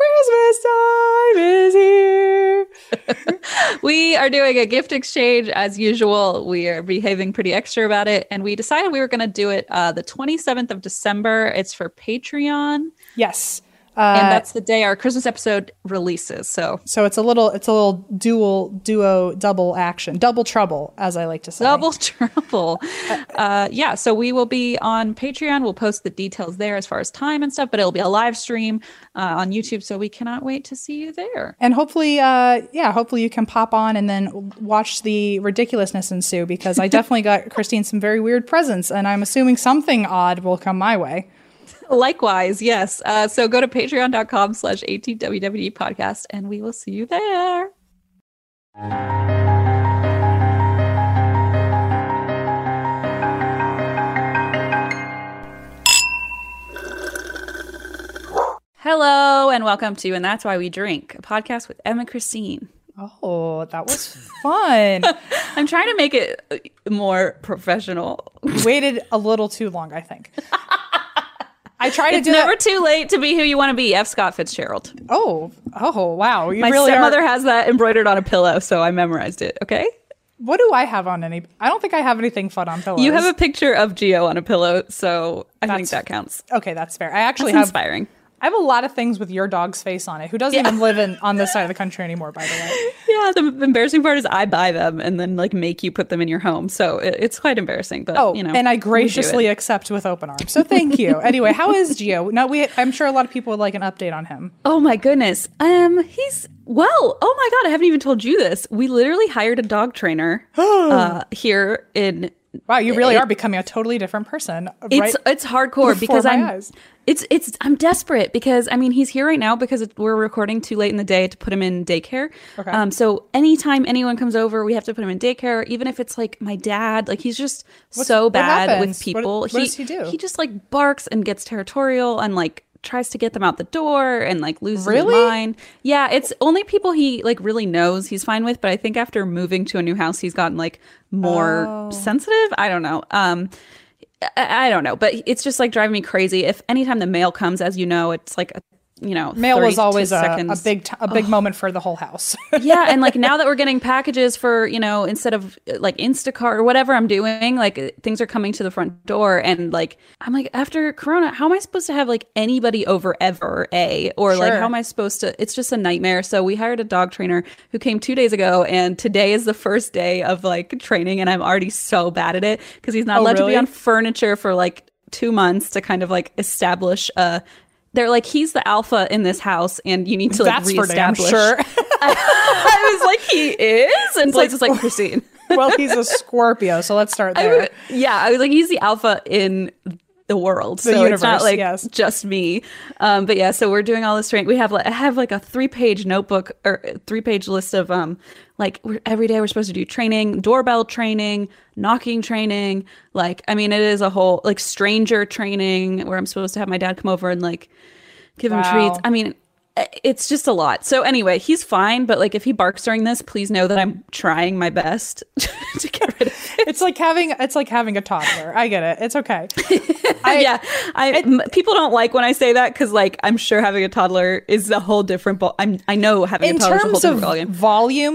Christmas time is here. we are doing a gift exchange as usual. We are behaving pretty extra about it. And we decided we were going to do it uh, the 27th of December. It's for Patreon. Yes. Uh, and that's the day our Christmas episode releases. So, so it's a little, it's a little dual, duo, double action, double trouble, as I like to say. Double trouble. uh, yeah. So we will be on Patreon. We'll post the details there as far as time and stuff, but it'll be a live stream uh, on YouTube. So we cannot wait to see you there. And hopefully, uh, yeah, hopefully you can pop on and then watch the ridiculousness ensue because I definitely got Christine some very weird presents, and I'm assuming something odd will come my way. Likewise, yes. Uh, so go to patreon.com slash ATWWD podcast and we will see you there. Hello and welcome to And That's Why We Drink, a podcast with Em and Christine. Oh, that was fun. I'm trying to make it more professional. Waited a little too long, I think. I try to it's do never that. too late to be who you want to be. F. Scott Fitzgerald. Oh, oh, wow! You My really stepmother are... has that embroidered on a pillow, so I memorized it. Okay. What do I have on any? I don't think I have anything fun on pillows. You have a picture of Geo on a pillow, so I that's, think that counts. Okay, that's fair. I actually that's have inspiring. I have a lot of things with your dog's face on it, who doesn't yeah. even live in on this side of the country anymore, by the way. Yeah, the embarrassing part is I buy them and then like make you put them in your home, so it, it's quite embarrassing. But oh, you know, and I graciously accept with open arms. So thank you. anyway, how is Geo? Now we. I'm sure a lot of people would like an update on him. Oh my goodness, um, he's well. Oh my god, I haven't even told you this. We literally hired a dog trainer uh, here in Wow, you really it, are becoming a totally different person. Right it's it's hardcore because I'm eyes. it's it's I'm desperate because I mean he's here right now because we're recording too late in the day to put him in daycare. Okay. Um, so anytime anyone comes over, we have to put him in daycare. Even if it's like my dad, like he's just What's, so bad with people. What, what he, does he do? He just like barks and gets territorial and like tries to get them out the door and like loses really? his mind. Yeah, it's only people he like really knows he's fine with, but I think after moving to a new house he's gotten like more oh. sensitive. I don't know. Um I, I don't know, but it's just like driving me crazy. If anytime the mail comes, as you know, it's like a you know, mail was always a, a, big t- a big moment for the whole house. yeah, and like now that we're getting packages for you know instead of like Instacart or whatever I'm doing, like uh, things are coming to the front door, and like I'm like after Corona, how am I supposed to have like anybody over ever? A or sure. like how am I supposed to? It's just a nightmare. So we hired a dog trainer who came two days ago, and today is the first day of like training, and I'm already so bad at it because he's not oh, allowed really? to be on furniture for like two months to kind of like establish a they're like he's the alpha in this house and you need to like That's reestablish. For damn sure. I was like he is and Blaze was like Christine. well, he's a Scorpio, so let's start there. I yeah, I was like he's the alpha in the world. The so universe, it's not like yes. just me. Um, but yeah, so we're doing all this training. We have like I have like a three page notebook or three page list of um like every day we're supposed to do training, doorbell training, knocking training. Like I mean, it is a whole like stranger training where I'm supposed to have my dad come over and like give wow. him treats. I mean, Uh, it's just a lot. So anyway, he's fine, but like if he barks during this, please know that I'm trying my best to get rid of it. It's like having it's like having a toddler. I get it. It's okay. I, yeah, I m- people don't like when I say that because like I'm sure having a toddler is a whole different. Ball- I'm I know having In a toddler is a whole terms of different volume.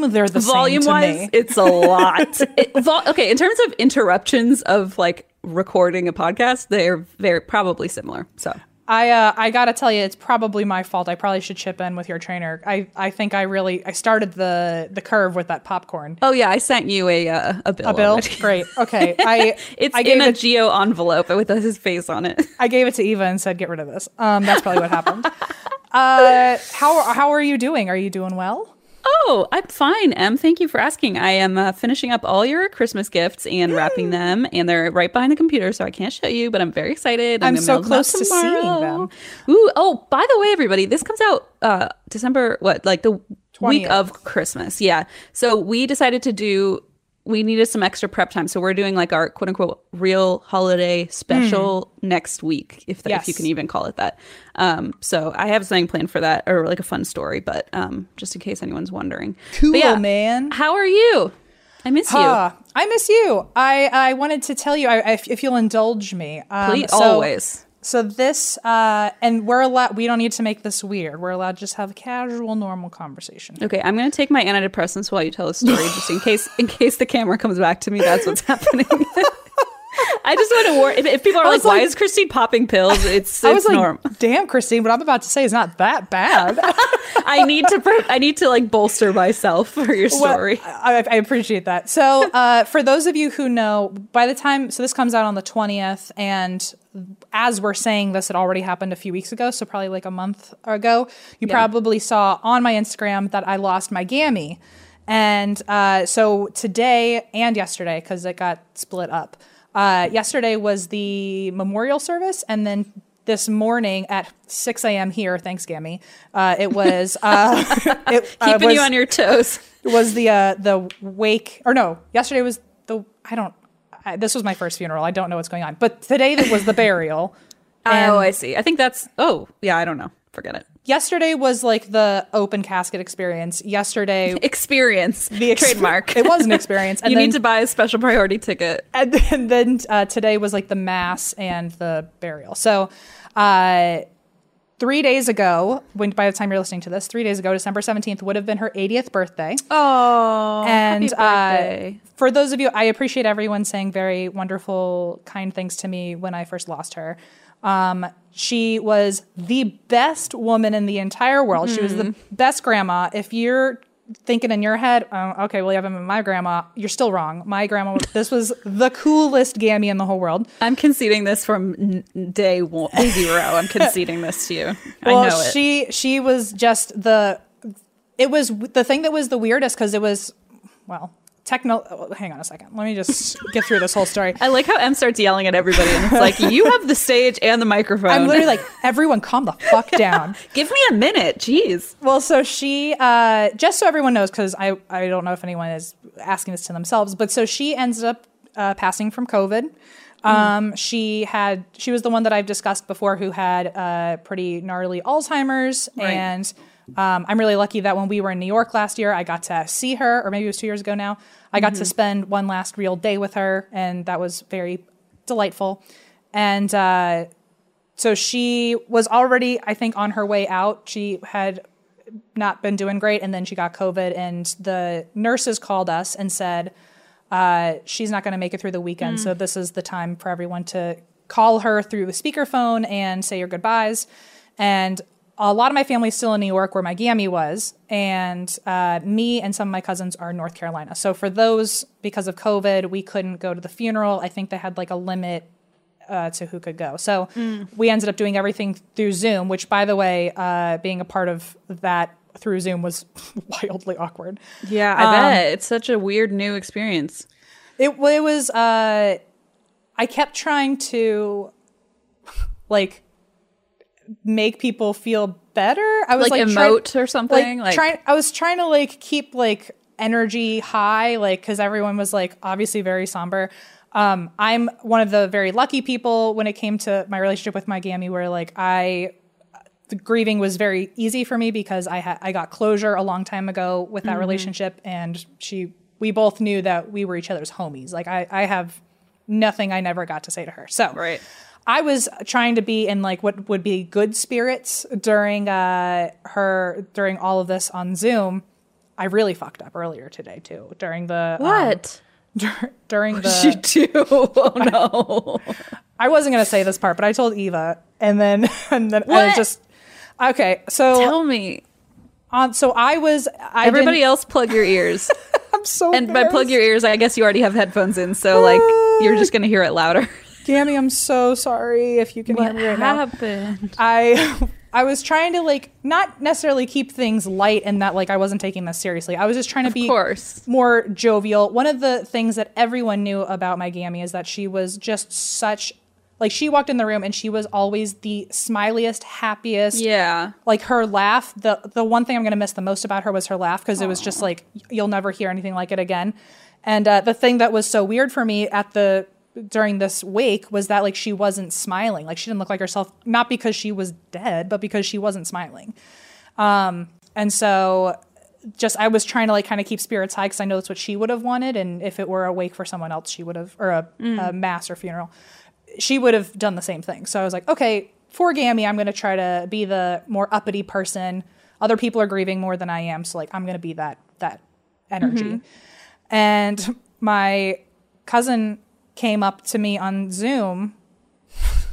volume, they're the Volume same wise, it's a lot. It- vol- okay, in terms of interruptions of like recording a podcast, they're very probably similar. So I uh, I gotta tell you, it's probably my fault. I probably should chip in with your trainer. I, I think I really I started the the curve with that popcorn. oh yeah, I sent you a uh, a bill. A bill, already. great. Okay, I It's I in a it geo envelope with his face on it. I gave it to Eva and said get rid of this. Um, that's probably what happened. Uh, how how are you doing? Are you doing well? Oh, I'm fine, Em. Thank you for asking. I am uh, finishing up all your Christmas gifts and wrapping them, and they're right behind the computer, so I can't show you. But I'm very excited. I'm gonna so mail them out close to seeing them. Ooh! Oh, by the way, everybody, this comes out uh December what? Like the week of Christmas. Yeah. So we decided to do. We needed some extra prep time, so we're doing like our quote unquote real holiday special next week, if that, if you can even call it that. Um, so I have something planned for that, or like a fun story, but um, just in case anyone's wondering. Cool, yeah, man. How are you? I miss you. Ah, I miss you. I, I wanted to tell you, I, if, if you'll indulge me. Um, Please, so- always. So this, uh, and we're allowed. We don't need to make this weird. We're allowed to just have a casual, normal conversation. Okay, I'm gonna take my antidepressants while you tell the story, just in case in case the camera comes back to me. That's what's happening. I just want to warn if, if people are like, was "Why is Christine popping pills?" It's I was it's like, norm. "Damn, Christine, what I'm about to say is not that bad." I need to I need to like bolster myself for your Well, story. I, I appreciate that. So, uh, for those of you who know, by the time so this comes out on the twentieth, and as we're saying this, it already happened a few weeks ago, so probably like a month ago. You probably saw on my Instagram that I lost my gammy, and uh, so today and yesterday because it got split up. Uh, yesterday was the memorial service, and then this morning at 6 a.m. here, thanks, Gammy. Uh, it was uh, it, uh, Keeping was- you on your toes. It was the uh the wake or no yesterday was the i don't I, this was my first funeral i don't know what's going on but today was the burial oh, I see. I think that's. Oh, yeah. I don't know. Forget it. Yesterday was like the open casket experience yesterday Experience. the ex- trademark. it was an experience and you then, need to buy a special priority ticket. and then, and then uh, today was like the mass and the burial so uh three days ago when by the time you're listening to this three days ago december 17th would have been her 80th birthday Oh, and uh, for those of you, I appreciate everyone saying very wonderful, kind things to me when I first lost her. Um, she was the best woman in the entire world. She was the Mm-hmm. best grandma. If you're thinking in your head, oh, okay, well, you haven't met my grandma, you're still wrong. My grandma, this was the coolest gammy in the whole world. I'm conceding this from n- day one, zero. I'm conceding this to you. well, I know it. she she was just the. It was the thing that was the weirdest because it was, well, techno. Hang on a second. Let me just get through this whole story. I like how M starts yelling at everybody, and it's like you have the stage and the microphone. I'm literally like, everyone, calm the fuck down. give me a minute. Jeez. Well, so she, uh, just so everyone knows, because I, I don't know if anyone is asking this to themselves, but so she ends up uh, passing from COVID. Um, She had, she was the one that I've discussed before who had uh, pretty gnarly Alzheimer's. Right. And um, I'm really lucky that when we were in New York last year, I got to see her, or maybe it was two years ago now. I got to spend one last real day with her, and that was very delightful. And uh, so she was already, I think, on her way out. She had not been doing great, and then she got COVID, and the nurses called us and said uh, she's not going to make it through the weekend. So this is the time for everyone to call her through a speakerphone and say your goodbyes. And a lot of my family's still in New York, where my gammy was, and uh, me and some of my cousins are in North Carolina. So for those, because of COVID, we couldn't go to the funeral. I think they had like a limit uh, to who could go. So we ended up doing everything through Zoom, which, by the way, uh, being a part of that through Zoom was wildly awkward. Yeah, I bet it's such a weird new experience. It, it was, uh, I kept trying to like make people feel better. I was Like, like, try- emote or something. Like, trying i was trying to like keep like energy high like because everyone was like obviously very somber um i'm one of the very lucky people when it came to my relationship with my gammy where like i the grieving was very easy for me because I had I got closure a long time ago with that Mm-hmm. relationship, and she we both knew that we were each other's homies. Like I I have nothing I never got to say to her. So Right. I was trying to be in like what would be good spirits during uh her during all of this on Zoom. I really fucked up earlier today too during the um, What? dur- during you the do? Oh no. I wasn't gonna say this part, but I told Eva, and then and then I was just okay. So Tell me. on so I was I Everybody else plug your ears. I'm so and by plug your ears, I guess you already have headphones in, so like you're just gonna hear it louder. Gammy. I'm so sorry if you can hear What me right now. happened? I I was trying to like not necessarily keep things light and that like I wasn't taking this seriously. I was just trying to be course. more jovial. One of the things that everyone knew about my Gammy is that she was just such like she walked in the room and she was always the smiliest, happiest. Yeah. Like her laugh, the the one thing I'm gonna miss the most about her was her laugh because it was just like you'll never hear anything like it again. And uh, the thing that was so weird for me at the during this wake was that like she wasn't smiling. Like she didn't look like herself, not because she was dead, but because she wasn't smiling. Um, and so just I was trying to like kind of keep spirits high because I know that's what she would have wanted. And if it were a wake for someone else, she would have or a, a mass or funeral, she would have done the same thing. So I was like, okay, for Gammy, I'm going to try to be the more uppity person. Other people are grieving more than I am, so like I'm going to be that that energy. And my cousin came up to me on Zoom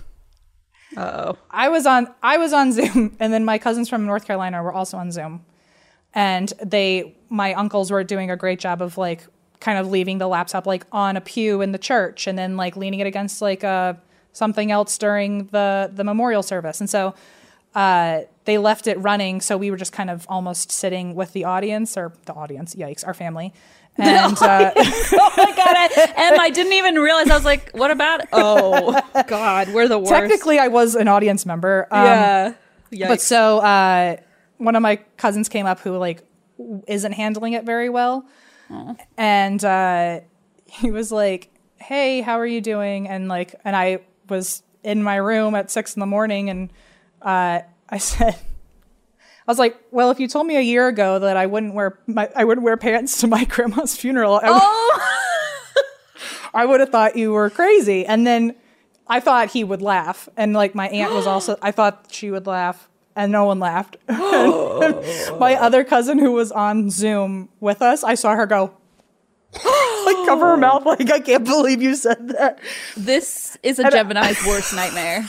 Oh. I was on I was on Zoom and then my cousins from North Carolina were also on Zoom. And they my uncles were doing a great job of like kind of leaving the laptop like on a pew in the church and then like leaning it against like uh something else during the the memorial service. And so uh they left it running so we were just kind of almost sitting with the audience or the audience, yikes, our family. And uh, oh my god! I, Em, I didn't even realize. I was like, "What about?" Oh God, we're the worst. technically I was an audience member. Um, yeah. But so uh, one of my cousins came up who like isn't handling it very well, and uh, he was like, "Hey, how are you doing?" And like, and I was in my room at six in the morning, and uh, I said. I was like, well, if you told me a year ago that I wouldn't wear my, I wouldn't wear pants to my grandma's funeral, I, would- oh. I would have thought you were crazy. And then I thought he would laugh. And like my aunt was also, I thought she would laugh. And no one laughed. my other cousin who was on Zoom with us, I saw her go, like cover her mouth, like, I can't believe you said that. This is a Gemini's worst nightmare.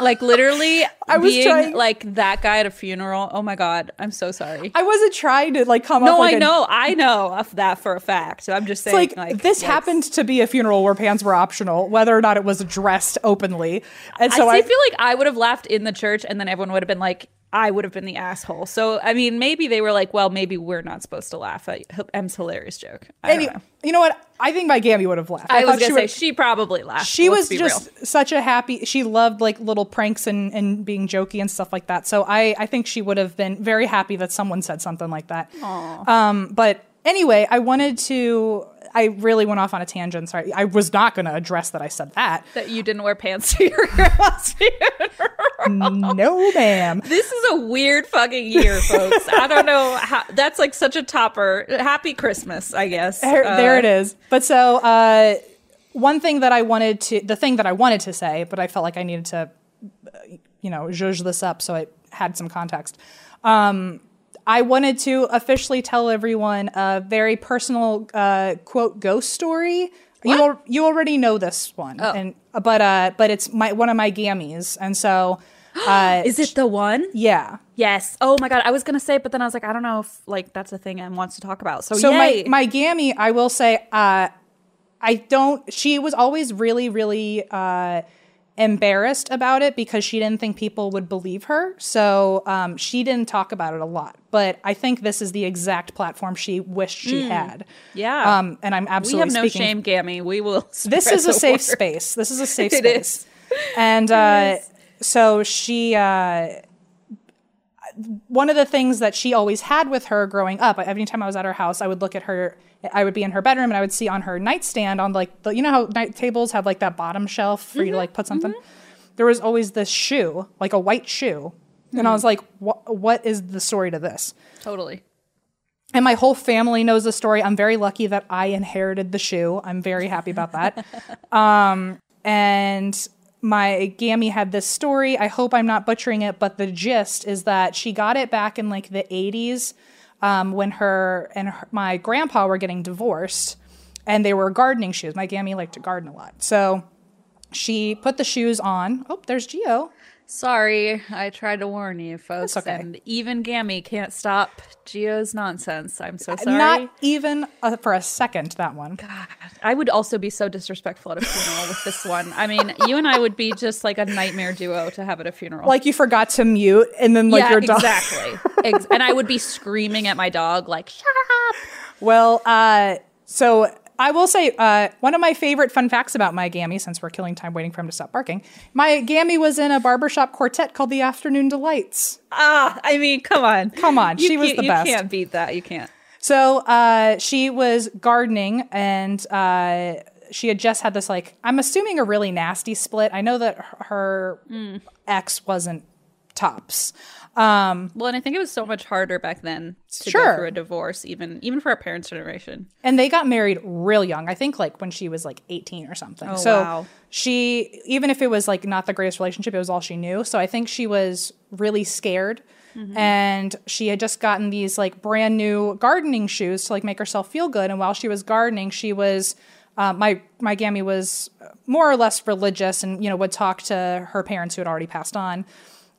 Like literally, I was being trying- like that guy at a funeral. Oh my god, I'm so sorry. I wasn't trying to like come up no, like I a- know, I know of that for a fact. So I'm just saying, like, like, this yikes. happened to be a funeral where pants were optional, whether or not it was addressed openly. And so I I, feel like I would have laughed in the church, and then everyone would have been like, I would have been the asshole. So I mean, maybe they were like, well, maybe we're not supposed to laugh at M's hilarious joke. I don't know. you know what? I think my Gammy would have laughed. I, was thought gonna she say would- she probably laughed. she was just real. such a happy she loved like little pranks and, and being jokey and stuff like that so i i think she would have been very happy that someone said something like that um but anyway i wanted to i really went off on a tangent sorry i was not going to address that i said that that you didn't wear pants to your grandma's funeral. no ma'am This is a weird fucking year, folks. I don't know how. That's like such a topper. Happy Christmas, I guess. there, there Uh, it is but so uh one thing that i wanted to the thing that i wanted to say but i felt like i needed to uh, you know zhuzh this up so it had some context um I wanted to officially tell everyone a very personal uh, quote ghost story. You al- you already know this one, Oh. and but uh, but it's my one of my gammies, and so uh, Is it the one? yeah. Yes. Oh my god, I was gonna say, but then I was like, I don't know if like that's a thing Em wants to talk about. So, So yay. my my gammy, I will say, uh, I don't. She was always really really uh, embarrassed about it because she didn't think people would believe her. So um, she didn't talk about it a lot. But I think this is the exact platform she wished she had. Yeah. Um, and I'm absolutely. we have no shame, Gammy. We will. This is a safe word. space. This is a safe It space. is. And uh, so she. Uh, one of the things that she always had with her growing up, every time I was at her house, I would look at her. I would be in her bedroom and I would see on her nightstand on like the you know how night tables have like that bottom shelf for you to like put mm-hmm. something. Mm-hmm. There was always this shoe, like a white shoe, And I mm-hmm. was like, "Wha- what is the story to this? Totally. And my whole family knows the story. I'm very lucky that I inherited the shoe. I'm very happy about that. um, and my Gammy had this story. I hope I'm not butchering it, but the gist is that she got it back in like the 80s um, when her and her, my grandpa were getting divorced, and they were gardening shoes. My Gammy liked to garden a lot, so she put the shoes on. Oh, there's Geo. Sorry, I tried to warn you, folks. That's okay. And even Gammy can't stop Geo's nonsense. I'm so sorry. Not even uh, for a second. That one. God, I would also be so disrespectful at a funeral with this one. I mean, you and I would be just like a nightmare duo to have at a funeral. Like you forgot to mute, and then like yeah, your dog. exactly. And I would be screaming at my dog, like, "Shut up!" Well, uh, so I will say uh, one of my favorite fun facts about my Gammy, since we're killing time waiting for him to stop barking, my Gammy was in a barbershop quartet called the Afternoon Delights. Ah, I mean, come on, Come on, You she was the you best. You can't beat that. You can't. So uh, she was gardening and uh, she had just had this, like, I'm assuming a really nasty split. I know that her Mm. ex wasn't tops. Um, Well, and I think it was so much harder back then to Sure. go through a divorce, even even for our parents' generation. and they got married real young. I think like when she was like 18 or something. Oh, so wow. she, even if it was like not the greatest relationship, it was all she knew. So I think she was really scared. Mm-hmm. And she had just gotten these like brand new gardening shoes to like make herself feel good. And while she was gardening, she was, uh, my, my Gammy was more or less religious and, you know, would talk to her parents who had already passed on,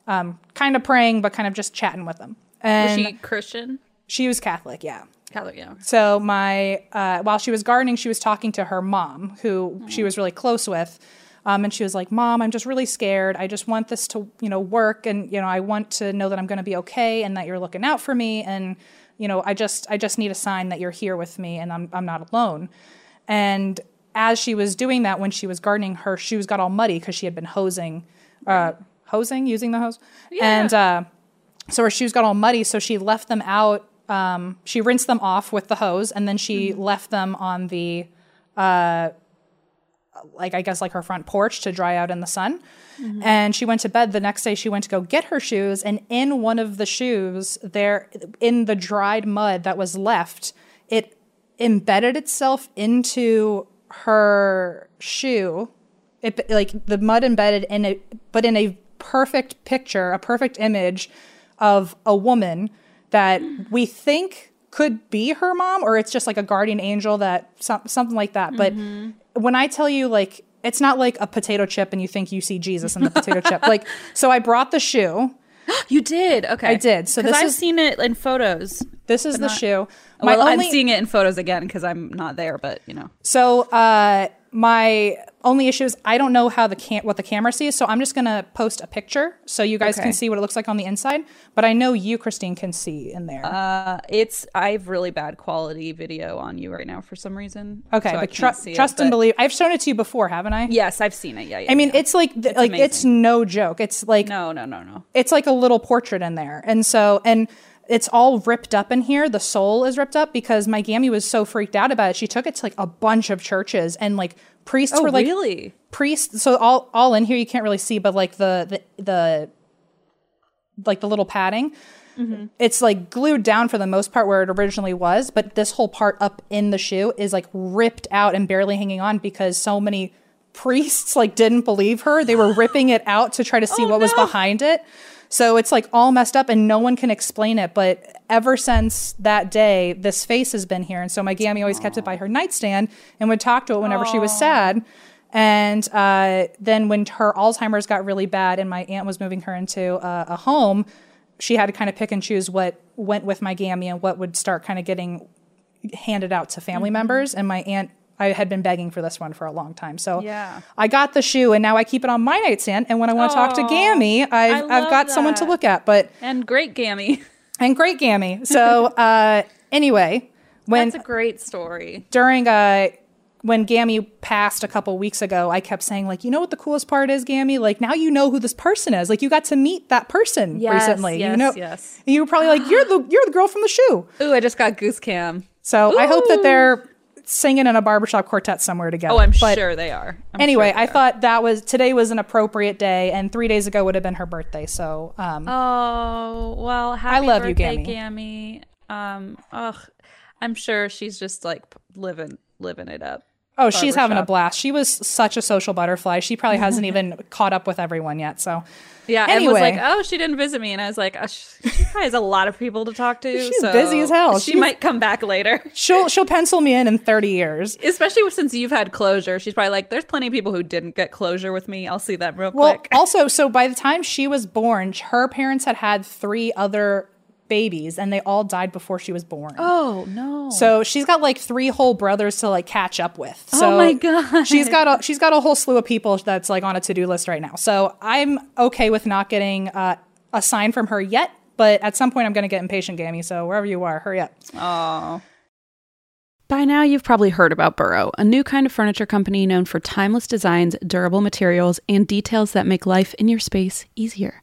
um, kind of praying, but kind of just chatting with them. Was she Christian? she was Catholic, yeah. Catholic, yeah. So my uh, while she was gardening, she was talking to her mom, who she was really close with, um, and she was like, "Mom, I'm just really scared. I just want this to you know work, and you know I want to know that I'm going to be okay, and that you're looking out for me, and you know I just I just need a sign that you're here with me, and I'm I'm not alone." And as she was doing that, when she was gardening, her shoes got all muddy because she had been hosing, uh, hosing using the hose, Yeah. and. Uh, so her shoes got all muddy, so she left them out. Um, she rinsed them off with the hose, and then she left them on the, uh, like I guess like her front porch to dry out in the sun. And she went to bed. The next day, she went to go get her shoes, and in one of the shoes, there in the dried mud that was left, it embedded itself into her shoe. It like the mud embedded in it, but in a perfect picture, a perfect image of a woman that we think could be her mom, or it's just like a guardian angel that some, something like that. But when I tell you, like, it's not like a potato chip and you think you see Jesus in the potato chip. Like, so I brought the shoe. You did? Okay. I did. so this I've is- seen it in photos. This is the shoe. My well, only, I'm seeing it in photos again because I'm not there, but you know. So uh, my only issue is I don't know how the cam- what the camera sees, so I'm just gonna post a picture so you guys Okay. can see what it looks like on the inside. But I know you, Christine, can see in there. Uh, it's I have really bad quality video on you right now for some reason. okay, so but can't tru- see it, trust and but- believe. I've shown it to you before, haven't I? Yes, I've seen it. Yeah, yeah. I mean, yeah. it's like th- like it's no joke. It's like no, no, no, no. it's like a little portrait in there. And so, and it's all ripped up in here. The soul is ripped up because my Gammy was so freaked out about it. She took it to like a bunch of churches and like priests Oh, were like really? priests. So all all in here you can't really see, but like the the the like the little padding. Mm-hmm. It's like glued down for the most part where it originally was, but this whole part up in the shoe is like ripped out and barely hanging on because so many priests like didn't believe her. They were ripping it out to try to see Oh, what was behind it. So it's like all messed up and no one can explain it. But ever since that day, this face has been here. And so my Gammy always kept it by her nightstand and would talk to it whenever she was sad. And uh, then when her Alzheimer's got really bad and my aunt was moving her into a, a home, she had to kind of pick and choose what went with my Gammy and what would start kind of getting handed out to Mm-hmm. family members. And my aunt, I had been begging for this one for a long time. So Yeah. I got the shoe and now I keep it on my nightstand. And when I want to talk to Gammy, I've, I I've got someone to look at. But And great Gammy. and great Gammy. So uh, anyway, when That's a great story. during uh when Gammy passed a couple weeks ago, I kept saying like, you know what the coolest part is, Gammy? Like now you know who this person is. Like you got to meet that person Yes, recently. you know, yes. And you were probably like, you're the you're the girl from the shoe. Ooh, I just got goose cam. So I hope that they're singing in a barbershop quartet somewhere together. Oh, I'm But sure they are. I'm anyway, sure they I are. thought that was today was an appropriate day, and three days ago would have been her birthday. So, um, Oh well, happy love you, birthday, Gammy. Gammy. Um, ugh, I'm sure she's just like living living it up. oh, she's having a blast. She was such a social butterfly. She probably hasn't even caught up with everyone yet. So, Yeah, and he was like, "Oh, she didn't visit me," and I was like, oh, "She probably has a lot of people to talk to. She's so busy as hell. She She's- might come back later." she'll she'll pencil me in in 30 years. Especially since you've had closure, she's probably like, "There's plenty of people who didn't get closure with me. I'll see them real Well, quick." also, so by the time she was born, her parents had had three other babies, and they all died before she was born. Oh no! So she's got like three whole brothers to like catch up with. So Oh my God. She's got a she's got a whole slew of people that's like on a to do list right now. So I'm okay with not getting uh, a sign from her yet, but at some point I'm going to get impatient, Gammy. So wherever you are, hurry up. oh, By now, you've probably heard about Burrow, a new kind of furniture company known for timeless designs, durable materials, and details that make life in your space easier.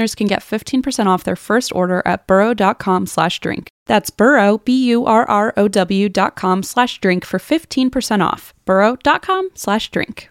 listeners can get 15% off their first order at burrow.com slash drink. That's burrow, B-U-R-R-O-W dot com slash drink for 15% off. burrow.com slash drink.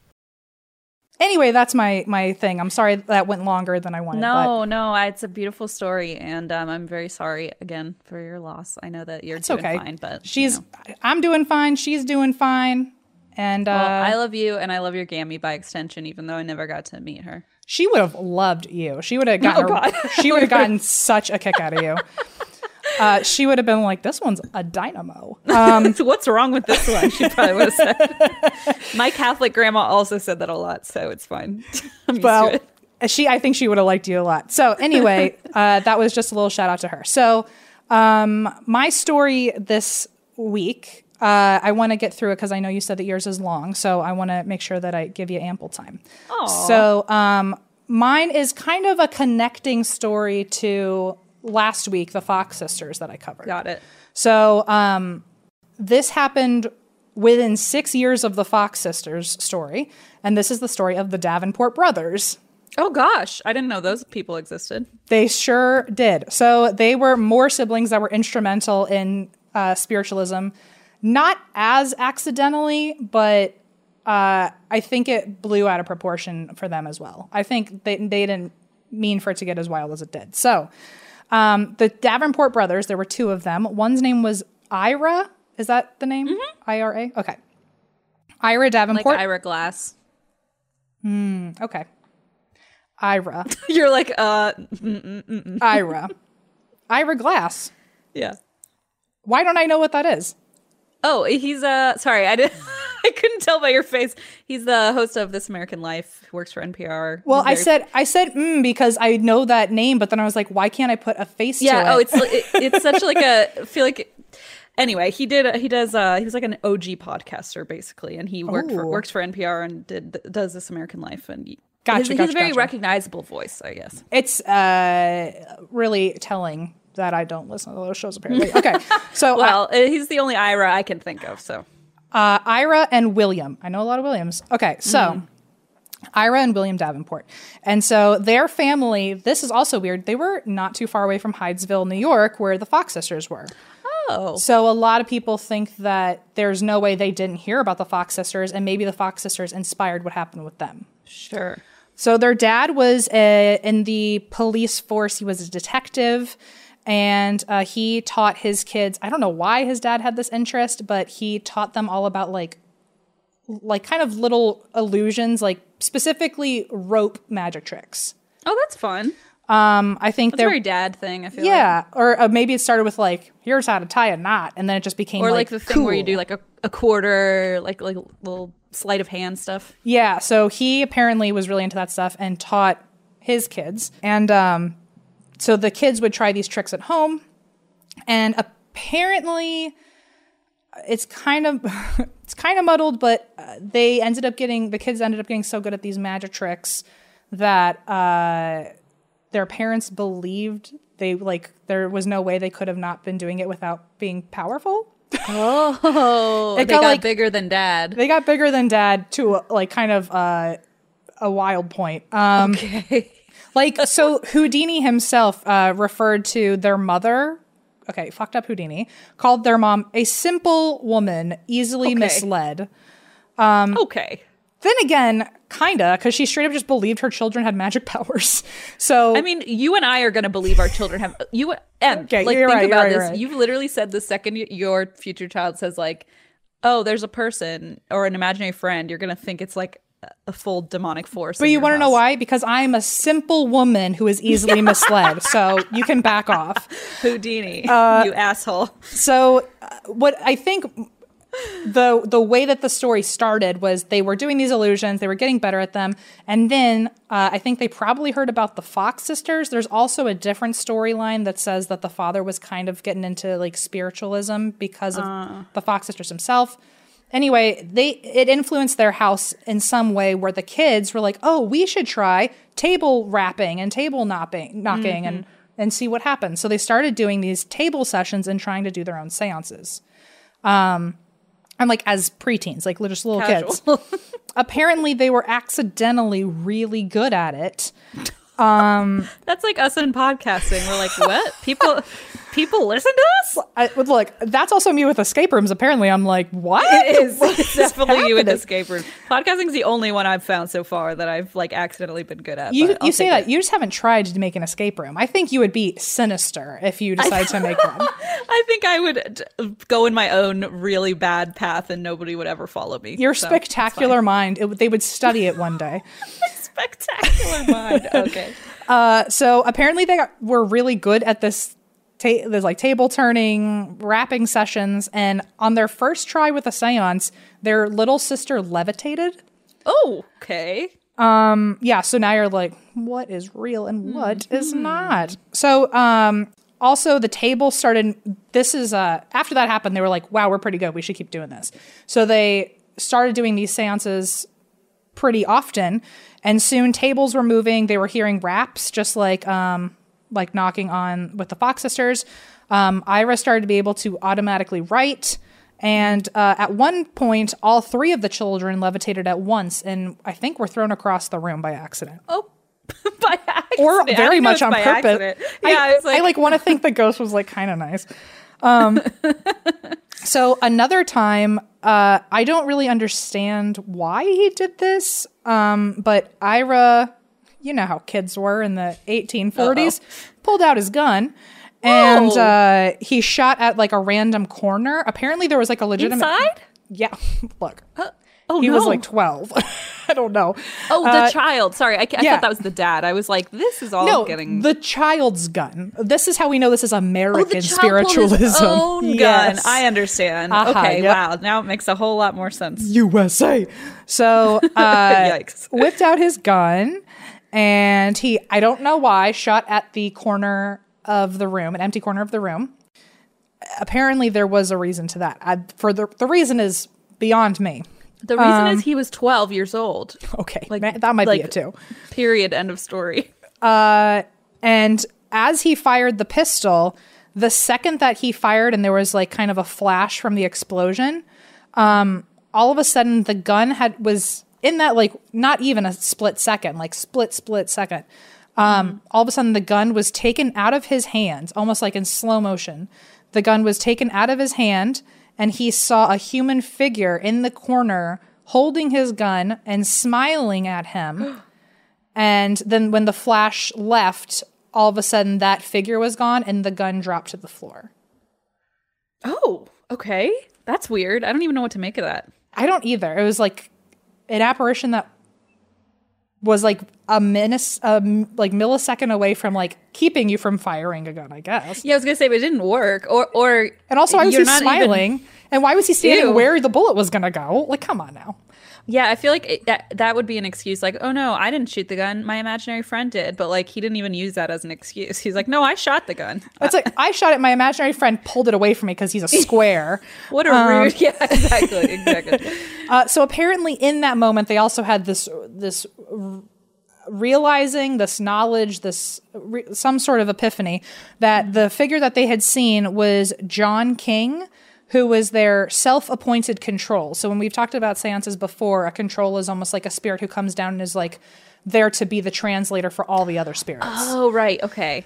Anyway, that's my my thing. I'm sorry that went longer than I wanted. but no, no, it's a beautiful story, and um, I'm very sorry again for your loss. I know that you're it's doing okay. fine, but you she's know. I'm doing fine. She's doing fine. And uh, I love you, and I love your Gammy by extension, even though I never got to meet her. she would have loved you. She would have gotten. Oh, God. she would have gotten such a kick out of you. Uh, she would have been like, "This one's a dynamo." Um, So what's wrong with this one? She probably would have said. My Catholic grandma also said that a lot, so it's fine. I'm well, it. she I think she would have liked you a lot. So anyway, uh, that was just a little shout out to her. So um, my story this week, uh, I want to get through it because I know you said that yours is long. So I want to make sure that I give you ample time. So um, mine is kind of a connecting story to last week, the Fox sisters that I covered. Got it. So um, this happened within six years of the Fox sisters story, and this is the story of the Davenport brothers. Oh gosh, I didn't know those people existed. They sure did. So they were more siblings that were instrumental in uh, spiritualism, not as accidentally, but uh, I think it blew out of proportion for them as well. I think they they didn't mean for it to get as wild as it did. So, um, the Davenport brothers, there were two of them. One's name was Ira. Is that the name? I R A. Okay. Ira Davenport. Like Ira Glass. Hmm. okay. Ira. You're like, uh, Ira. Ira Glass. yeah. Why don't I know what that is? Oh, he's uh sorry, I did I couldn't tell by your face. He's the host of This American Life, who works for NPR. Well, I said I said mm because I know that name, but then I was like, why can't I put a face to it? Yeah, oh, it's it, it's such like a I feel like Anyway, he did he does uh he was like an OG podcaster basically and he worked for works for NPR and did does This American Life and he, Gotcha, he's, a very gotcha. recognizable voice, I guess. it's uh really telling that I don't listen to those shows apparently. Okay, so Well, uh, he's the only Ira I can think of, so uh, Ira and William. I know a lot of Williams. Okay, so Ira and William Davenport. And so their family, this is also weird. They were not too far away from Hydesville, New York, where the Fox sisters were. Oh. So a lot of people think that there's no way they didn't hear about the Fox sisters, and maybe the Fox sisters inspired what happened with them. Sure. So their dad was uh, in the police force. He was a detective, and uh, he taught his kids. I don't know why his dad had this interest, but he taught them all about like, like kind of little illusions, like specifically rope magic tricks. Oh, that's fun. Um, I think That's a they're very dad thing, I feel like. yeah, or uh, maybe it started with like, here's how to tie a knot, and then it just became Or like, the thing where you do like a, a quarter, like like little sleight of hand stuff. Yeah, so he apparently was really into that stuff and taught his kids. And um, so the kids would try these tricks at home. And apparently it's kind of it's kind of muddled, but uh, they ended up getting the kids ended up getting so good at these magic tricks that uh, their parents believed they like there was no way they could have not been doing it without being powerful. Oh, they got, got, like- bigger than dad. They got bigger than dad to uh, like kind of uh, a wild point. Um, Okay. Like, so Houdini himself uh, referred to their mother, okay, fucked up Houdini, called their mom a simple woman, easily Okay. misled. okay. Then again, kinda, because she straight up just believed her children had magic powers. So, I mean, you and I are going to believe our children have you and Okay, like you're think right, about right, this. right. You've literally said the second your future child says like, "Oh, there's a person or an imaginary friend," you're going to think it's like a- full demonic force. but you want to know why? Because I'm a simple woman who is easily misled. So you can back off. Houdini, Uh, you asshole. So uh, what I think the the way that the story started was they were doing these illusions, they were getting better at them, and then uh, I think they probably heard about the Fox sisters. There's also a different storyline that says that the father was kind of getting into like spiritualism because of the Fox sisters himself. Anyway, they it influenced their house in some way where the kids were like, "Oh, we should try table rapping and table knocking, knocking and and see what happens." So they started doing these table sessions and trying to do their own séances. Um and like as preteens, like just little kids. Apparently they were accidentally really good at it. Um, that's like us in podcasting. We're like, what? People people listen to us? I, look, that's also me with escape rooms. Apparently, I'm like, what? It is. It's definitely you in happening? escape room. Podcasting's the only one I've found so far that I've like accidentally been good at. You, you say that it. you just haven't tried to make an escape room. I think you would be sinister if you decide to make one. I think I would d- go in my own really bad path and nobody would ever follow me. Your So, spectacular mind, it, they would study it one day. Spectacular mind. Okay. Uh, so apparently they got, were really good at this. Ta- there's like table turning, rapping sessions, and on their first try with a séance, their little sister levitated. Oh, okay. Um, Yeah, so now you're like, what is real and what is not? So, um, also the table started. This is uh, after that happened, they were like, wow, we're pretty good. We should keep doing this. So they started doing these seances pretty often, and soon tables were moving. They were hearing raps, just like um, like knocking on with the Fox sisters. Um, Ira started to be able to automatically write. And uh, at one point, all three of the children levitated at once, and I think were thrown across the room by accident, Oh, by accident. or very much on purpose. accident. Yeah, I, it's like, I like want to think the ghost was like kind of nice. Um, so another time, uh, I don't really understand why he did this, um, but Ira, you know how kids were in the 1840s, pulled out his gun. And uh, he shot at like a random corner. Apparently, there was like a legitimate. Inside? Yeah. Look. Oh he was like 12. I don't know. Oh, the Uh, child. Sorry, I, I yeah. thought that was the dad. I was like, this is all no, getting. the child's gun. This is how we know this is Oh, American the spiritualism. own Yes. gun. I understand. Uh-huh, okay, yep. wow. Now it makes a whole lot more sense. USA. So uh, Yikes. whipped out his gun and he, I don't know why, shot at the corner of the room, an empty corner of the room. Apparently, there was a reason to that. I, for the the reason is beyond me. The reason Um, is he was 12 years old. Okay, Like- that might be like- it too. Period. End of story. Uh, and as he fired the pistol, the second that he fired, and there was like kind of a flash from the explosion, um, all of a sudden the gun had was in that like not even a split second, like split split second. Um, all of a sudden the gun was taken out of his hands, almost like in slow motion. The gun was taken out of his hand, and he saw a human figure in the corner holding his gun and smiling at him. And then when the flash left, all of a sudden that figure was gone and the gun dropped to the floor. Oh, okay. That's weird. I don't even know what to make of that. I don't either. It was like an apparition that was like a minis, um, like millisecond away from like keeping you from firing a gun, I guess. Yeah, I was gonna say, but it didn't work. Or, or, And also, why was he not even- smiling? and why was he standing Ew. where the bullet was gonna go? Like, come on now. Yeah, I feel like it, that that would be an excuse. Like, oh no, I didn't shoot the gun. My imaginary friend did. But like, he didn't even use that as an excuse. He's like, no, I shot the gun. It's like I shot it. My imaginary friend pulled it away from me because he's a square. What a rude. Yeah, exactly, exactly. Uh, so apparently, in that moment, they also had this this realizing, this knowledge, this re- some sort of epiphany that the figure that they had seen was John King, who was their self-appointed control. So when we've talked about seances before, a control is almost like a spirit who comes down and is like there to be the translator for all the other spirits. oh right, okay.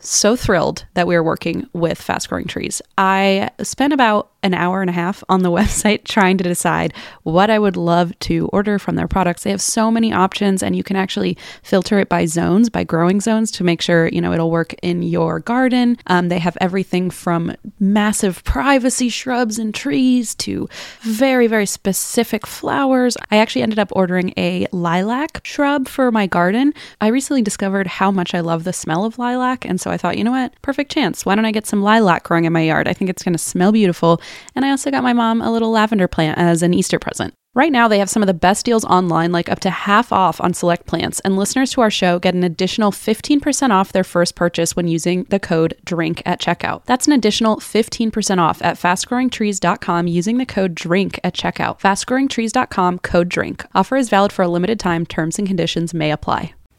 so thrilled that we are working with Fast Growing Trees. I spent about an hour and a half on the website trying to decide what I would love to order from their products. They have so many options and you can actually filter it by zones, by growing zones to make sure, you know, it'll work in your garden. Um, they have everything from massive privacy shrubs and trees to very, very specific flowers. I actually ended up ordering a lilac shrub for my garden. I recently discovered how much I love the smell of lilac. And so I thought, you know what? Perfect chance. Why don't I get some lilac growing in my yard? I think it's going to smell beautiful. And I also got my mom a little lavender plant as an Easter present. Right now, they have some of the best deals online, like up to half off on select plants. And listeners to our show get an additional 15% off their first purchase when using the code DRINK at checkout. That's an additional 15% off at fastgrowingtrees.com using the code DRINK at checkout. Fastgrowingtrees.com code DRINK. Offer is valid for a limited time. Terms and conditions may apply.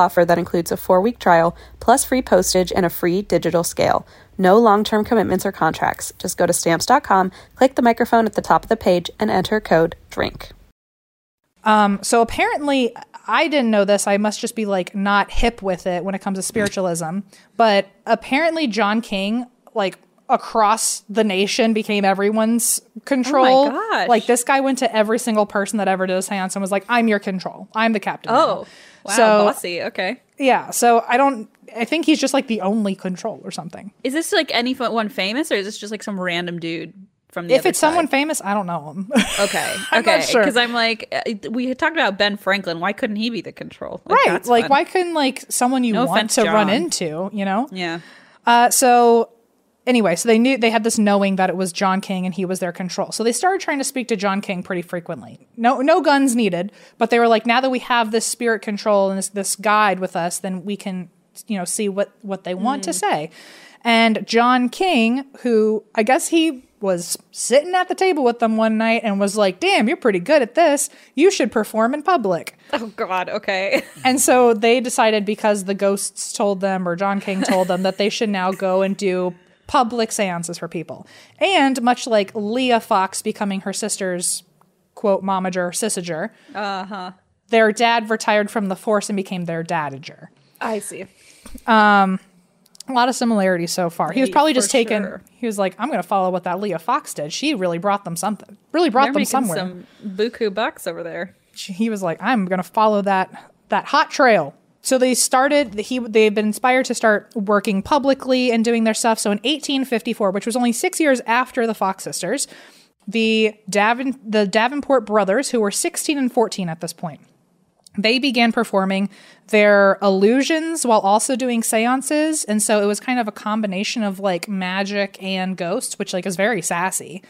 offer that includes a four week trial, plus free postage and a free digital scale. No long term commitments or contracts. Just go to stamps.com, click the microphone at the top of the page, and enter code DRINK. Um, so apparently, I didn't know this. I must just be like not hip with it when it comes to spiritualism. But apparently, John King, like across the nation, became everyone's control. gosh. Like this guy went to every single person that ever did a seance and was like, "I'm your control. I'm the captain." now." Oh, wow, So- bossy. Okay. yeah. So I don't. I think he's just like the only control or something. Is this like anyone famous, or is this just like some random dude from the? If it's someone famous, I don't know him. okay, I'm okay, because I'm like, uh, we had talked about Ben Franklin. Why couldn't he be the control? Like, right. Like, fun. why couldn't like someone you No want offense, to run into? You know. Yeah. Uh, so anyway, so they knew they had this knowing that it was John King and he was their control. So they started trying to speak to John King pretty frequently. No, no guns needed, but they were like, now that we have this spirit control and this, this guide with us, then we can, you know, see what what they want to mm. say. And John King, who I guess he was sitting at the table with them one night and was like, "Damn, you're pretty good at this. You should perform in public." Oh God. Okay. And so they decided because the ghosts told them, or John King told them, that they should now go and do public seances for people. And much like Leah Fox becoming her sister's quote momager, sysager, uh-huh. their dad retired from the force and became their dadager. I see. A lot of similarities so far. He was probably just taken. sure. He was like, "I'm going to follow what that Leah Fox did. She really brought them something. Really brought They're them somewhere." some buku bucks over there. he was like, I'm going to follow that that hot trail. So they started. He they've been inspired to start working publicly and doing their stuff. So in 1854, which was only six years after the Fox sisters, the Davin the Davenport brothers, who were 16 and 14 at this point, they began performing their illusions while also doing seances. And so it was kind of a combination of like magic and ghosts, which like is very sassy.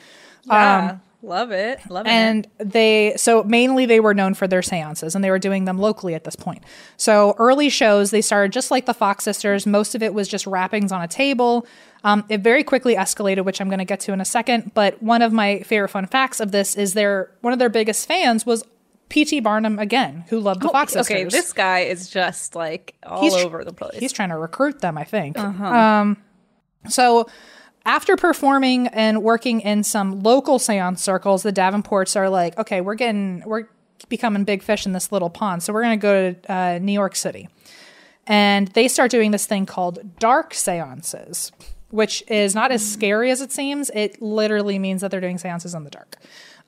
Yeah. Um, love it. Love it. And they, so mainly they were known for their seances and they were doing them locally at this point. So early shows, they started just like the Fox sisters. Most of it was just rappings on a table. Um, it very quickly escalated, which I'm going to get to in a second. But one of my favorite fun facts of this is their, one of their biggest fans was P.T. Barnum again, who loved the Fox sisters. okay, this guy is just like all He's over the place. He's trying to recruit them, I think. Um, so after performing and working in some local seance circles, the Davenports are like, okay, we're getting, we're becoming big fish in this little pond. So we're going to go to uh, New York City. And they start doing this thing called dark seances, which is not as scary as it seems. It literally means that they're doing seances in the dark.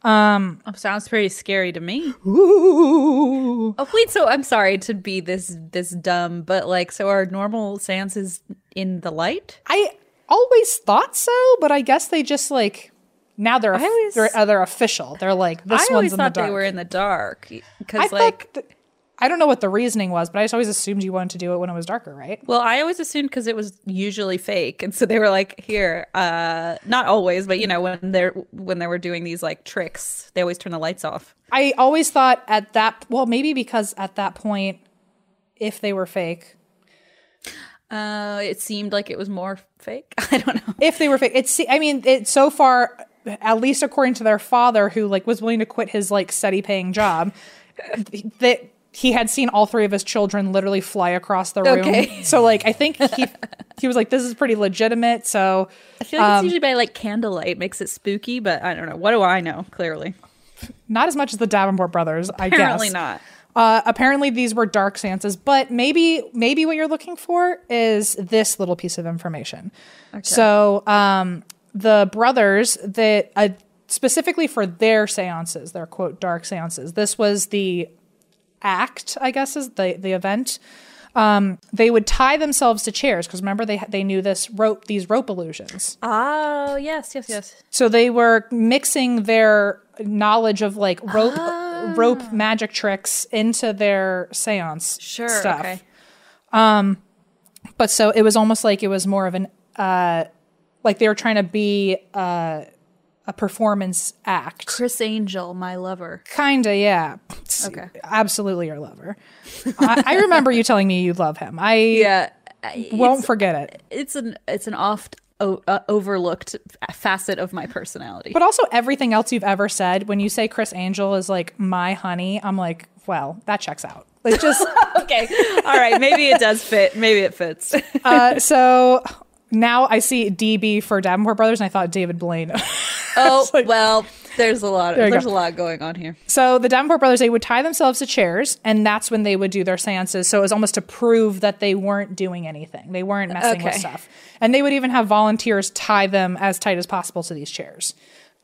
Oh, sounds pretty scary to me. Ooh. Oh wait, so I'm sorry to be this this dumb, but like, so are normal seances in the light? I always thought so, but I guess they just like now they're always- they're, uh, they're official. They're like this I one's always in the thought dark. they were in the dark I because like, th- I don't know what the reasoning was, but I just always assumed you wanted to do it when it was darker, right? well, I always assumed because it was usually fake, and so they were like, here, uh, not always, but you know, when they're when they were doing these like tricks, they always turn the lights off. I always thought at that well, maybe because at that point, if they were fake, Uh, it seemed like it was more fake. I don't know. if they were fake, it's I mean, it so far, at least according to their father, who like was willing to quit his like steady paying job, that he had seen all three of his children literally fly across the room. Okay. So like, I think he he was like, this is pretty legitimate. So I feel like Um, it's usually by like candlelight makes it spooky, but I don't know. What do I know? Clearly, not as much as the Davenport brothers, I apparently guess. not. Uh, apparently, these were dark seances, but maybe maybe what you're looking for is this little piece of information. So, um, the brothers that uh, specifically for their seances, their quote dark seances. This was the act, I guess, is the the event. Um, they would tie themselves to chairs because remember they they knew this rope these rope illusions. Oh yes, yes, yes. So they were mixing their knowledge of like rope rope magic tricks into their seance Sure. stuff. Okay. But so it was almost like it was more of an uh like they were trying to be uh a performance act. Criss Angel, my lover. Kinda, yeah. Okay. Absolutely your lover. I, I remember you telling me you love him. I Yeah, won't forget it. it's an it's an oft o- uh, overlooked facet of my personality. But also everything else you've ever said, when you say Criss Angel is like my honey, I'm like, well, that checks out. Like just okay. All right. Maybe it does fit. Maybe it fits. uh, so now I see DB for Davenport Brothers, and I thought David Blaine. Oh like- well, there's a lot. you there's go. a lot going on here. So the Davenport brothers, they would tie themselves to chairs, and that's when they would do their seances. So it was almost to prove that they weren't doing anything. They weren't messing with stuff. And they would even have volunteers tie them as tight as possible to these chairs.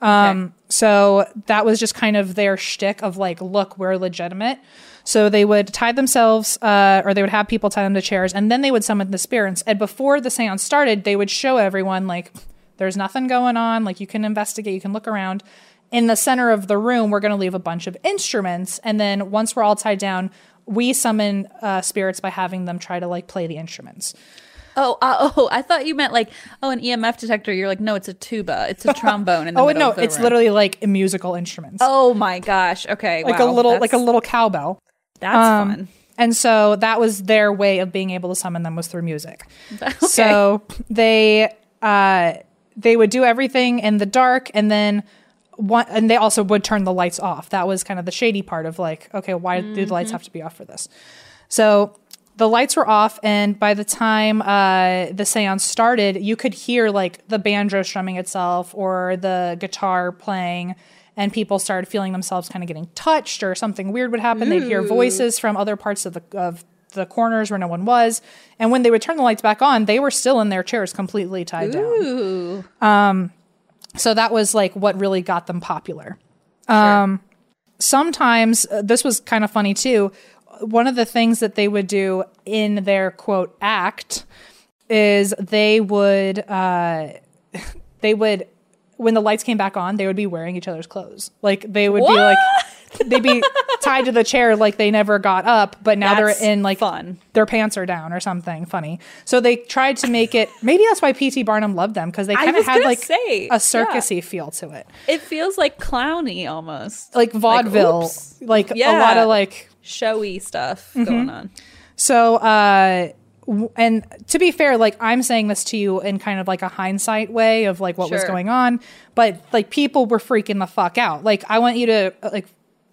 Um, so that was just kind of their shtick of like, look, we're legitimate. So they would tie themselves, uh, or they would have people tie them to chairs, and then they would summon the spirits. And before the seance started, they would show everyone like, there's nothing going on. Like you can investigate, you can look around. In the center of the room, we're going to leave a bunch of instruments, and then once we're all tied down, we summon uh, spirits by having them try to like play the instruments. Oh, uh, oh! I thought you meant like oh, an EMF detector. You're like, no, it's a tuba. It's a trombone. In the Oh no, the it's room. literally like musical instruments, Oh my gosh. Okay. like wow, a little like a little cowbell. That's Um, fun. And so that was their way of being able to summon them was through music. Okay. So they uh, they would do everything in the dark, and then one, and they also would turn the lights off. That was kind of the shady part of like, okay, why do the Mm-hmm. lights have to be off for this? So the lights were off, and by the time uh, the seance started, you could hear like the banjo strumming itself or the guitar playing, and people started feeling themselves kind of getting touched, or something weird would happen. They'd hear voices from other parts of the of the corners where no one was, and when they would turn the lights back on, they were still in their chairs, completely tied down. Ooh. So that was like what really got them popular. Um, sometimes uh, this was kind of funny too. One of the things that they would do in their quote act is they would uh, they would when the lights came back on, they would be wearing each other's clothes. Like they would be like they'd be tied to the chair like they never got up, but now That's they're in like fun. their pants are down or something funny. So they tried to make it. Maybe that's why P.T. Barnum loved them because they kind of had like say, a circusy feel to it, It feels like clowny almost. like vaudeville, oops. like, a lot of like. Showy stuff Mm-hmm. going on. So, uh, and to be fair, like I'm saying this to you in kind of like a hindsight way of like what was going on, but like people were freaking the fuck out. Like I want you to uh, like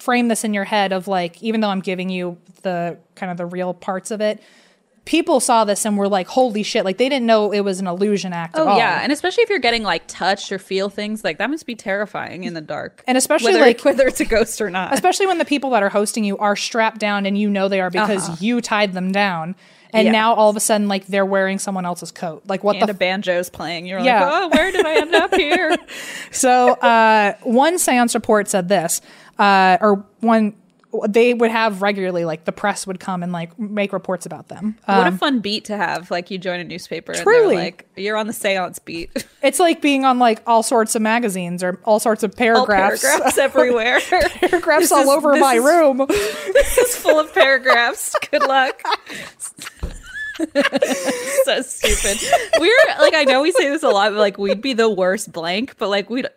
frame this in your head of like even though I'm giving you the kind of the real parts of it. People saw this and were like, "Holy shit!" Like they didn't know it was an illusion act. at Oh all. yeah, and especially if you're getting like touched or feel things like that must be terrifying in the dark. And especially, whether, like- whether it's a ghost or not. especially when the people that are hosting you are strapped down and you know they are because uh-huh. you tied them down and. Yeah. now all of a sudden like they're wearing someone else's coat like what and the a banjo's playing. You're Yeah. like, oh, where did I end up here? so uh one seance report said this uh or one they would have regularly like the press would come and like make reports about them what a fun beat to have! Like you join a newspaper, and Um, Truly. they're like, you're on the seance beat. it's like being on like all sorts of magazines or all sorts of all paragraphs paragraphs everywhere. paragraphs This all is- over my is- room this is full of paragraphs. Good luck. so stupid. We're like, I know we say this a lot, but like, we'd be the worst blank. But like, we'd.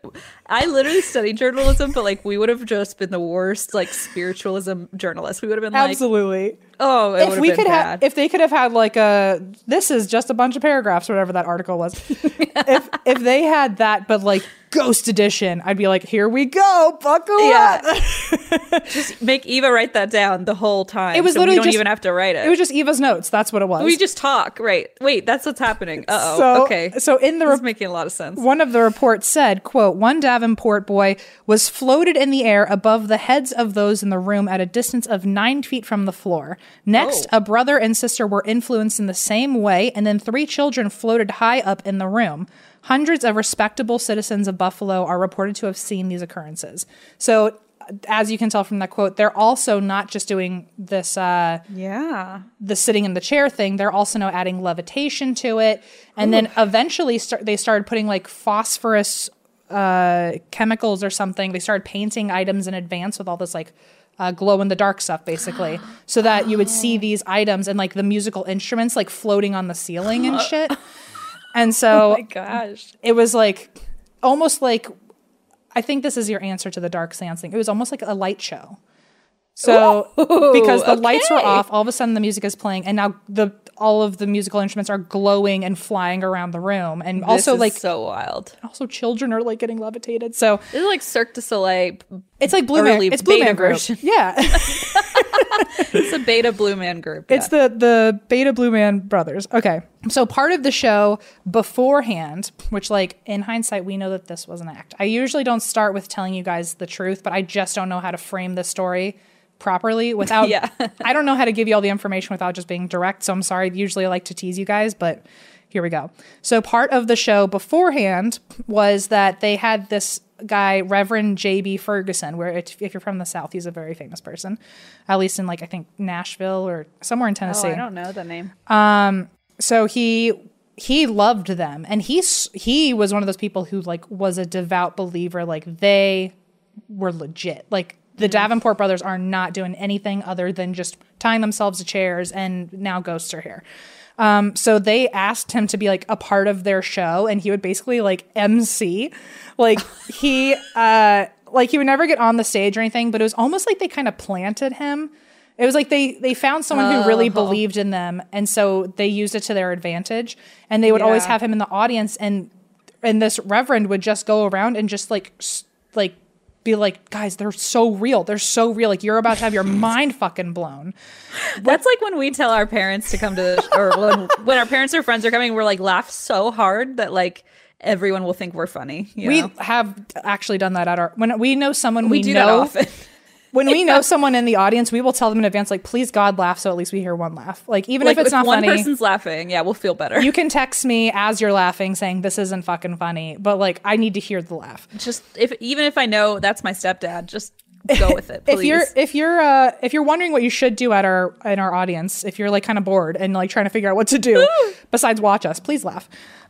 I literally studied journalism, but like, we would have just been the worst like spiritualism journalists. We would have been like, absolutely oh, it if would we have been could have if they could have had like a this is just a bunch of paragraphs whatever that article was if if they had that but like ghost edition i'd be like here we go buckle Yeah. up just make Eva write that down the whole time. It was so literally we don't just- even have to write it. it was just eva's notes that's what it was we just talk, right? Wait, that's what's happening. Uh oh. so okay. so in the this is re- making a lot of sense. one of the reports said quote one davenport boy was floated in the air above the heads of those in the room at a distance of nine feet from the floor next Oh. a brother and sister were influenced in the same way and then three children floated high up in the room hundreds of respectable citizens of buffalo are reported to have seen these occurrences so as you can tell from that quote they're also not just doing this uh Yeah. the sitting in the chair thing, they're also now adding levitation to it. And then eventually start, they started putting like phosphorus uh, chemicals or something. They started painting items in advance with all this like uh, glow in the dark stuff, basically, so that you would see these items and like the musical instruments like floating on the ceiling and shit. And so Oh my gosh. it was like almost like I think this is your answer to the dark seance thing. It was almost like a light show. So because the lights were off, all of a sudden the music is playing, and now the all of the musical instruments are glowing and flying around the room, and also This is like so wild. also children are like getting levitated. So This is like Cirque du Soleil. it's like Blue Man. It's Blue Man Group. version. Yeah, It's a beta Blue Man group. it's the the Beta Blue Man brothers. Okay, so part of the show beforehand, which like in hindsight we know that this was an act. I usually don't start with telling you guys the truth, but I just don't know how to frame the story properly without. Yeah. I don't know how to give you all the information without just being direct. So I'm sorry. Usually I like to tease you guys, but here we go. So part of the show beforehand was that they had this guy, Reverend J.B. Ferguson, where it, if you're from the South, he's a very famous person, at least in like, I think Nashville or somewhere in Tennessee. oh, I don't know the name. Um, so he he loved them and he's he was one of those people who like was a devout believer like they were legit like the davenport brothers are not doing anything other than just tying themselves to chairs and now ghosts are here. Um, so they asked him to be like a part of their show and he would basically like mc like he uh like he would never get on the stage or anything but it was almost like they kind of planted him. It was like they they found someone who really believed in them, and so they used it to their advantage. And they would always have him in the audience, and and this reverend would just go around and just like s- like be like, guys, they're so real. They're so real. Like you're about to have your mind fucking blown. That's like when we tell our parents to come to the or when, when our parents or friends are coming, we're like laugh so hard that like everyone will think we're funny. You We know? have actually done that at our when we know someone we, we do that often. When we know someone in the audience, we will tell them in advance, like, please God laugh, so at least we hear one laugh. Like even like if it's not one funny, person's laughing, yeah, we'll feel better. you can text me as you're laughing saying this isn't fucking funny, but like I need to hear the laugh. just if even if I know that's my stepdad, just go with it. Please. If you're if you're uh if you're wondering what you should do at our in our audience, if you're like kind of bored and like trying to figure out what to do besides watch us, please laugh.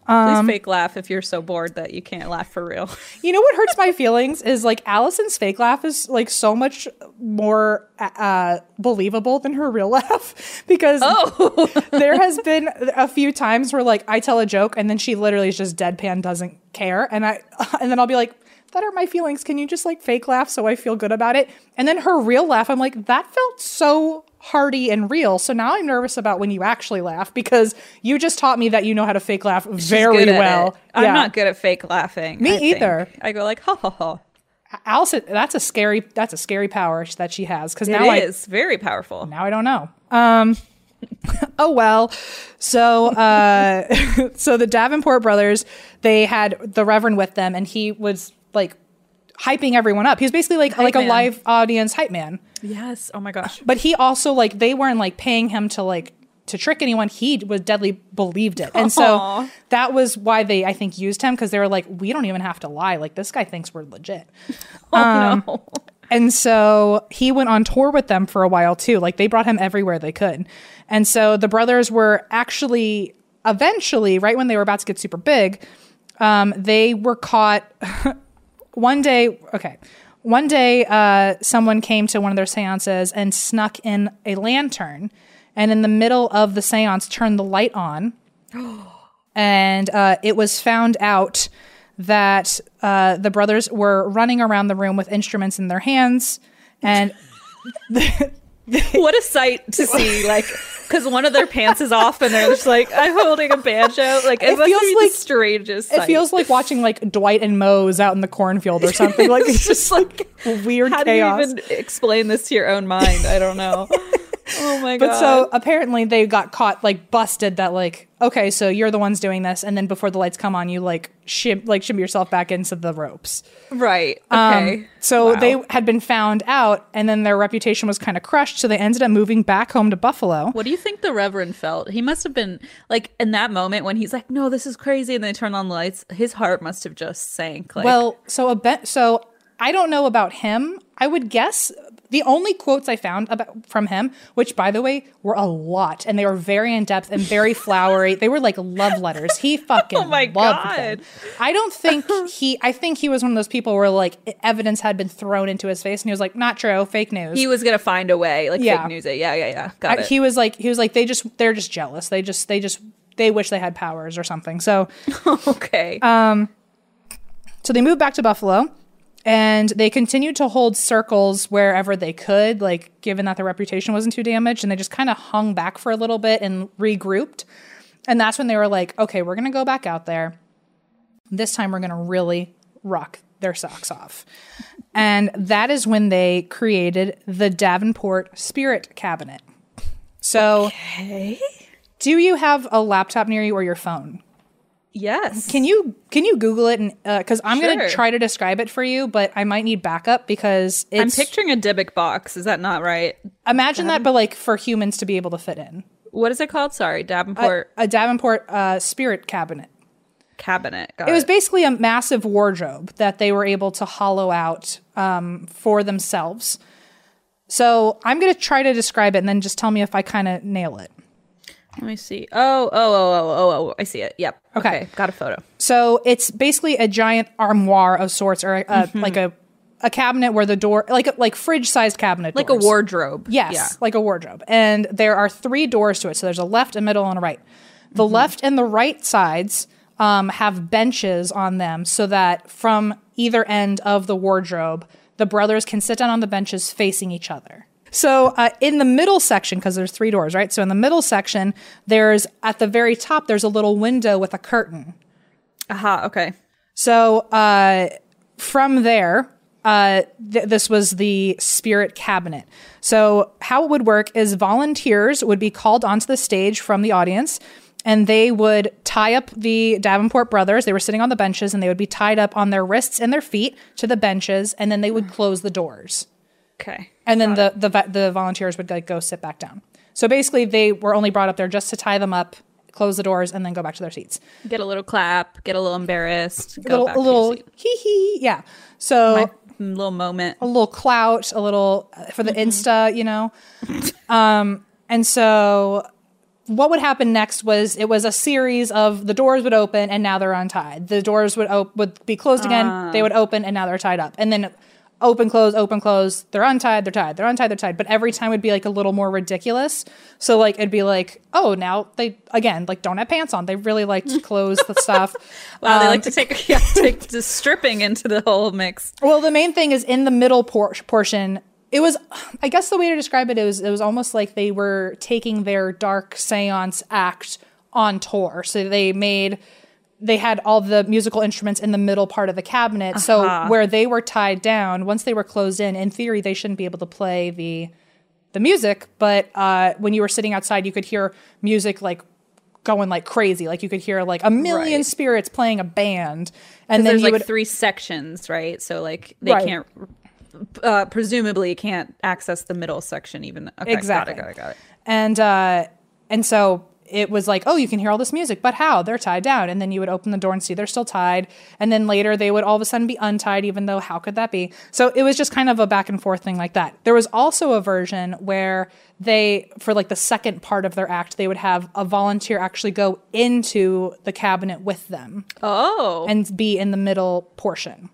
Please fake laugh if you're so bored that you can't laugh for real. You know what hurts my feelings is like Allison's fake laugh is like so much more uh believable than her real laugh because there has been a few times where like I tell a joke and then she literally is just deadpan doesn't care and I and then I'll be like that are my feelings. Can you just like fake laugh so I feel good about it? And then her real laugh I'm like that felt so hearty and real so now I'm nervous about when you actually laugh because you just taught me that you know how to fake laugh very well. I'm Yeah. not good at fake laughing. Me I think. either. I go like ha ha ha. Allison, that's a scary that's a scary power that she has because It now I is very powerful. now I don't know. Um, oh well. So uh, so the Davenport brothers they had the Reverend with them, and he was like hyping everyone up. He was basically like like a live audience hype man. Yes. Oh my gosh. But he also like they weren't like paying him to like to trick anyone. He was deadly believed it, and so that was why they I think used him because they were like we don't even have to lie. Like this guy thinks we're legit. Oh no. And so he went on tour with them for a while too. Like they brought him everywhere they could. And so the brothers were actually eventually, right when they were about to get super big, um, they were caught one day. Okay. One day, uh, someone came to one of their seances and snuck in a lantern, and in the middle of the seance, turned the light on. and uh, it was found out that uh, the brothers were running around the room with instruments in their hands, and what a sight to see! Like, because one of their pants is off and they're just like, I'm holding a banjo. Like, it, It feels like- the strangest. it sight. feels like watching like Dwight and Mose out in the cornfield or something. Like it's just like weird How chaos. do you even explain this to your own mind? I don't know. oh my god! But so apparently they got caught like busted that like okay so you're the ones doing this and then before the lights come on you like shim like shimmy yourself back into the ropes. right. Um, Okay. so Wow. they had been found out and then their reputation was kind of crushed so they ended up moving back home to Buffalo. What do you think the Reverend felt? He must have been like in that moment when he's like, "No, this is crazy," and they turn on the lights. His heart must have just sank. Like, Well, so a bet. So I don't know about him. I would guess the only quotes I found about from him, which by the way were a lot, and they were very in depth and very flowery. They were like love letters. He fucking Oh my loved God. them. I don't think he. I think he was one of those people where like evidence had been thrown into his face, and he was like, "Not true, fake news." he was gonna find a way, like Yeah. fake news it. Yeah, yeah, yeah. Got I- it. he was like, he was like, they just, they're just jealous. They just, they just, they wish they had powers or something. So, okay. Uh, so they moved back to Buffalo, And they continued to hold circles wherever they could, like given that their reputation wasn't too damaged, and they just kind of hung back for a little bit and regrouped. And that's when they were like, okay, we're gonna go back out there. This time we're gonna really rock their socks off. And that is when they created the Davenport Spirit Cabinet. So, do you have a laptop near you or your phone? Yes. Can you can you Google it and because I'm gonna try to describe it for you, but I might need backup because I'm picturing a Dybbuk box. Is that not right? imagine that, but like for humans to be able to fit in What is it called? Sorry, Davenport a Davenport uh, Spirit Cabinet. cabinet. Got It was basically a massive wardrobe that they were able to hollow out um, for themselves. So I'm gonna try to describe it and then just tell me if I kind of nail it. Let me see. Oh, oh, oh, oh, oh, oh. I see it. Yep. Okay. Got a photo. So it's basically a giant armoire of sorts, or a, Mm-hmm. like a a cabinet where the door, like like fridge sized cabinet, Like doors. a wardrobe. Yes, Yeah. like a wardrobe. And there are three doors to it. So there's a left, a middle, and a right. The Mm-hmm. left and the right sides um, have benches on them so that from either end of the wardrobe, the brothers can sit down on the benches facing each other. So uh, in the middle section, because there's three doors, right? So in the middle section, there's at the very top, there's a little window with a curtain. Aha. Okay. So uh, from there, uh, th- this was the spirit cabinet. So how it would work is volunteers would be called onto the stage from the audience, and they would tie up the Davenport brothers. They were sitting on the benches, and they would be tied up on their wrists and their feet to the benches, and then they would close the doors Okay. and then the, the the volunteers would like go sit back down. So basically, they were only brought up there just to tie them up, close the doors, and then go back to their seats. Get a little clap. Get a little embarrassed. A Go little, a little to hee hee, yeah. So My little moment. a little clout, a little uh, for the Mm-hmm. Insta, you know. um, and so what would happen next was it was a series of the doors would open and now they're untied. The doors would op- would be closed again, Ah. they would open and now they're tied up. And then open close open close they're untied they're tied they're untied they're tied but every time would be like a little more ridiculous so like it'd be like oh now they again like don't have pants on they really like to close the stuff Wow, they Um, like to take yeah, take the stripping into the whole mix. Well, the main thing is in the middle por- portion. It was, I guess, the way to describe it is it was almost like they were taking their dark seance act on tour. So they made, they had all the musical instruments in the middle part of the cabinet. So where they were tied down, once they were closed in, in theory, they shouldn't be able to play the the music. But uh, when you were sitting outside, you could hear music like going like crazy. Like you could hear like a million Right. spirits playing a band, and then There's you like would three sections, right? So like they Right. can't uh presumably can't access the middle section even. Okay, Exactly. Got it, got it, got it. and uh and so it was like oh you can hear all this music but how? They're tied down. And then you would open the door and see they're still tied. And then later they would all of a sudden be untied even though how could that be? So it was just kind of a back and forth thing like that. There was also a version where they for like the second part of their act they would have a volunteer actually go into the cabinet with them Oh. and be in the middle portion.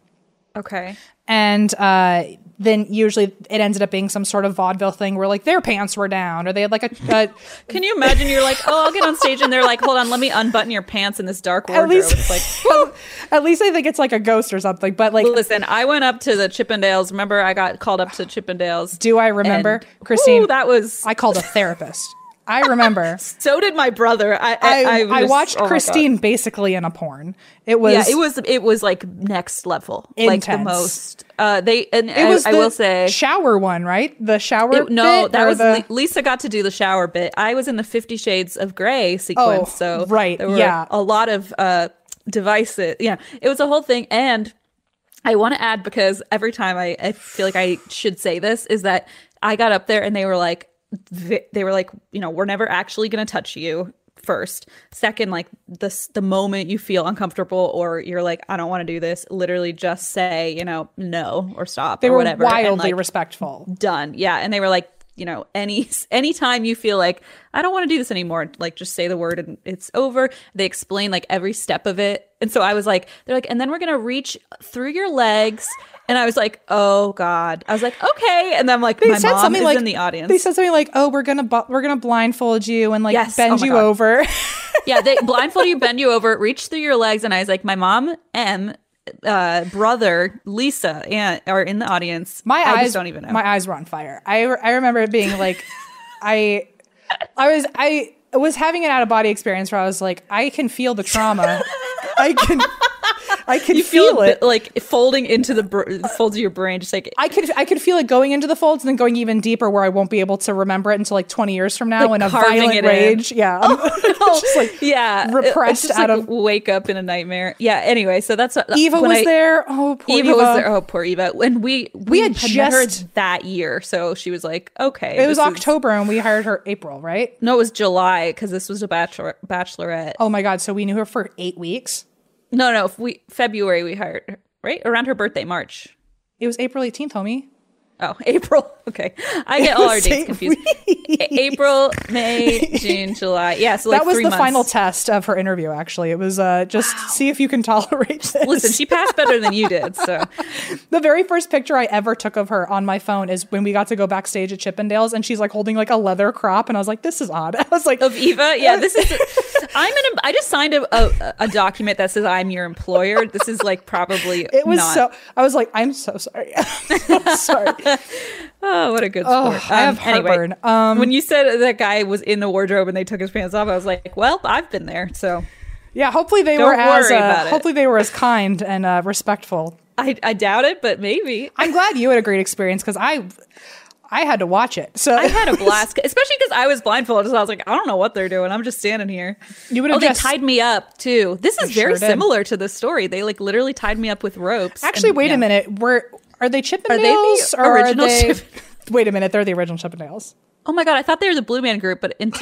Okay. and uh, then usually it ended up being some sort of vaudeville thing where like their pants were down or they had like a, a Can you imagine you're like, oh, I'll get on stage and they're like, hold on, let me unbutton your pants in this dark wardrobe. least- it's like, At least I think it's like a ghost or something. But like, listen, I went up to the Chippendales. Remember, I got called up to Chippendales. do I remember, and- Christine? Ooh, that was. I called a therapist. I remember. so did my brother. I I, I, I, watched oh. Christine basically in a porn. It was. Yeah, it was it was like next level, like the most. Uh, they and It was. I, I will say shower one, right? The shower. It- no, that was the, Lisa got to do the shower bit. I was in the Fifty Shades of Grey sequence, Oh, so right, there were yeah. a lot of uh, devices. Yeah, it was a whole thing, and I want to add because every time I, I feel like I should say this is that I got up there and they were like, th- they were like, you know, we're never actually going to touch you. First, second, like this, the moment you feel uncomfortable or you're like, I don't want to do this, literally just say, you know, no or stop they or were whatever. and, wildly like, respectful. done. Yeah. And they were like, you know, any anytime you feel like I don't want to do this anymore, like just say the word and it's over. They explain like every step of it. And so I was like, they're like, and then we're gonna reach through your legs. And I was like, oh God. I was like, okay. And then I'm like, They my said mom something is like in the audience. They said something like, "Oh, we're gonna bu- we're gonna blindfold you and like Yes. bend Oh you over." yeah, they blindfold you, bend you over, reach through your legs, and I was like, my mom M uh, brother, Lisa, and are in the audience. My I eyes don't even know. My eyes were on fire. I I remember it being like, I, I was I was having an out of body experience where I was like, I can feel the trauma. I can, I can feel, feel, it. like folding into the br- folds of your brain, just like I could I could feel it going into the folds and then going even deeper where I won't be able to remember it until like 20 years from now Like in a violent it in. rage. Yeah. I'm oh, just like yeah, repressed it's just out like of wake up in a nightmare. Yeah. Anyway, so that's what Eva was I- there. Oh, poor Eva, Eva, was there. Oh, poor Eva. When we we, had had, her just- that year, so she was like, okay, It was this is- October and we hired her April, right? no, it was July because this was a bachelor bachelorette. Oh my god, so we knew her for 8 weeks. No, no, we February we hired right around her birthday, March. It was April 18th, homie. Oh, April. Okay, I get all our dates confused. A- April, May, June, July. Yeah, so like that was the months. final test of her interview actually. It was uh just see if you can tolerate this. Listen, she passed better than you did. So The very first picture I ever took of her on my phone is when we got to go backstage at Chippendales and she's like holding like a leather crop and I was like, this is odd. I was like, of Eva, yeah, this is. I'm gonna. I just signed a, a, a document that says I'm your employer. This is like probably. it was not. so, I was like, I'm so sorry. I'm so sorry. Oh, what a good Oh, sport. I have heartburn. Um, when you said that guy was in the wardrobe and they took his pants off, I was like, well, I've been there, so Yeah, hopefully they Don't were as uh, hopefully they were as kind and uh, respectful. I, I doubt it, but maybe. I'm glad you had a great experience because I I had to watch it. So I had a blast, especially because I was blindfolded. So I was like, I don't know what they're doing. I'm just standing here. You would Oh, have they tied me up too. This is They very sure similar to the story. They like literally tied me up with ropes. actually. and- Wait yeah. a minute. Were are they Chippendales Are they the or original are they? Wait a minute. They're the original Chippendales. Oh my god, I thought they were the Blue Man Group, but in,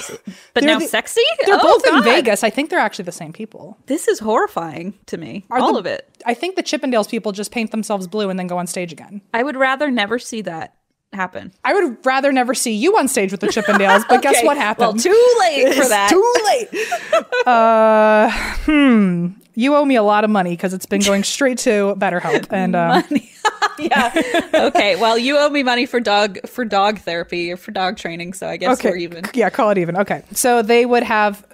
but now the- sexy. They're Oh, both in Vegas. I think they're actually the same people. This is horrifying to me. Are All the- of it. I think the Chippendales people just paint themselves blue and then go on stage again. I would rather never see that happen. I would rather never see you on stage with the Chippendales, but guess what happened? Well, too late for that. Too late. uh, hmm. You owe me a lot of money because it's been going straight to BetterHelp, and uh, yeah. Okay. Well, you owe me money for dog for dog therapy or for dog training, so I guess okay, we're even. yeah, call it even. Okay, so they would have.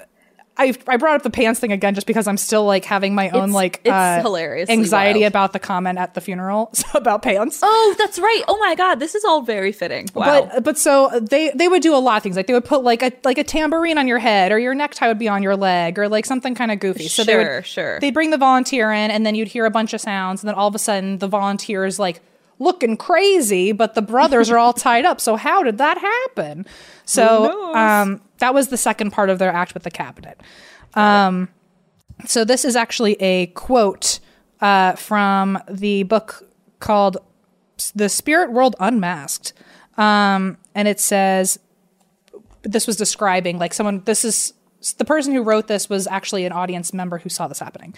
I, I brought up the pants thing again just because I'm still like having my own It's- like it's uh, hilariously anxiety wild. about the comment at the funeral about pants. Oh, that's right. Oh my god, this is all very fitting. Wow. But but so they they would do a lot of things like they would put like a like a tambourine on your head or your necktie would be on your leg or like something kind of goofy. So they Sure, would sure. They'd bring the volunteer in and then you'd hear a bunch of sounds and then all of a sudden the volunteers like looking crazy, but the brothers are all tied up. So how did that happen? So um that was the second part of their act with the cabinet. Um so this is actually a quote uh, from the book called "The Spirit World Unmasked," um, and it says this was describing like someone. This is the person who wrote this was actually an audience member who saw this happening.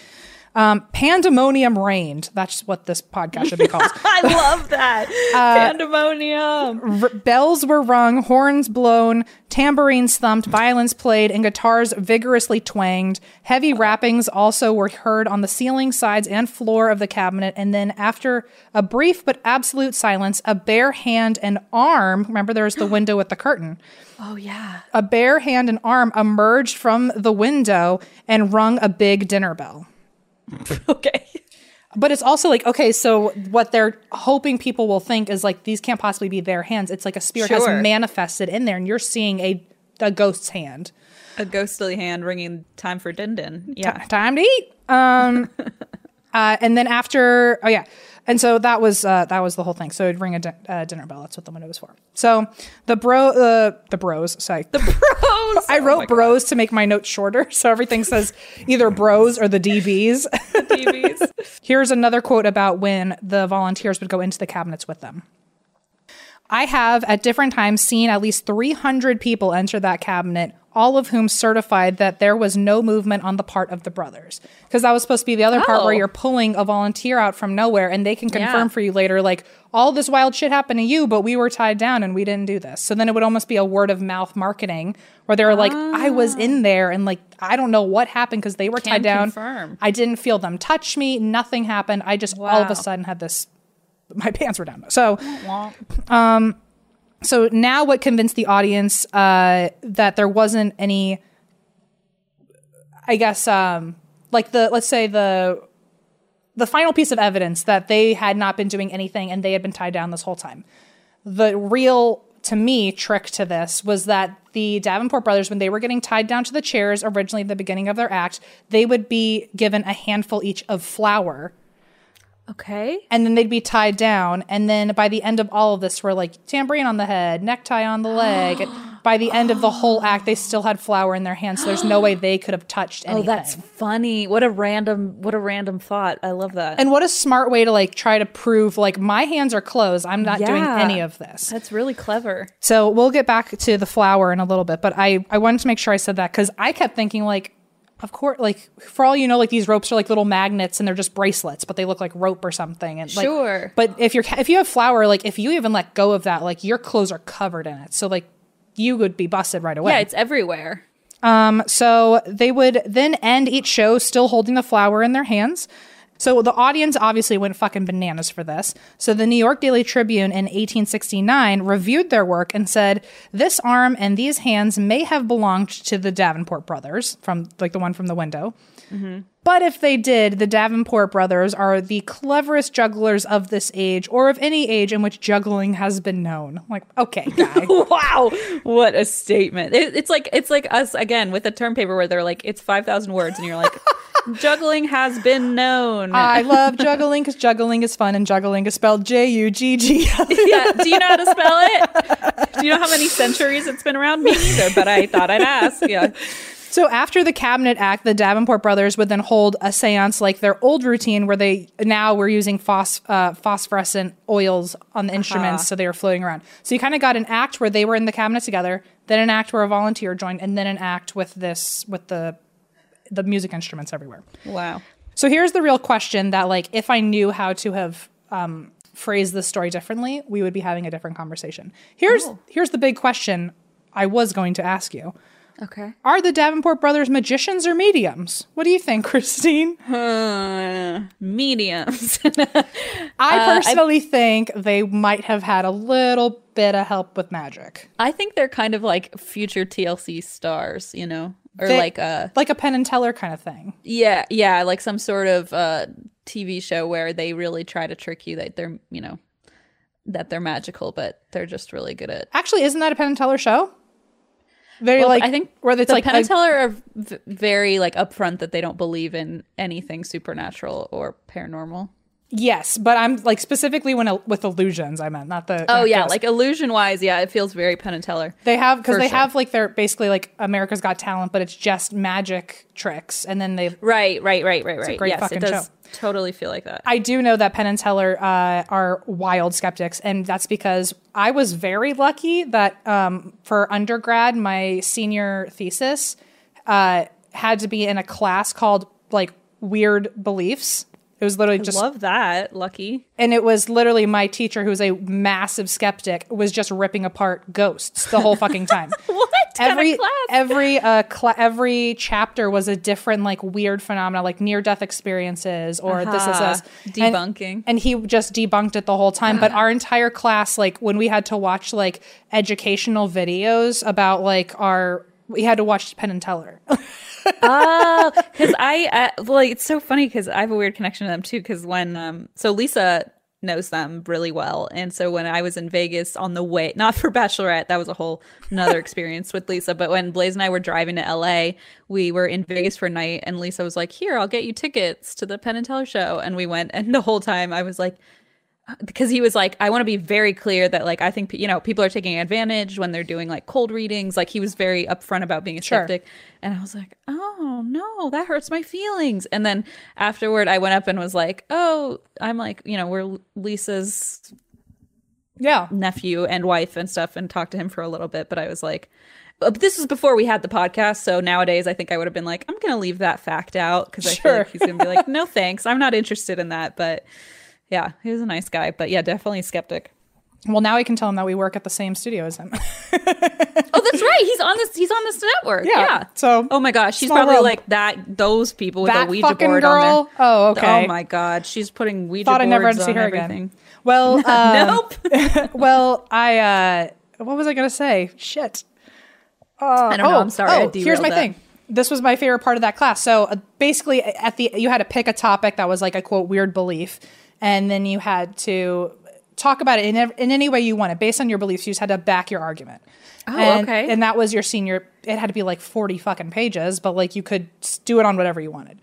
Um, pandemonium reigned. That's what this podcast should be called. I love that Uh, pandemonium. R- bells were rung, horns blown, tambourines thumped, violins played, and guitars vigorously twanged. Heavy rappings also were heard on the ceiling, sides, and floor of the cabinet. And then, after a brief but absolute silence, a bare hand and arm remember, there was the window with the curtain. Oh yeah. A bare hand and arm emerged from the window and rung a big dinner bell. Okay. But it's also like, okay, so what they're hoping people will think is like these can't possibly be their hands. It's like a spirit Sure. has manifested in there, and you're seeing a a ghost's hand. A ghostly hand ringing time for din din. Yeah. Time to eat. Um, uh, and then after, oh yeah, and so that was uh, that was the whole thing. So it'd ring a di- uh, dinner bell. That's what the window was for. So the bro, uh, the bros, sorry, the Bros. I Oh wrote God. bros to make my notes shorter, so everything says either bros or the DBs. DBs. Here's another quote about when the volunteers would go into the cabinets with them. I have at different times seen at least 300 people enter that cabinet, all of whom certified that there was no movement on the part of the brothers. Because that was supposed to be the other part where Oh. you're pulling a volunteer out from nowhere and they can confirm Yeah. for you later, like, all this wild shit happened to you, but we were tied down and we didn't do this. So then it would almost be a word of mouth marketing where they were like, I was in ah. there and like, I don't know what happened because they were Can tied down. confirm. I didn't feel them touch me. Nothing happened. I just all of a sudden had this. My pants were down. So, um, so now what convinced the audience uh, that there wasn't any? I guess um, like the let's say the the final piece of evidence that they had not been doing anything and they had been tied down this whole time. The real, to me, trick to this was that the Davenport brothers, when they were getting tied down to the chairs originally at the beginning of their act, they would be given a handful each of flour Okay. and then they'd be tied down. And then by the end of all of this, we're like tambourine on the head, necktie on the leg. And by the end of the whole act, they still had flour in their hands. So there's no way they could have touched anything. Oh, that's funny. What a random what a random thought. I love that. and what a smart way to like try to prove like my hands are closed. I'm not doing any of this. That's really clever. So we'll get back to the flour in a little bit, but I I wanted to make sure I said that because I kept thinking like, of course, like for all you know, like these ropes are like little magnets and they're just bracelets, but they look like rope or something. And like, Sure. But if you're if you have flour, like if you even let go of that, like your clothes are covered in it, so like you would be busted right away. Yeah, it's everywhere. Um, so they would then end each show still holding the flour in their hands. So the audience obviously went fucking bananas for this. So the New York Daily Tribune in 1869 reviewed their work and said, "This arm and these hands may have belonged to the Davenport brothers from like the one from the window." But if they did, the Davenport brothers are the cleverest jugglers of this age, or of any age in which juggling has been known. Like, okay, guy. wow, what a statement! It, it's like it's like us again with the term paper where they're like it's five thousand words, and you're like, juggling has been known. I love juggling because juggling is fun and juggling is spelled J U G G. yeah, do you know how to spell it? Do you know how many centuries it's been around? Me neither, but I thought I'd ask. Yeah. So after the Cabinet Act, the Davenport brothers would then hold a séance like their old routine, where they now were using phos- uh, phosphorescent oils on the instruments, so they were floating around. So you kind of got an act where they were in the cabinet together, then an act where a volunteer joined, and then an act with this with the the music instruments everywhere. Wow. So here's the real question that like if I knew how to have um, phrased this story differently, we would be having a different conversation. Here's here's the big question I was going to ask you. Okay. Are the Davenport brothers magicians or mediums? What do you think, Christine? Uh, mediums. I personally think they might have had a little bit of help with magic. I think they're kind of like future TLC stars, you know, or They- like a Like a Penn and Teller kind of thing. yeah, yeah, like some sort of uh, TV show where they really try to trick you that they're, you know, that they're magical, but they're just really good at. Actually, isn't that a Penn and Teller show? Very Well, like I think where it's the like Penn and Teller are v- very like upfront that they don't believe in anything supernatural or paranormal. Yes, but I'm like specifically when with illusions. I meant not the. Oh yeah, ghosts. like illusion wise, yeah, it feels very Penn and Teller. They have because they sure. have like they're basically like America's Got Talent, but it's just magic tricks, and then they. Right, right, right, right, right. great yes, fucking it does show. totally feel like that. I do know that Penn and Teller uh, are wild skeptics, and that's because I was very lucky that um, for undergrad, my senior thesis uh, had to be in a class called like weird beliefs. It was literally just Love that, Lucky. and it was literally my teacher who's a massive skeptic was just ripping apart ghosts the whole fucking time What every class? every uh cla every chapter was a different like weird phenomena like near death experiences or this is this And- Debunking. and, he just debunked it the whole time but our entire class like when we had to watch like educational videos about like our we had to watch Penn and Teller oh, because I uh, like it's so funny because I have a weird connection to them too. Because when um, so Lisa knows them really well, and so when I was in Vegas on the way, not for Bachelorette, that was a whole another experience with Lisa. But when Blaze and I were driving to LA, we were in Vegas for a night, and Lisa was like, "Here, I'll get you tickets to the Penn and Teller show," and we went. And the whole time, I was like because he was like i want to be very clear that like i think you know people are taking advantage when they're doing like cold readings. Like he was very upfront about being a Sure. skeptic. And i was like oh no that hurts my feelings. And then afterward i went up and was like oh i'm like you know we're lisa's yeah. nephew and wife and stuff and talked to him for a little bit. But i was like uh, this was before we had the podcast. So nowadays i think i would have been like i'm gonna leave that fact out because i feel like he's gonna be like no thanks. I'm not interested in that. But yeah he was a nice guy but yeah definitely a skeptic well now I can tell him that we work at the same studio as him oh that's right he's on this he's on this network Yeah, yeah, so, oh my gosh she's probably world. like that those people with That a ouija board girl? on there Oh, okay. oh my god she's putting ouija thought I boards never had to see her everything. again well um, nope well I uh what was I gonna say shit i don't know oh, i'm sorry I oh, here's my that. thing. this was my favorite part of that class. So uh, basically, at the you had to pick a topic that was like a quote weird belief, and then you had to talk about it in in any way you wanted based on your beliefs. You just had to back your argument. Oh, and, okay. And that was your senior. It had to be like forty fucking pages, but like you could do it on whatever you wanted.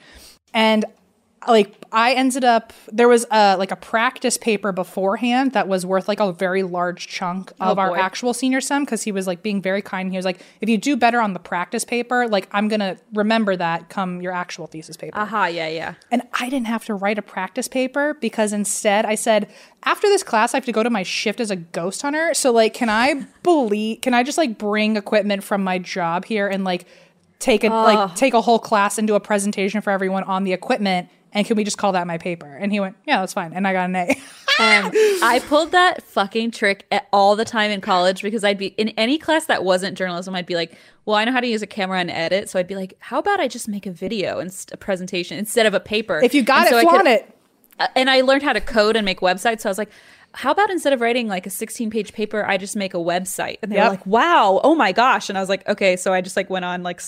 And like I ended up there was a like a practice paper beforehand that was worth like a very large chunk oh, of our actual senior sem because he was like being very kind. He was like, if you do better on the practice paper, like I'm gonna remember that come your actual thesis paper. Aha, yeah, yeah. And I didn't have to write a practice paper because instead I said, after this class, I have to go to my shift as a ghost hunter. So like, can I believe? Can I just like bring equipment from my job here and like take a like take a whole class and do a presentation for everyone on the equipment? And can we just call that my paper? And he went, yeah, that's fine. And I got an A. Um, I pulled that fucking trick at all the time in college because I'd be in any class that wasn't journalism. I'd be like, "Well, I know how to use a camera and edit," so I'd be like, "How about I just make a video and a presentation instead of a paper?" if you got And it, so flaunt it. uh, and I learned how to code and make websites. So I was like, how about instead of writing like a 16 page paper, I just make a website? And they Yep. were like, wow, oh my gosh. And I was like, okay. So I just like went on like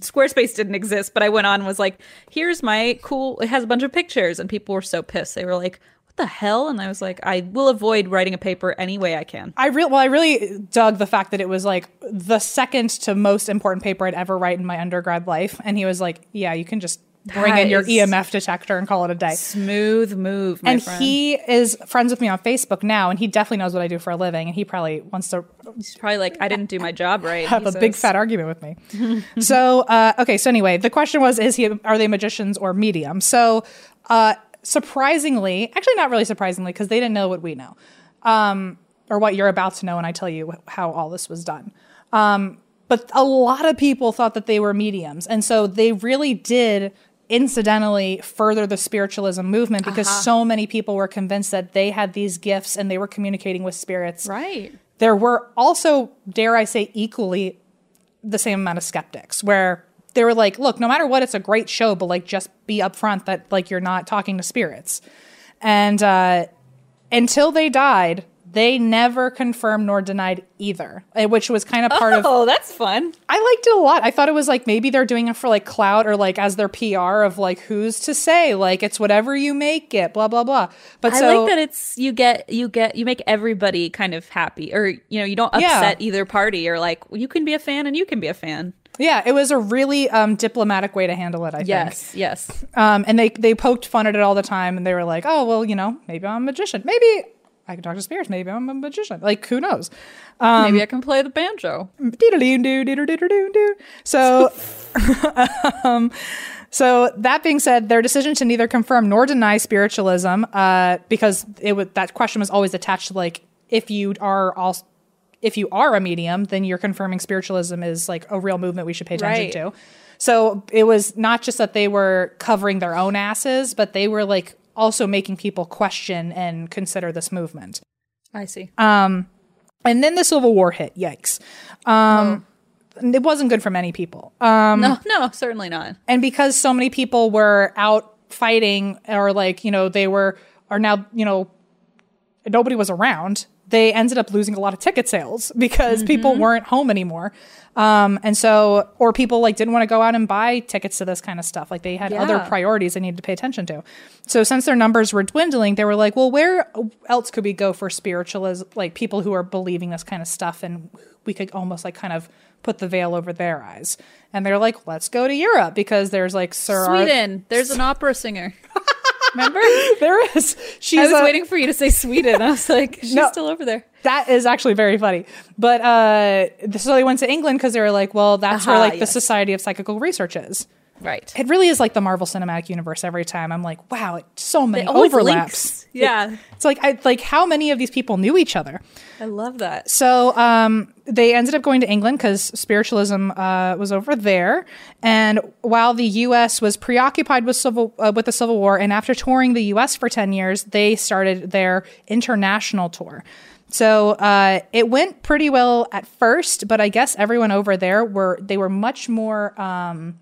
Squarespace didn't exist, but I went on and was like, here's my cool, it has a bunch of pictures. And people were so pissed. They were like, what the hell? And I was like, I will avoid writing a paper any way I can. I real well, I really dug the fact that it was like the second to most important paper I'd ever write in my undergrad life. And he was like, "Yeah, you can just bring in your EMF detector and call it a day." Smooth move, my and friend. he is friends with me on Facebook now, and he definitely knows what I do for a living, and he probably wants to He's probably like, I didn't do my job right. have he a big fat argument with me. so, uh, okay, so anyway, the question was: Is he? Are they magicians or medium? So, uh, surprisingly, actually, not really surprisingly, because they didn't know what we know, um, or what you're about to know, when I tell you how all this was done. Um, but a lot of people thought that they were mediums, and so they really did incidentally further the spiritualism movement because so many people were convinced that they had these gifts and they were communicating with spirits Right. there were also, dare I say, equally the same amount of skeptics where they were like, look, no matter what, it's a great show, but like just be upfront that like you're not talking to spirits. And uh, until they died, they never confirmed nor denied either, eh, which was kind of part of Oh, that's fun. I liked it a lot. I thought it was like maybe they're doing it for like clout or like as their PR of like who's to say like it's whatever you make it, blah blah blah. But I so like that it's you get you get you make everybody kind of happy, or you know you don't Yeah. upset either party, or like you can be a fan and you can be a fan. yeah, it was a really um, diplomatic way to handle it. I think. Yes, yes. Um, and they they poked fun at it all the time, and they were like, "Oh well, you know, maybe I'm a magician. Maybe I can talk to spirits. Maybe I'm a magician. Like who knows?" Maybe I can play the banjo. So, um, so that being said, their decision to neither confirm nor deny spiritualism, uh, because it would that question was always attached to like if you are all if you are a medium, then you're confirming spiritualism is like a real movement we should pay attention Right. to. So it was not just that they were covering their own asses, but they were like also making people question and consider this movement. I see. Um, And then the Civil War hit. Yikes. Um, It wasn't good for many people. Um, no, no, certainly not. and because so many people were out fighting or like, you know, they were, are now, you know, nobody was around, they ended up losing a lot of ticket sales because people weren't home anymore. Um, and so, or people like didn't want to go out and buy tickets to this kind of stuff. Like they had other priorities they needed to pay attention to. So since their numbers were dwindling, they were like, well, where else could we go for spiritualism? Like people who are believing this kind of stuff and we could almost like kind of put the veil over their eyes. And they're like, let's go to Europe because there's like Sir Ar- Sweden. There's an opera singer. Remember? there is. She's I was a- waiting for you to say Sweden. I was like, she's No. still over there. That is actually very funny. But uh, so they went to England because they were like, well, that's where Aha, like the. Society of Psychical Research is. Right. It really is like the Marvel Cinematic Universe every time. I'm like, wow, it, so many overlaps. links. Yeah. It's like, I, like how many of these people knew each other? I love that. So um, they ended up going to England because spiritualism uh, was over there. And while the U.S. was preoccupied with civil uh, with the Civil War, and after touring the U.S. for ten years, they started their international tour. So uh, it went pretty well at first, but I guess everyone over there were they were much more um,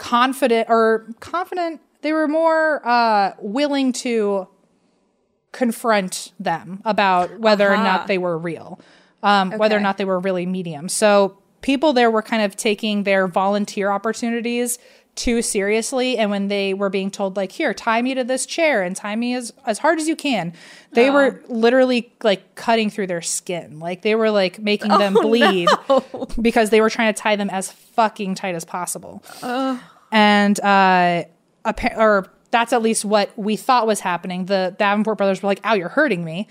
confident or confident. They were more uh, willing to confront them about whether or not they were real, um, whether or not they were really medium. So people there were kind of taking their volunteer opportunities too seriously and when they were being told like here tie me to this chair and tie me as as hard as you can they were literally like cutting through their skin. Like they were like making them bleed because they were trying to tie them as fucking tight as possible and uh appa- or that's at least what we thought was happening the davenport brothers were like ow you're hurting me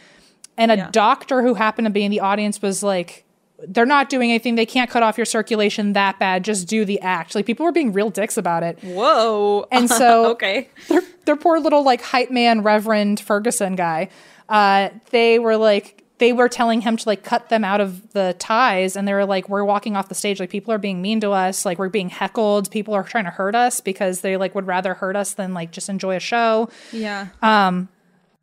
and a Yeah. doctor who happened to be in the audience was like they're not doing anything they can't cut off your circulation that bad just do the act like people were being real dicks about it Whoa. and so okay. their, their poor little like hype man reverend ferguson guy uh they were like they were telling him to like cut them out of the ties and they were like we're walking off the stage. Like people are being mean to us. Like we're being heckled. People are trying to hurt us because they like would rather hurt us than like just enjoy a show. Yeah. Um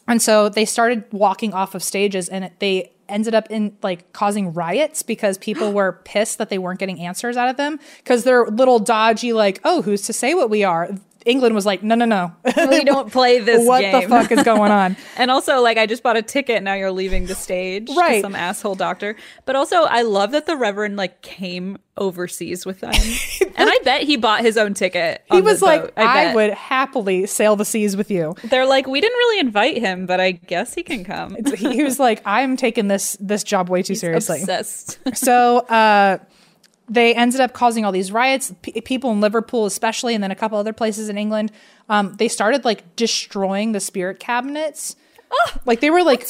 and so they started walking off of stages and they ended up in like causing riots because people were pissed that they weren't getting answers out of them because they're little dodgy like oh who's to say what we are england was like no no no we don't play this game. what game. the fuck is going on And also, like, I just bought a ticket. Now you're leaving the stage, Right. Some asshole doctor. But also, I love that the Reverend like came overseas with them, and I bet he bought his own ticket. he was like boat. I, bet. would happily sail the seas with you They're like, we didn't really invite him, but I guess he can come. he, he was like i'm taking this this job way too seriously Obsessed. so uh, they ended up causing all these riots. P- people in Liverpool, especially, and then a couple other places in England, um, they started like destroying the spirit cabinets. like they were like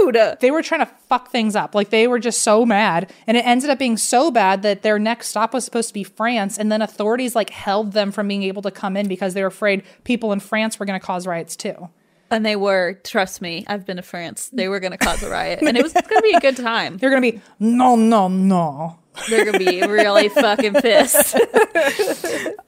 Rude. they were trying to fuck things up. Like they were just so mad, and it ended up being so bad that their next stop was supposed to be France, and then authorities like held them from being able to come in because they were afraid people in France were going to cause riots too. And they were, trust me, I've been to France. They were going to cause a riot, and it was going to be a good time. They're going to be no, no, no. They're going to be really fucking pissed.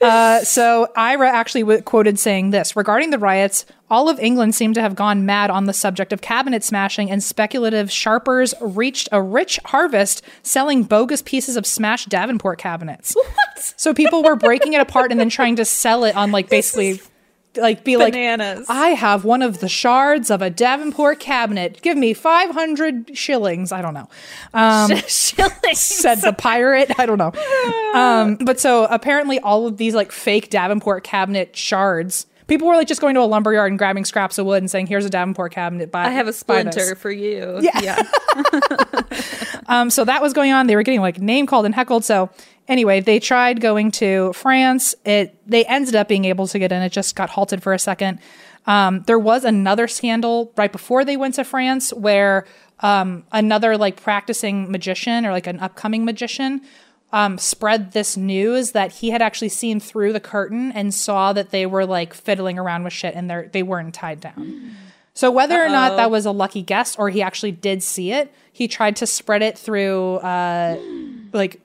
Uh, so Ira actually w- quoted saying this regarding the riots. All of England seemed to have gone mad on the subject of cabinet smashing, and speculative sharpers reached a rich harvest selling bogus pieces of smashed Davenport cabinets. What? So people were breaking it apart and then trying to sell it on like basically, like be Bananas. like, I have one of the shards of a Davenport cabinet. Give me five hundred shillings. I don't know Um said the pirate. I don't know. Um, but so apparently, all of these like fake Davenport cabinet shards, people were like just going to a lumberyard and grabbing scraps of wood and saying, "Here's a Davenport cabinet." Buy, I have a splinter for you. Yeah. Um, so that was going on. They were getting like name called and heckled. So anyway, they tried going to France. It they ended up being able to get in. It just got halted for a second. Um, there was another scandal right before they went to France where um, another like practicing magician or like an upcoming magician um, spread this news that he had actually seen through the curtain and saw that they were like fiddling around with shit and they they weren't tied down. So whether or not that was a lucky guess or he actually did see it, he tried to spread it through uh like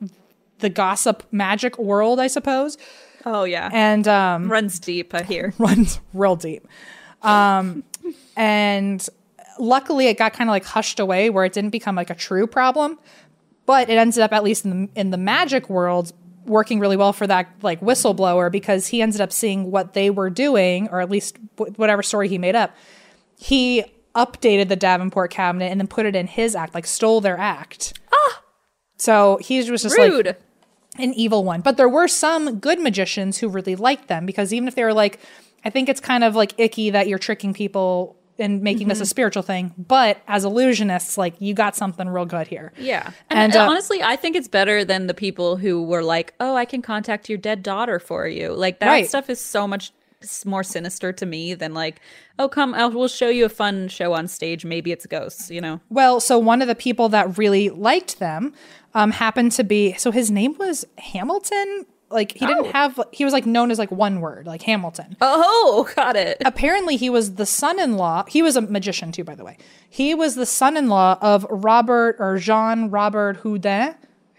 the gossip magic world, I suppose. Oh, yeah. And um Runs deep, I hear. runs real deep. Um and luckily it got kind of like hushed away where it didn't become like a true problem. But it ended up at least in the in the magic world working really well for that like whistleblower because he ended up seeing what they were doing or at least wh- whatever story he made up he updated the Davenport cabinet and then put it in his act, like stole their act. Ah. So he was just Rude. like an evil one. But there were some good magicians who really liked them because even if they were like, I think it's kind of like icky that you're tricking people and making this a spiritual thing. But as illusionists, like you got something real good here. Yeah. And, And, uh, honestly, I think it's better than the people who were like, oh, I can contact your dead daughter for you. Like, that Right. stuff is so much more sinister to me than like, oh, come, I will we'll show you a fun show on stage. Maybe it's ghosts, you know? Well, so one of the people that really liked them um, happened to be so his name was Hamilton. Like he didn't have he was like known as like one word, like Hamilton. Oh, got it. apparently he was the son-in-law he was a magician too by the way he was the son-in-law of robert or jean robert houdin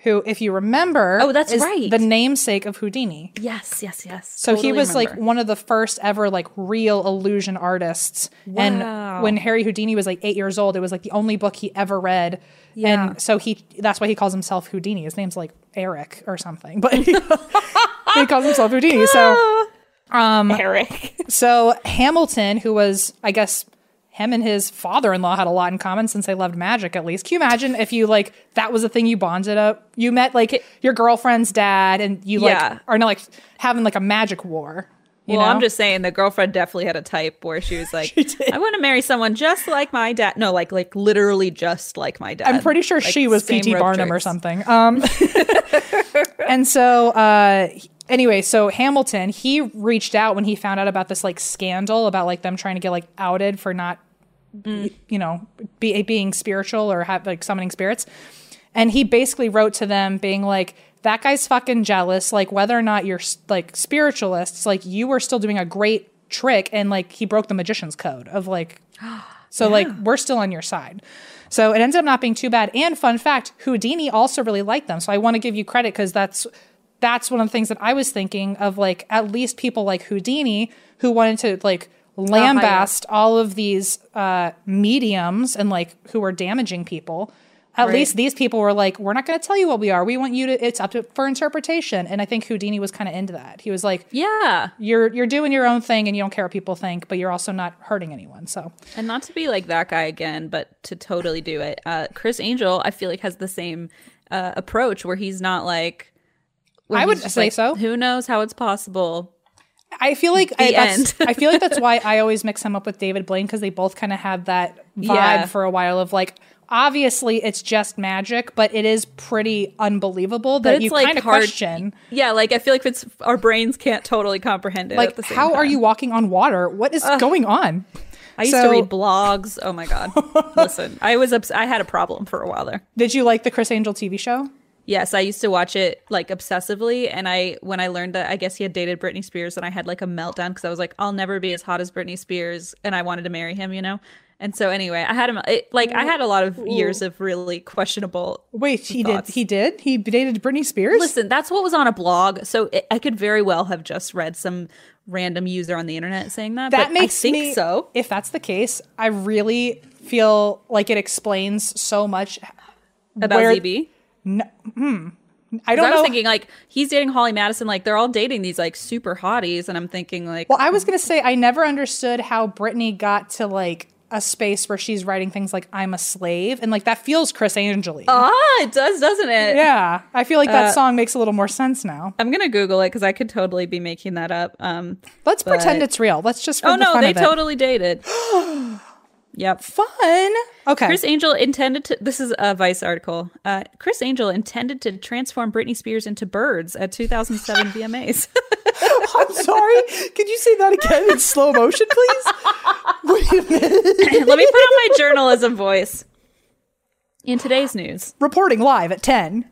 who if you remember Oh, that's is right. the namesake of houdini Yes, yes, yes. so he Totally was like one of the first ever like real illusion artists Wow. and when harry houdini was like eight years old it was like the only book he ever read Yeah. and so he that's why he calls himself houdini his name's like eric or something but he, he calls himself houdini so um, Eric. so Hamilton, who was, I guess, him and his father-in-law had a lot in common since they loved magic at least. Can you imagine if you like that was the thing you bonded up? You met like your girlfriend's dad and you like Yeah. are now like having like a magic war. You well, know? I'm just saying the girlfriend definitely had a type where she was like, I want to marry someone just like my dad. No, like like literally just like my dad. I'm pretty sure Like, she was P.T. Barnum or something. Um, and so, uh, anyway, so Hamilton, he reached out when he found out about this like scandal about like them trying to get like outed for not, Mm. you know, be, being spiritual or have like summoning spirits. And he basically wrote to them being like, that guy's fucking jealous. Like, whether or not you're like spiritualists, like, you were still doing a great trick. And like, he broke the magician's code of like, so like we're still on your side. So it ended up not being too bad. And fun fact, Houdini also really liked them. So I want to give you credit because that's that's one of the things that I was thinking of like at least people like Houdini who wanted to like lambast all of these uh mediums and like who are damaging people. At Right. least these people were like, we're not going to tell you what we are. We want you to. It's up to for interpretation. And I think Houdini was kind of into that. He was like, Yeah. you're you're doing your own thing and you don't care what people think, but you're also not hurting anyone. So And not to be like that guy again, but to totally do it. Uh, Criss Angel, I feel like has the same uh, approach where he's not like. where I would say like, so. Who knows how it's possible? I feel like I, that's. I feel like that's why I always mix him up with David Blaine because they both kind of had that vibe Yeah. for a while of like obviously it's just magic, but it is pretty unbelievable that you like, kind of question Yeah, like I feel like it's our brains can't totally comprehend it. like at the same how are you walking on water? What is going on? I used So- to read blogs. Oh my god! Listen, I was ups- I had a problem for a while there. Did you like the Criss Angel TV show? Yes, I used to watch it like obsessively, and I when I learned that I guess he had dated Britney Spears, and I had like a meltdown because I was like, I'll never be as hot as Britney Spears, and I wanted to marry him, you know. And so anyway, I had him it, like I had a lot of years of really questionable. Wait, he Thoughts. did. He did. He dated Britney Spears. Listen, that's what was on a blog, so it, I could very well have just read some random user on the internet saying that. that makes I think me so. If that's the case, I really feel like it explains so much About where- ZB. I 'Cause don't know. I was know. thinking like he's dating Holly Madison, like they're all dating these like super hotties, and I'm thinking like, Well, I was gonna say I never understood how Britney got to like a space where she's writing things like "I'm a slave" and like that feels Criss Angel. ah, it does, doesn't it? yeah, I feel like Uh, that song makes a little more sense now. I'm gonna Google it because I could totally be making that up. Um, Let's pretend it's real. Let's just oh the no, fun they of it. totally dated. yep. fun. Okay, Criss Angel intended to. This is a Vice article. Uh, Criss Angel intended to transform Britney Spears into birds at 2007 VMAs. I'm sorry. Could you say that again in slow motion, please? Wait a minute. Let me put on my journalism voice. In today's news, Reporting live at ten.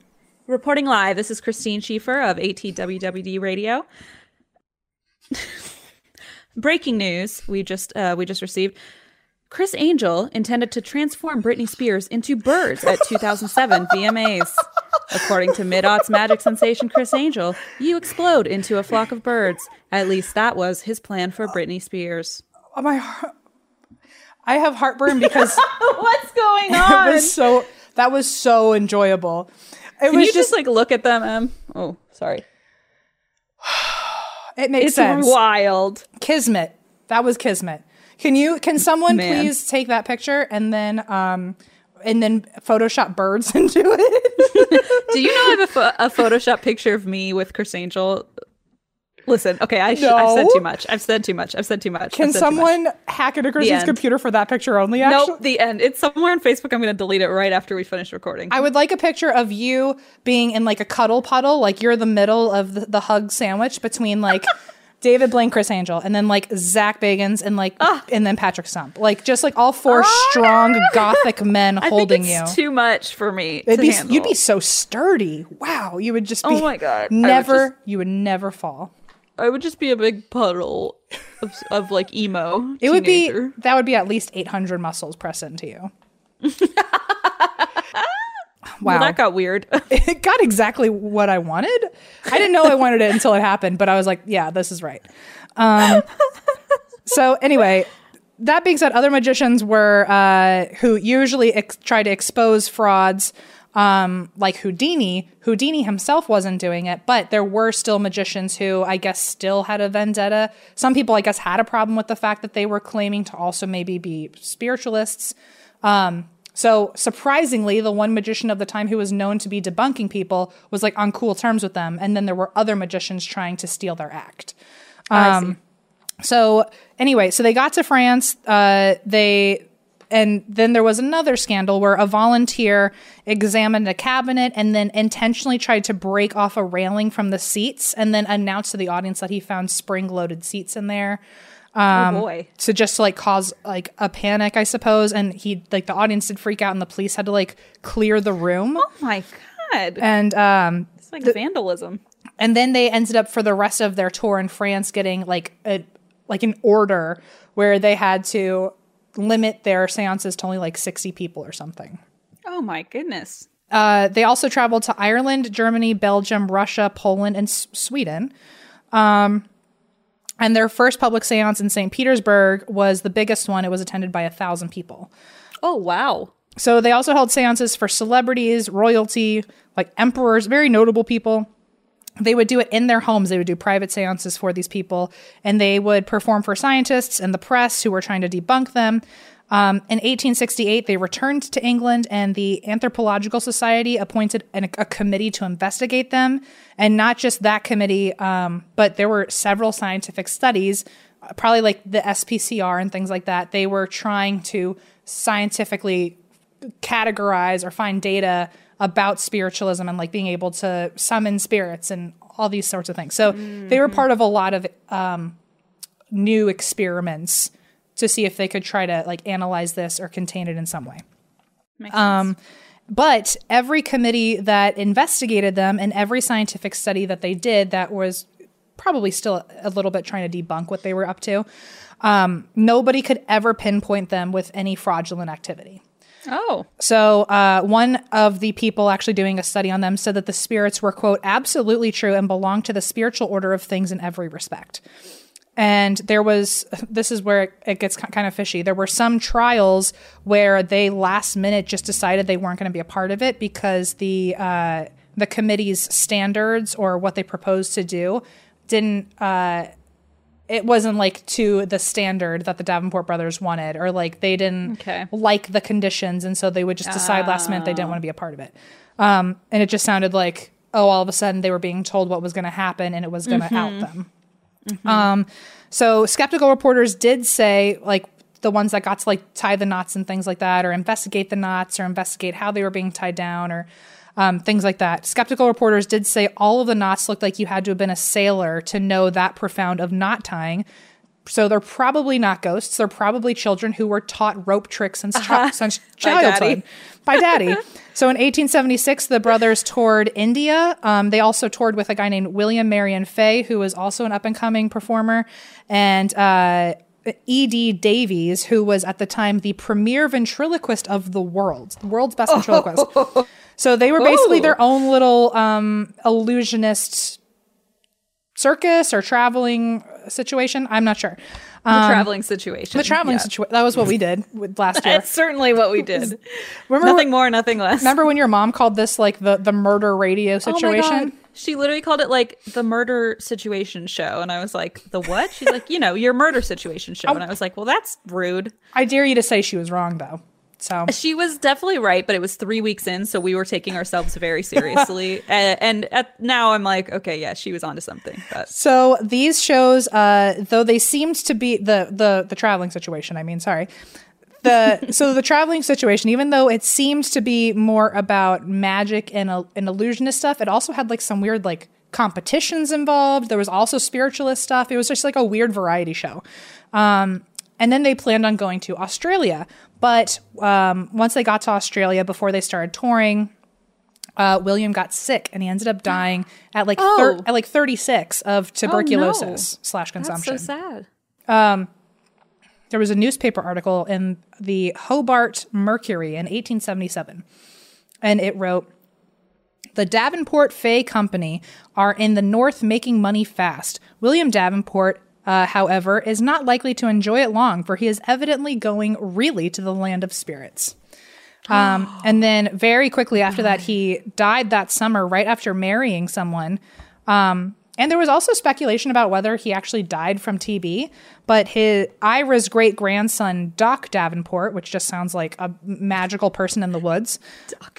reporting live, this is Christine Schieffer of ATWWD Radio. Breaking news: We just uh, we just received. Criss Angel intended to transform Britney Spears into birds at 2007 VMAs. According to mid-aughts magic sensation Criss Angel, you explode into a flock of birds. At least that was his plan for Britney Spears. Oh, my heart. I have heartburn because What's going it was so that was so enjoyable. It Can was you just, just like look at them, Em? Oh, sorry. it makes It's sense. wild. Kismet. That was Kismet. Can you can someone Man. please take that picture and then um and then Photoshop birds into it? Do you know I have a, pho- a Photoshop picture of me with Criss Angel? Listen, okay, I sh- I've said too much. I've said too much. I've said too much. Can I've said too much. someone hack into Christine's end. computer for that picture only? Actually, Nope, the end. It's somewhere on Facebook. I'm going to delete it right after we finish recording. I would like a picture of you being in like a cuddle puddle, like you're the middle of the, the hug sandwich between like David Blaine, Criss Angel, and then like Zach Bagans and like Ah. and then Patrick Stump. Like just like all four strong gothic men I holding think it's you. too much for me It'd to be, handle. you'd be so sturdy. Wow, you would just be. Oh my God. I would Never, just- you would never fall. I would just be a big puddle of, of like emo. It would be that would be at least eight hundred muscles pressed into you. wow, Well, that got weird. it got exactly what I wanted. I didn't know I wanted it until it happened, but I was like, yeah, this is right. Um, so anyway, that being said, other magicians were uh, who usually ex- try to expose frauds. um, like Houdini. Houdini himself wasn't doing it, but there were still magicians who I guess still had a vendetta. Some people, I guess, had a problem with the fact that they were claiming to also maybe be spiritualists. Um, so surprisingly, the one magician of the time who was known to be debunking people was like on cool terms with them, and then there were other magicians trying to steal their act. Um, so anyway, so they got to France. Uh, they and then there was another scandal where a volunteer examined a cabinet and then intentionally tried to break off a railing from the seats and then announced to the audience that he found spring-loaded seats in there oh boy. to just to like cause like a panic, I suppose. And he like the audience did freak out, and the police had to like clear the room. Oh my god. And um, it's like vandalism. and then they ended up for the rest of their tour in France getting like a like an order where they had to limit their seances to only like sixty people or something. Oh my goodness. Uh, they also traveled to Ireland, Germany, Belgium, Russia, Poland, and S- Sweden. Um, and their first public seance in St. Petersburg was the biggest one. It was attended by a thousand people. Oh wow. So they also held seances for celebrities, royalty, like emperors, very notable people. They would do it in their homes. They would do private seances for these people, and they would perform for scientists and the press who were trying to debunk them. Um, in 1868, they returned to England, and the Anthropological Society appointed an, a committee to investigate them. And not just that committee, um, but there were several scientific studies, uh, probably like the SPCR and things like that. They were trying to scientifically categorize or find data about spiritualism and like being able to summon spirits and all these sorts of things. So they were part of a lot of um, new experiments to see if they could try to like analyze this or contain it in some way. Makes Um, but every committee that investigated them and every scientific study that they did that was probably still a little bit trying to debunk what they were up to, um, nobody could ever pinpoint them with any fraudulent activity. Oh. So, uh, one of the people actually doing a study on them said that the spirits were, quote, absolutely true and belonged to the spiritual order of things in every respect. And there was, this is where it, it gets kind of fishy. There were some trials where they last minute just decided they weren't going to be a part of it because the, uh, the committee's standards or what they proposed to do didn't, uh, it wasn't like to the standard that the Davenport brothers wanted, or like they didn't Okay. like the conditions, and so they would just decide last minute they didn't want to be a part of it. Um, and it just sounded like, oh, all of a sudden they were being told what was going to happen, and it was going to out them. Um, so skeptical reporters did say, like the ones that got to like tie the knots and things like that, or investigate the knots, or investigate how they were being tied down, or um, things like that. Skeptical reporters did say all of the knots looked like you had to have been a sailor to know that profound of knot tying. So they're probably not ghosts. They're probably children who were taught rope tricks since, chi- since childhood by daddy. so in 1876, the brothers toured India. Um, they also toured with a guy named William Marion Fay, who was also an up and coming performer, and uh, E.D. Davies, who was at the time the premier ventriloquist of the world, the world's best ventriloquist. So they were basically Ooh. their own little um, illusionist circus or traveling situation. I'm not sure. The um, traveling situation. The traveling Yeah. situation. That was what we did with last year. That's certainly what we did. Remember nothing more, nothing less. Remember when your mom called this like the the murder radio Oh situation? God. She literally called it like the murder situation show. And I was like, the what? She's like, you know, your murder situation show. Oh. And I was like, well, that's rude. I dare you to say she was wrong though. So She was definitely right, but it was three weeks in. So we were taking ourselves very seriously. and and at, now I'm like, okay, yeah, she was onto something. But so these shows, uh, though they seemed to be the the the traveling situation. I mean, sorry. The so the traveling situation, even though it seemed to be more about magic and uh, and illusionist stuff, it also had like some weird like competitions involved. There was also spiritualist stuff. It was just like a weird variety show. Um, and then they planned on going to Australia. But um, once they got to Australia, before they started touring, uh, William got sick and he ended up dying at like thir- Oh. at like 36 of tuberculosis slash that's consumption. so sad. There was a newspaper article in the Hobart Mercury in 1877, and it wrote, "The Davenport Fay Company are in the North making money fast. William Davenport." Uh, however, is not likely to enjoy it long, for he is evidently going really to the land of spirits. Um, and then very quickly after that, he died that summer, right after marrying someone. Um, and there was also speculation about whether he actually died from TB. But his Ira's great grandson, Doc Davenport, which just sounds like a magical person in the woods.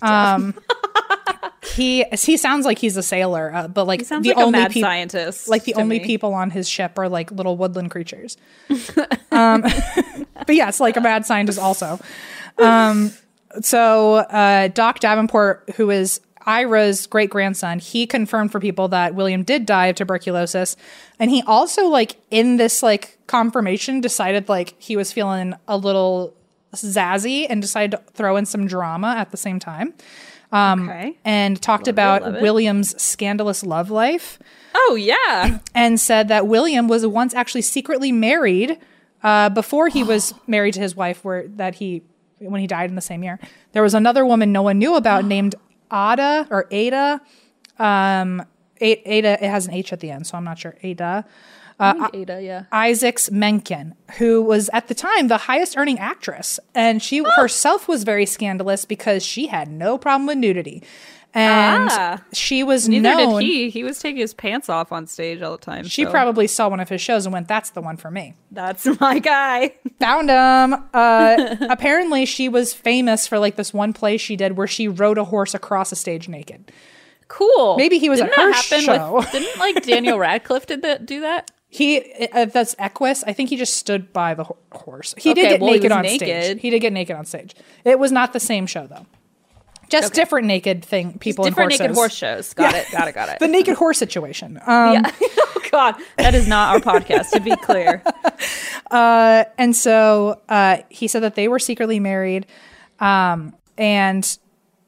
Um, he he sounds like he's a sailor, uh, but like the like only mad peop- scientist. like the only me. people on his ship are like little woodland creatures. um, but yes, like a mad scientist also. Um, so uh, Doc Davenport, who is Ira's great grandson, he confirmed for people that William did die of tuberculosis, and he also like in this like confirmation decided like he was feeling a little zazzy and decided to throw in some drama at the same time. Um, Okay. And talked Love about it. William's scandalous love life Oh yeah. and said that William was once actually secretly married uh, before he was married to his wife, where that he when he died in the same year. There was another woman no one knew about named Ada or Ada. Um, Ada it has an H at the end, so I'm not sure. Ada. Uh, Ada, yeah. Isaacs Menken, who was at the time the highest earning actress. And she herself was very scandalous because she had no problem with nudity. And Ah. she was Neither known. did he. He was taking his pants off on stage all the time. She so probably saw one of his shows and went, "That's the one for me." That's my guy. Found him. Uh, apparently, she was famous for like this one play she did where she rode a horse across a stage naked. Cool. Maybe he was didn't at her happen show. With, didn't like Daniel Radcliffe did that do that? He uh, that's Equus. I think he just stood by the ho- horse. He Okay, did get well, naked on naked. stage. He did get naked on stage. It was not the same show though. Just different naked thing. People Different in naked horse shows. Got it. Got it. Got it. The naked horse situation. Um, yeah. oh God, that is not our podcast. To be clear. and so uh, he said that they were secretly married, um, and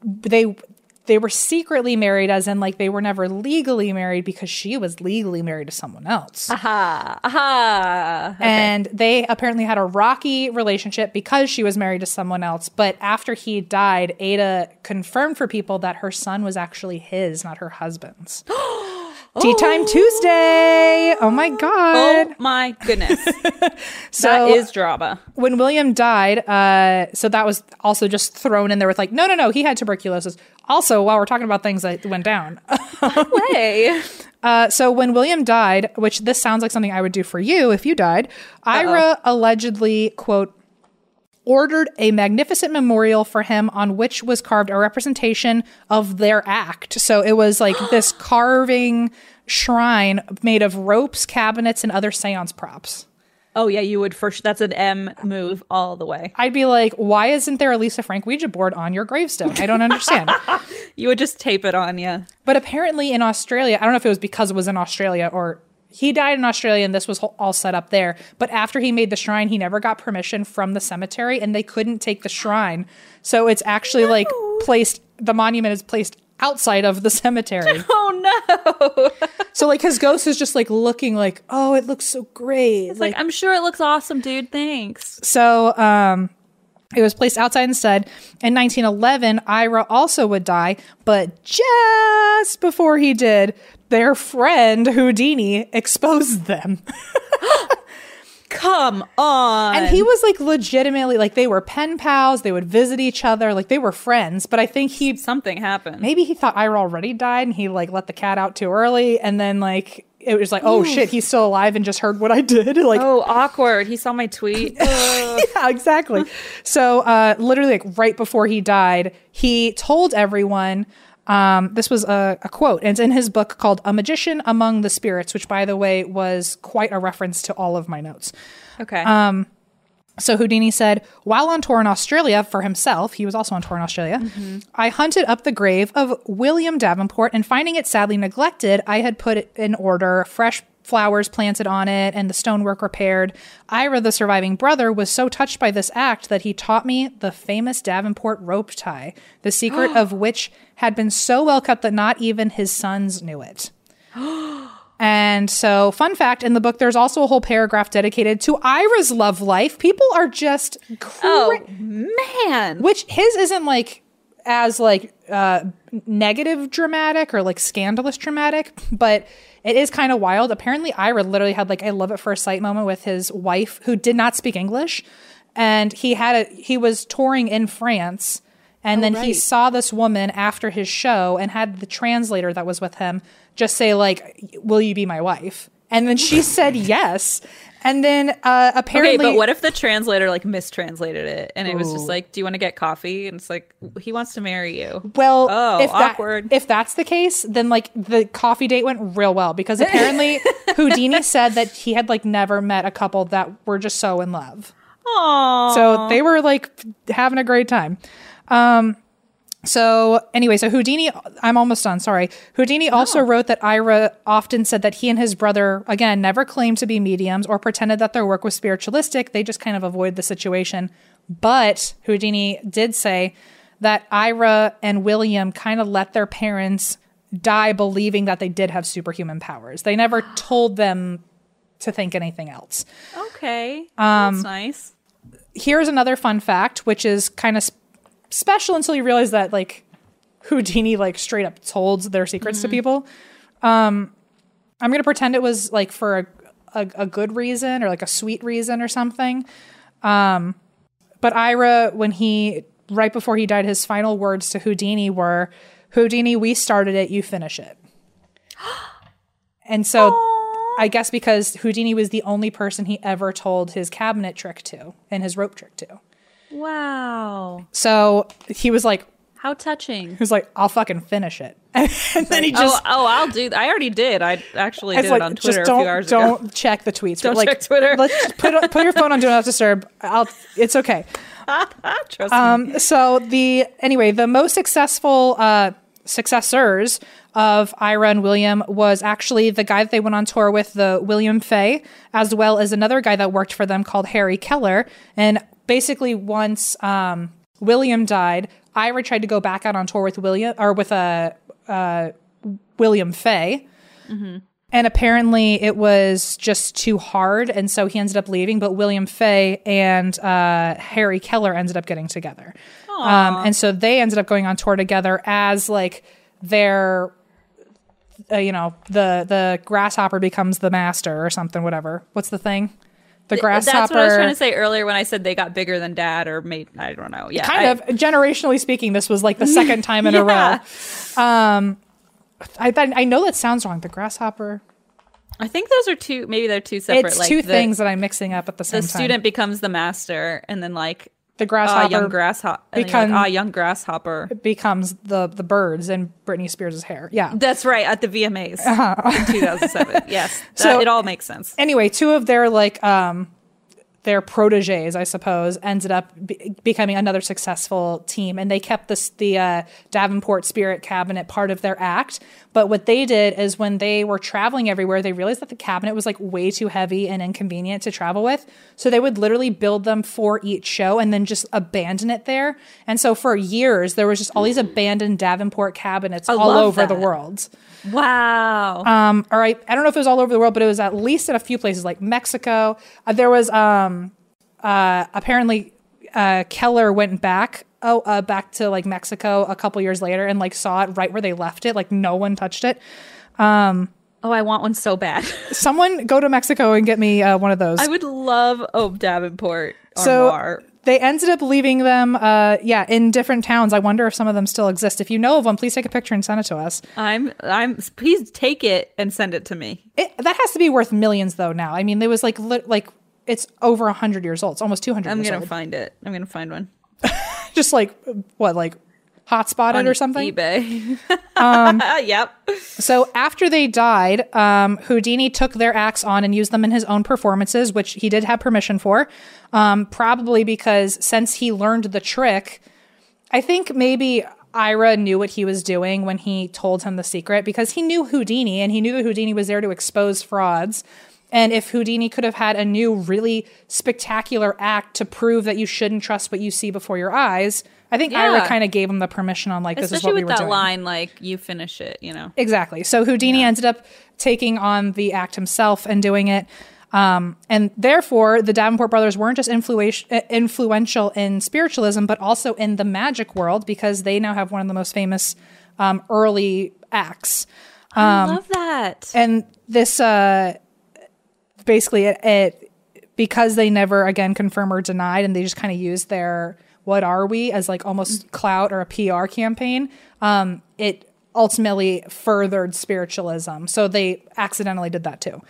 they they were secretly married, as in like they were never legally married because she was legally married to someone else. Aha. Aha. And they apparently had a rocky relationship because she was married to someone else. But after he died, Ada confirmed for people that her son was actually his, not her husband's. Tea Time Tuesday. Oh my God. Oh my goodness. so that is drama. when William died, uh, so that was also just thrown in there with like, no, no, no, he had tuberculosis. Also, while we're talking about things that went down, Way. uh, so when William died, which this sounds like something I would do for you if you died, Ira allegedly quote ordered a magnificent memorial for him on which was carved a representation of their act. So it was like this carving shrine made of ropes, cabinets, and other seance props. Oh yeah, you would first. That's an Em move all the way. I'd be like, why isn't there a Lisa Frank Ouija board on your gravestone? I don't understand. You would just tape it on. Yeah. but apparently in Australia, I don't know if it was because it was in Australia or he died in Australia and this was all set up there. But after he made the shrine, he never got permission from the cemetery and they couldn't take the shrine. So it's actually like placed, the monument is placed outside of the cemetery. Oh no. so like his ghost is just like looking like, oh, it looks so great. Like, I'm sure it looks awesome, dude. Thanks. So um, it was placed outside instead. In 1911, Ira also would die, but just before he did, their friend Houdini exposed them. Come on. And he was like legitimately like they were pen pals, they would visit each other, like they were friends, but I think he something happened. maybe he thought Ira already died and he like let the cat out too early and then like it was like, oh shit, he's still alive and just heard what I did. Like Oh, awkward. He saw my tweet. Yeah, exactly. So, uh, literally, like right before he died, he told everyone. Um, this was a, a quote, and it's in his book called "A Magician Among the Spirits," which, by the way, was quite a reference to all of my notes. okay. So Houdini said, while on tour in Australia for himself, he was also on tour in Australia, I hunted up the grave of William Davenport and finding it sadly neglected, I had put in order, fresh flowers planted on it, and the stonework repaired. Ira, the surviving brother, was so touched by this act that he taught me the famous Davenport rope tie, the secret of which had been so well kept that not even his sons knew it. And so, fun fact in the book, there's also a whole paragraph dedicated to Ira's love life. People are just cra- oh man. which his isn't like as like uh negative dramatic or like scandalous dramatic, but it is kind of wild. Apparently, Ira literally had like a love at first sight moment with his wife who did not speak English, and he had a he was touring in France And oh, then he saw this woman after his show and had the translator that was with him just say like, "Will you be my wife?" And then she said yes. And then uh, apparently, Okay, but what if the translator like mistranslated it and it was just like, "Do you want to get coffee?" And it's like, "He wants to marry you." Well, Oh, if that, awkward. if that's the case, then like the coffee date went real well because apparently Houdini said that he had like never met a couple that were just so in love. Aww. So they were like having a great time. Um, so anyway, so Houdini, I'm almost done. Sorry. Houdini also wrote that Ira often said that he and his brother, again, never claimed to be mediums or pretended that their work was spiritualistic. They just kind of avoid the situation. But Houdini did say that Ira and William kind of let their parents die believing that they did have superhuman powers. They never told them to think anything else okay, Um, that's nice. here's another fun fact, which is kind of sp- special until you realize that like Houdini like straight up told their secrets to people. Um, I'm gonna pretend it was like for a, a a good reason or like a sweet reason or something. Um, but Ira, when he right before he died, his final words to Houdini were, "Houdini, we started it, you finish it." and so. I guess because Houdini was the only person he ever told his cabinet trick to and his rope trick to. Wow, So he was like, how touching. he was like, I'll fucking finish it. and then he just, oh, oh, I'll do. I already did. I actually I did was it on Twitter just a few don't, hours don't check the tweets. Don't like, check Twitter. Let's put put your phone on do not disturb. I'll. It's okay. Trust me. Um, so the anyway, the most successful uh, successors of Ira and William was actually the guy that they went on tour with, the William Fay, as well as another guy that worked for them called Harry Kellar. And basically, once um, William died, Ira tried to go back out on tour with William or with a uh, William Fay. And apparently it was just too hard. And so he ended up leaving. But William Fay and uh, Harry Kellar ended up getting together. Um, and so they ended up going on tour together as like their, uh, you know, the the grasshopper becomes the master or something, whatever. What's the thing? The grasshopper. That's what I was trying to say earlier when I said they got bigger than dad or made. I don't know. Yeah, kind I- of generationally speaking, this was like the second time in a row. Yeah. I I know that sounds wrong. The grasshopper. I think those are two. Maybe they're two separate. It's like two the, things that I'm mixing up at the same The time. student becomes the master, and then like the grasshopper young grasshopper. become- ah, young grasshopper. becomes the the birds in Britney Spears' hair. Yeah. That's right at the VMAs in 2007. Yes, that, So- it all makes sense. anyway, two of their like um their proteges, I suppose, ended up be- becoming another successful team, and they kept this the uh, Davenport Spirit Cabinet part of their act. But what they did is when they were traveling everywhere, they realized that the cabinet was like way too heavy and inconvenient to travel with. So they would literally build them for each show and then just abandon it there. And so for years, there was just all these abandoned Davenport cabinets all love over the world. Wow. Um, all right, I don't know if it was all over the world, but it was at least in a few places like Mexico. Uh, there was um, uh, apparently uh, Kellar went back oh uh, back to like Mexico a couple years later and like saw it right where they left it, like no one touched it. oh, I want one so bad. Someone go to Mexico and get me uh, one of those. I would love oh Davenport so Armoire. They ended up leaving them, uh, yeah, in different towns. I wonder if some of them still exist. If you know of one, please take a picture and send it to us. I'm I'm please take it and send it to me. It, that has to be worth millions though. Now, I mean, there was like li- like it's over hundred years old. It's almost two hundred. I'm gonna old. find it. I'm gonna find one. just like what like hotspotted or something eBay. Um, yep. so after they died um, houdini took their acts on and used them in his own performances which he did have permission for um, probably because since he learned the trick i think maybe ira knew what he was doing when he told him the secret because he knew houdini and he knew that houdini was there to expose frauds and if Houdini could have had a new, really spectacular act to prove that you shouldn't trust what you see before your eyes, I think Ira kind of gave him the permission on like this is what we were doing. with that line, like you finish it. You know. Exactly. So Houdini ended up taking on the act himself and doing it. Um, and therefore, the Davenport brothers weren't just influential, influential in spiritualism, but also in the magic world because they now have one of the most famous um, early acts. I love that. And this, uh, basically, it, it because they never again confirm or denied, and they just kind of used their what are we as like almost clout or a PR campaign, um, it ultimately furthered spiritualism. So they accidentally did that too.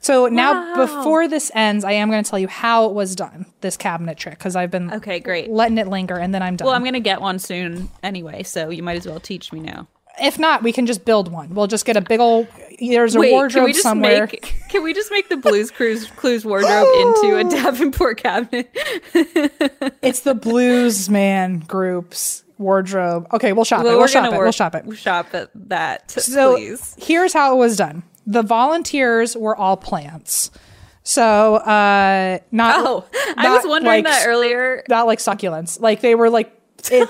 So now, before this ends, I am going to tell you how it was done, this cabinet trick, because I've been Okay, great. letting it linger and then I'm done. Well, I'm gonna get one soon anyway, so you might as well teach me now. if not, we can just build one. We'll just get a big old, there's a Wait, wardrobe can we just somewhere. make can we just make the Blues Cruise Clues wardrobe into a Davenport cabinet? It's the Blues Man Group's wardrobe. Okay, we'll shop it. Well, We'll shop it. We'll shop it. We'll shop at that, So please. here's how it was done. The volunteers were all plants. So uh not Oh, I was wondering like- that earlier. Not like succulents. Like they were like it,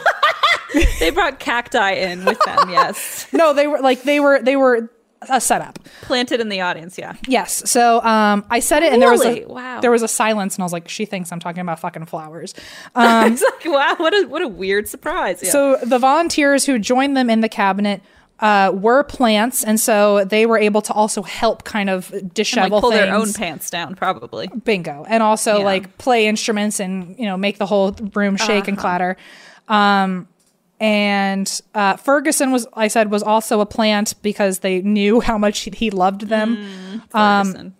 They brought cacti in with them. Yes, no, they were like they were they were a setup. planted in the audience. Yeah. Yes. So um I said it and there was a Wow. there was a silence and I was like, she thinks I'm talking about fucking flowers. Um, it's like wow, what a what a weird surprise. Yeah. So the volunteers who joined them in the cabinet uh, were plants, and so they were able to also help kind of And, like dishevel pull things. their own pants down, probably. Bingo, and also Yeah. like play instruments and you know make the whole room shake Uh-huh. and clatter. Um, and uh, Ferguson was, I said, was also a plant because they knew how much he, he loved them. Mm, um, Ferguson.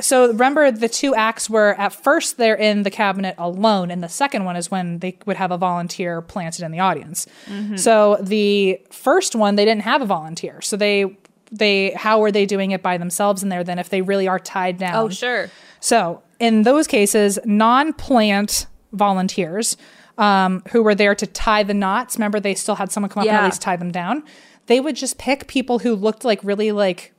So remember, the two acts were at first they're in the cabinet alone, and the second one is when they would have a volunteer planted in the audience. Mm-hmm. So the first one they didn't have a volunteer, so they they how were they doing it by themselves in there? Then if they really are tied oh, down, oh sure. so in those cases, non-plant volunteers um, who were there to tie the knots. Remember, they still had someone come up and Yeah. at least tie them down. They would just pick people who looked like really like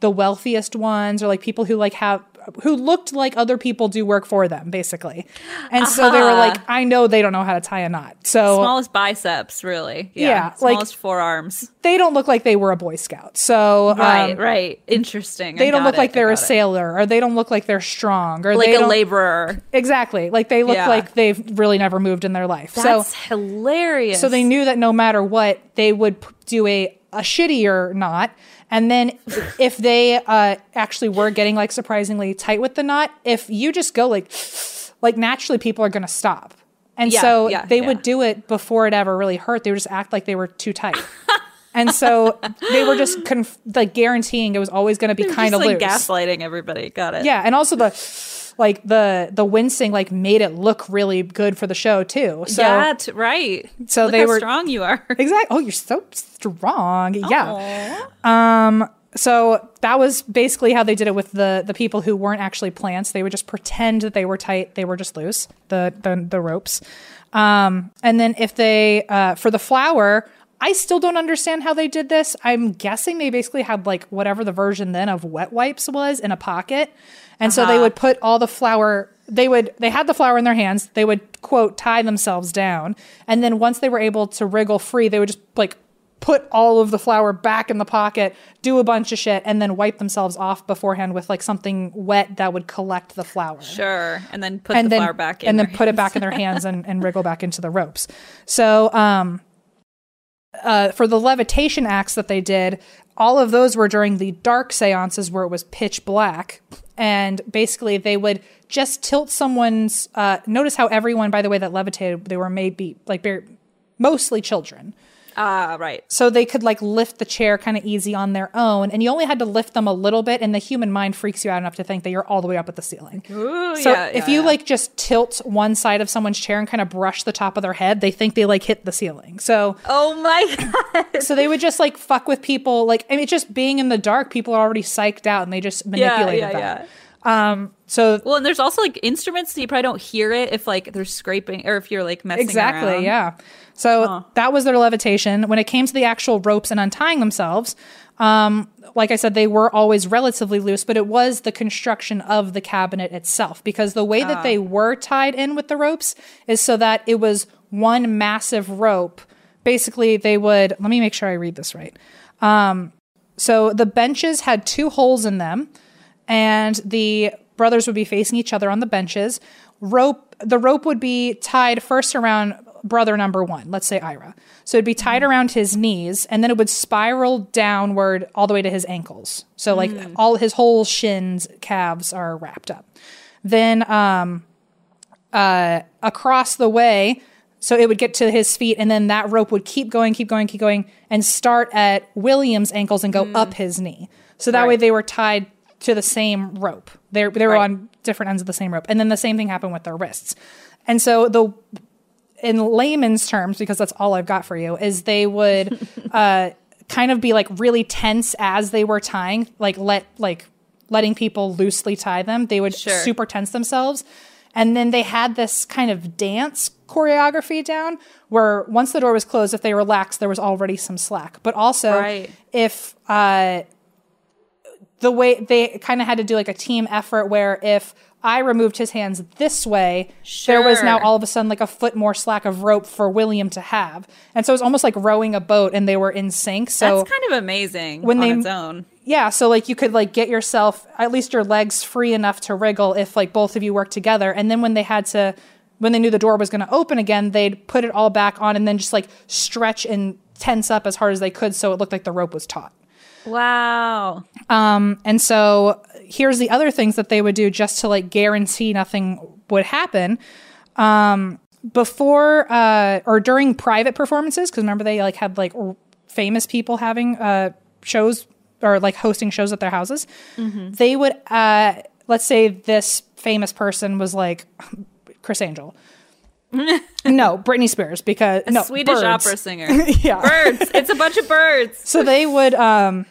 the wealthiest ones, or like people who like have who looked like other people do work for them, basically. And so they were Uh-huh. like, I know they don't know how to tie a knot, so Smallest biceps, really. Yeah. Yeah, like- Smallest forearms. they don't look like they were a Boy Scout. So um, Right, right. Interesting. I They don't look it, like they're a sailor, or they don't look like they're strong, or Like a laborer. Exactly. Like they look Yeah. like they've really never moved in their life. That's so hilarious. so they knew that no matter what, they would p- do a a shittier knot. And then if they uh, actually were getting like surprisingly tight with the knot, if you just go like like naturally people are going to stop. And Yeah, so yeah, they yeah. would do it before it ever really hurt. They would just act like they were too tight. and so they were just conf- like guaranteeing it was always going to be kind of like loose. gaslighting everybody. Got it. Yeah, and also the like the the wincing like made it look really good for the show too. So yeah, t- right. So Look they how were- strong you are. exactly. Oh, you're so strong. Yeah. Aw. So that was basically how they did it with the the people who weren't actually plants. They would just pretend that they were tight. They were just loose. The the, the ropes. Um, and then if they uh, for the flower. I still don't understand how they did this. I'm guessing they basically had like whatever the version then of wet wipes was in a pocket. And so they would put all the flour they would they had the flour in their hands. They would quote tie themselves down. And then once they were able to wriggle free, they would just like put all of the flour back in the pocket, do a bunch of shit, and then wipe themselves off beforehand with like something wet that would collect the flour. Sure. And then put And the then, flour back in. and then their put it back in their hands and, and wriggle back into the ropes. So, um, uh, for the levitation acts that they did, all of those were during the dark seances where it was pitch black. And basically, they would just tilt someone's. Uh, notice how everyone, by the way, that levitated, they were maybe like mostly children. Ah, right. So they could like lift the chair kind of easy on their own. And you only had to lift them a little bit. And the human mind freaks you out enough to think that you're all the way up at the ceiling. Ooh, So yeah, if yeah, you yeah. like just tilt one side of someone's chair and kind of brush the top of their head, they think they like hit the ceiling. So Oh my god. so they would just like fuck with people. Like I mean, just being in the dark, people are already psyched out, and they just yeah, manipulated yeah, that. Um. So Well, and there's also like instruments that you probably don't hear it if like they're scraping or if you're like messing around. exactly, around. yeah. So that was their levitation. When it came to the actual ropes and untying themselves, um, like I said, they were always relatively loose, but it was the construction of the cabinet itself because the way that they were tied in with the ropes is so that it was one massive rope. Basically, they would. Let me make sure I read this right. Um, so the benches had two holes in them, and the brothers would be facing each other on the benches. Rope. The rope would be tied first around brother number one. Let's say Ira. So it'd be tied around his knees, and then it would spiral downward all the way to his ankles. So like all his whole shins, calves are wrapped up. Then um, uh, across the way so it would get to his feet, and then that rope would keep going, keep going, keep going, and start at William's ankles and go up his knee. So that way they were tied to the same rope. They they were Right. on different ends of the same rope, and then the same thing happened with their wrists. And so the in layman's terms, because that's all I've got for you, is they would uh, kind of be like really tense as they were tying, like let like letting people loosely tie them. They would Sure. super tense themselves, and then they had this kind of dance choreography down where once the door was closed, if they relaxed, there was already some slack. But also, Right. if uh, the way they kind of had to do like a team effort where if I removed his hands this way, there was now all of a sudden like a foot more slack of rope for William to have. And so it was almost like rowing a boat and they were in sync. So That's kind of amazing when on they- its own. yeah, so like you could like get yourself at least your legs free enough to wriggle if like both of you work together. And then when they had to when they knew the door was going to open again, they'd put it all back on and then just like stretch and tense up as hard as they could so it looked like the rope was taut. Wow. And so here's the other things that they would do just to like guarantee nothing would happen. Um, before uh, or during private performances, because remember they like had like r- famous people having uh, shows or like hosting shows at their houses. They would, uh, let's say this famous person was like Criss Angel. no, Britney Spears because no Swedish birds. opera singer. Yeah. Birds. It's a bunch of birds. So they would, um,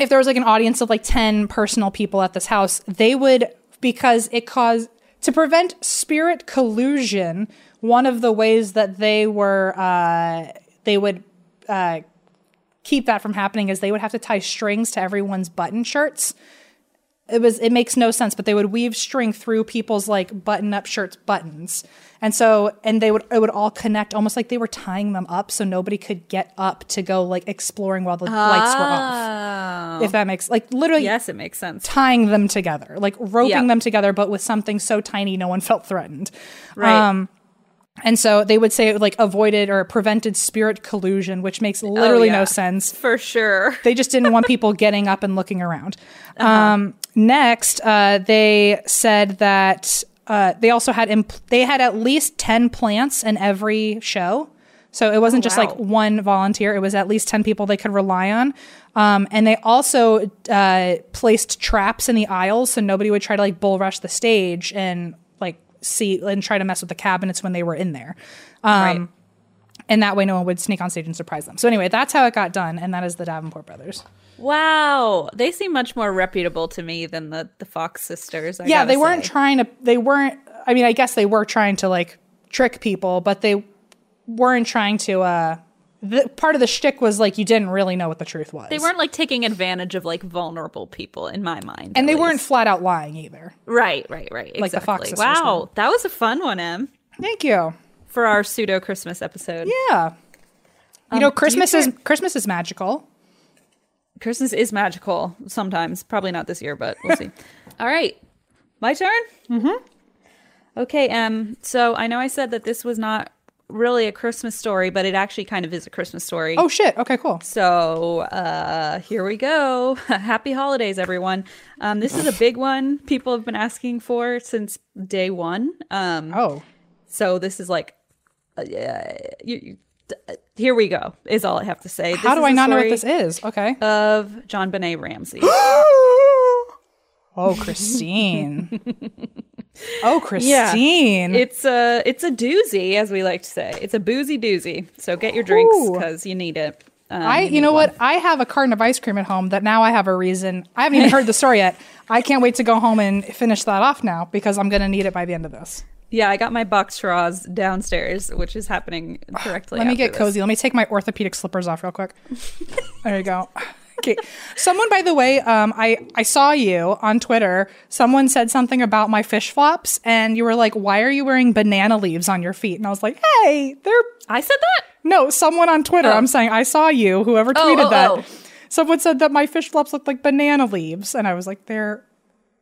if there was like an audience of like 10 personal people at this house, they would, because it caused, to prevent spirit collusion, one of the ways that they were, uh, they would, uh, keep that from happening is they would have to tie strings to everyone's button shirts. It was it makes no sense, but they would weave string through people's like button up shirts buttons. And so and they would it would all connect almost like they were tying them up so nobody could get up to go like exploring while the lights were off. Oh. If that makes like literally Yes, it makes sense. tying them together, like roping them together, but with something so tiny no one felt threatened. Right. Um, and so they would say it like avoided or prevented spirit collusion, which makes literally no Oh, yeah. sense. For sure. They just didn't want people getting up and looking around. Uh-huh. Um, next, uh, they said that uh, they also had they had at least ten plants in every show. So it wasn't just like Oh, one volunteer; it was at least ten people they could rely on. Um, and they also uh, placed traps in the aisles so nobody would try to like bull rush the stage and like see and try to mess with the cabinets when they were in there. Um, right. And that way, no one would sneak on stage and surprise them. So anyway, that's how it got done, and that is the Davenport brothers. Wow. They seem much more reputable to me than the, the Fox sisters. I yeah they weren't say. trying to they weren't i mean i guess they were trying to like trick people but they weren't trying to uh the part of the shtick was like you didn't really know what the truth was They weren't like taking advantage of like vulnerable people in my mind. and they weren't least. flat out lying either right, right, right. like the Fox exactly. sisters Wow, that was a fun one, Em, thank you for our pseudo Christmas episode. yeah you know Um, you christmas is care- christmas is magical Christmas is magical sometimes. Probably not this year, but we'll see. All right, my turn. Mm-hmm. Okay. Um. So I know I said that this was not really a Christmas story, but it actually kind of is a Christmas story. oh shit okay cool So uh, here we go. Happy holidays, everyone. Um, this is a big one. People have been asking for since day one. Um, oh so this is like, uh, you, you, here we go. Is all I have to say. This how do is i not know what this is okay Of JonBenét Ramsey. oh christine oh christine It's a it's a doozy, as we like to say. It's a boozy doozy. So get your drinks because you need it. Um, I, you know what? I have a carton of ice cream at home that now I have a reason. I haven't even heard the story yet. I can't wait to go home and finish that off now because I'm going to need it by the end of this. Yeah, I got my box straws downstairs, which is happening directly. Let me get this. cozy. Let me take my orthopedic slippers off real quick. there you go. Okay. Someone, by the way, um, I, I saw you on Twitter. Someone said something about my fish flops, and you were like, Why are you wearing banana leaves on your feet? And I was like, Hey, they're. I said that. No, someone on Twitter. I'm saying, I saw you, whoever Oh, tweeted oh, that. oh. Someone said that my fish flops looked like banana leaves. And I was like, They're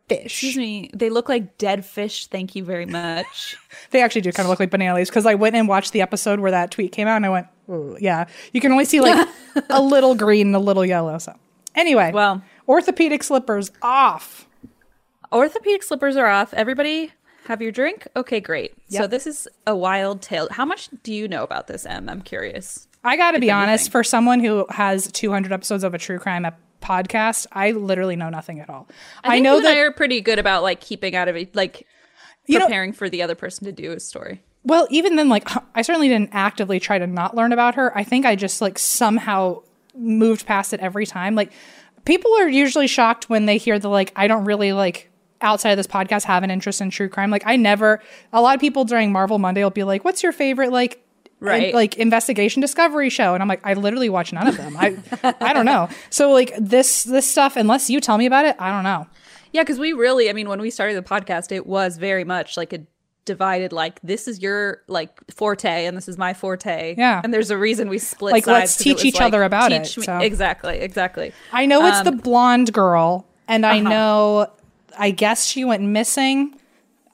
fish. Excuse me. They look like dead fish. Thank you very much. They actually do kind of look like banana leaves because I went and watched the episode where that tweet came out and I went, Ooh, yeah. You can only see like a little green and a little yellow. So, anyway, Well. orthopedic slippers off. Orthopedic slippers are off. Everybody Have your drink? Okay, great. So this is a wild tale. How much do you know about this, Em? I'm curious. I got to be honest, for someone who has 200 episodes of a true crime ep- podcast, I literally know nothing at all. I, I, know you and I that are pretty good about like keeping out of it, like You know- preparing for the other person to do a story. Well, even then, like, I certainly didn't actively try to not learn about her. I think I just, like, somehow moved past it every time. Like, people are usually shocked when they hear the, like, I don't really, like, outside of this podcast have an interest in true crime. Like, I never, a lot of people during Marvel Monday will be like, what's your favorite, like, Right. in- like investigation discovery show and i'm like i literally watch none of them i i don't know so like this this stuff unless you tell me about it i don't know Yeah, because we really, I mean, when we started the podcast, it was very much like a divided, like this is your like forte and this is my forte. Yeah. and there's a reason we split. Like, let's teach each other about it, so. Exactly, exactly. I know it's Um, the blonde girl, and I know, I guess she went missing.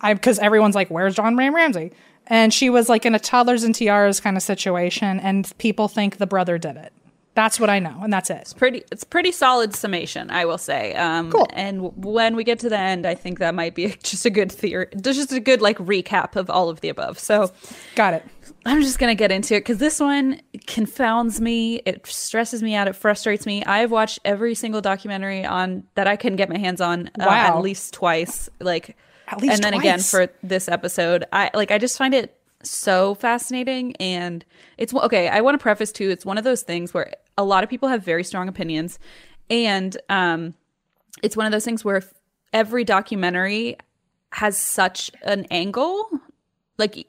I because everyone's like, "Where's John Ram Ramsey?" And she was like in a toddlers and tiaras kind of situation, and people think the brother did it. That's what I know, and that's it. It's pretty it's pretty solid summation i will say um Cool. and w- when we get to the end i think that might be just a good theory just a good like recap of all of the above so Got it. i'm just gonna get into it because this one confounds me it stresses me out it frustrates me i've watched every single documentary on that i can get my hands on uh, at least twice like At least and then again for this episode i like i just find it so fascinating and it's okay i want to preface too it's one of those things where a lot of people have very strong opinions and um it's one of those things where every documentary has such an angle like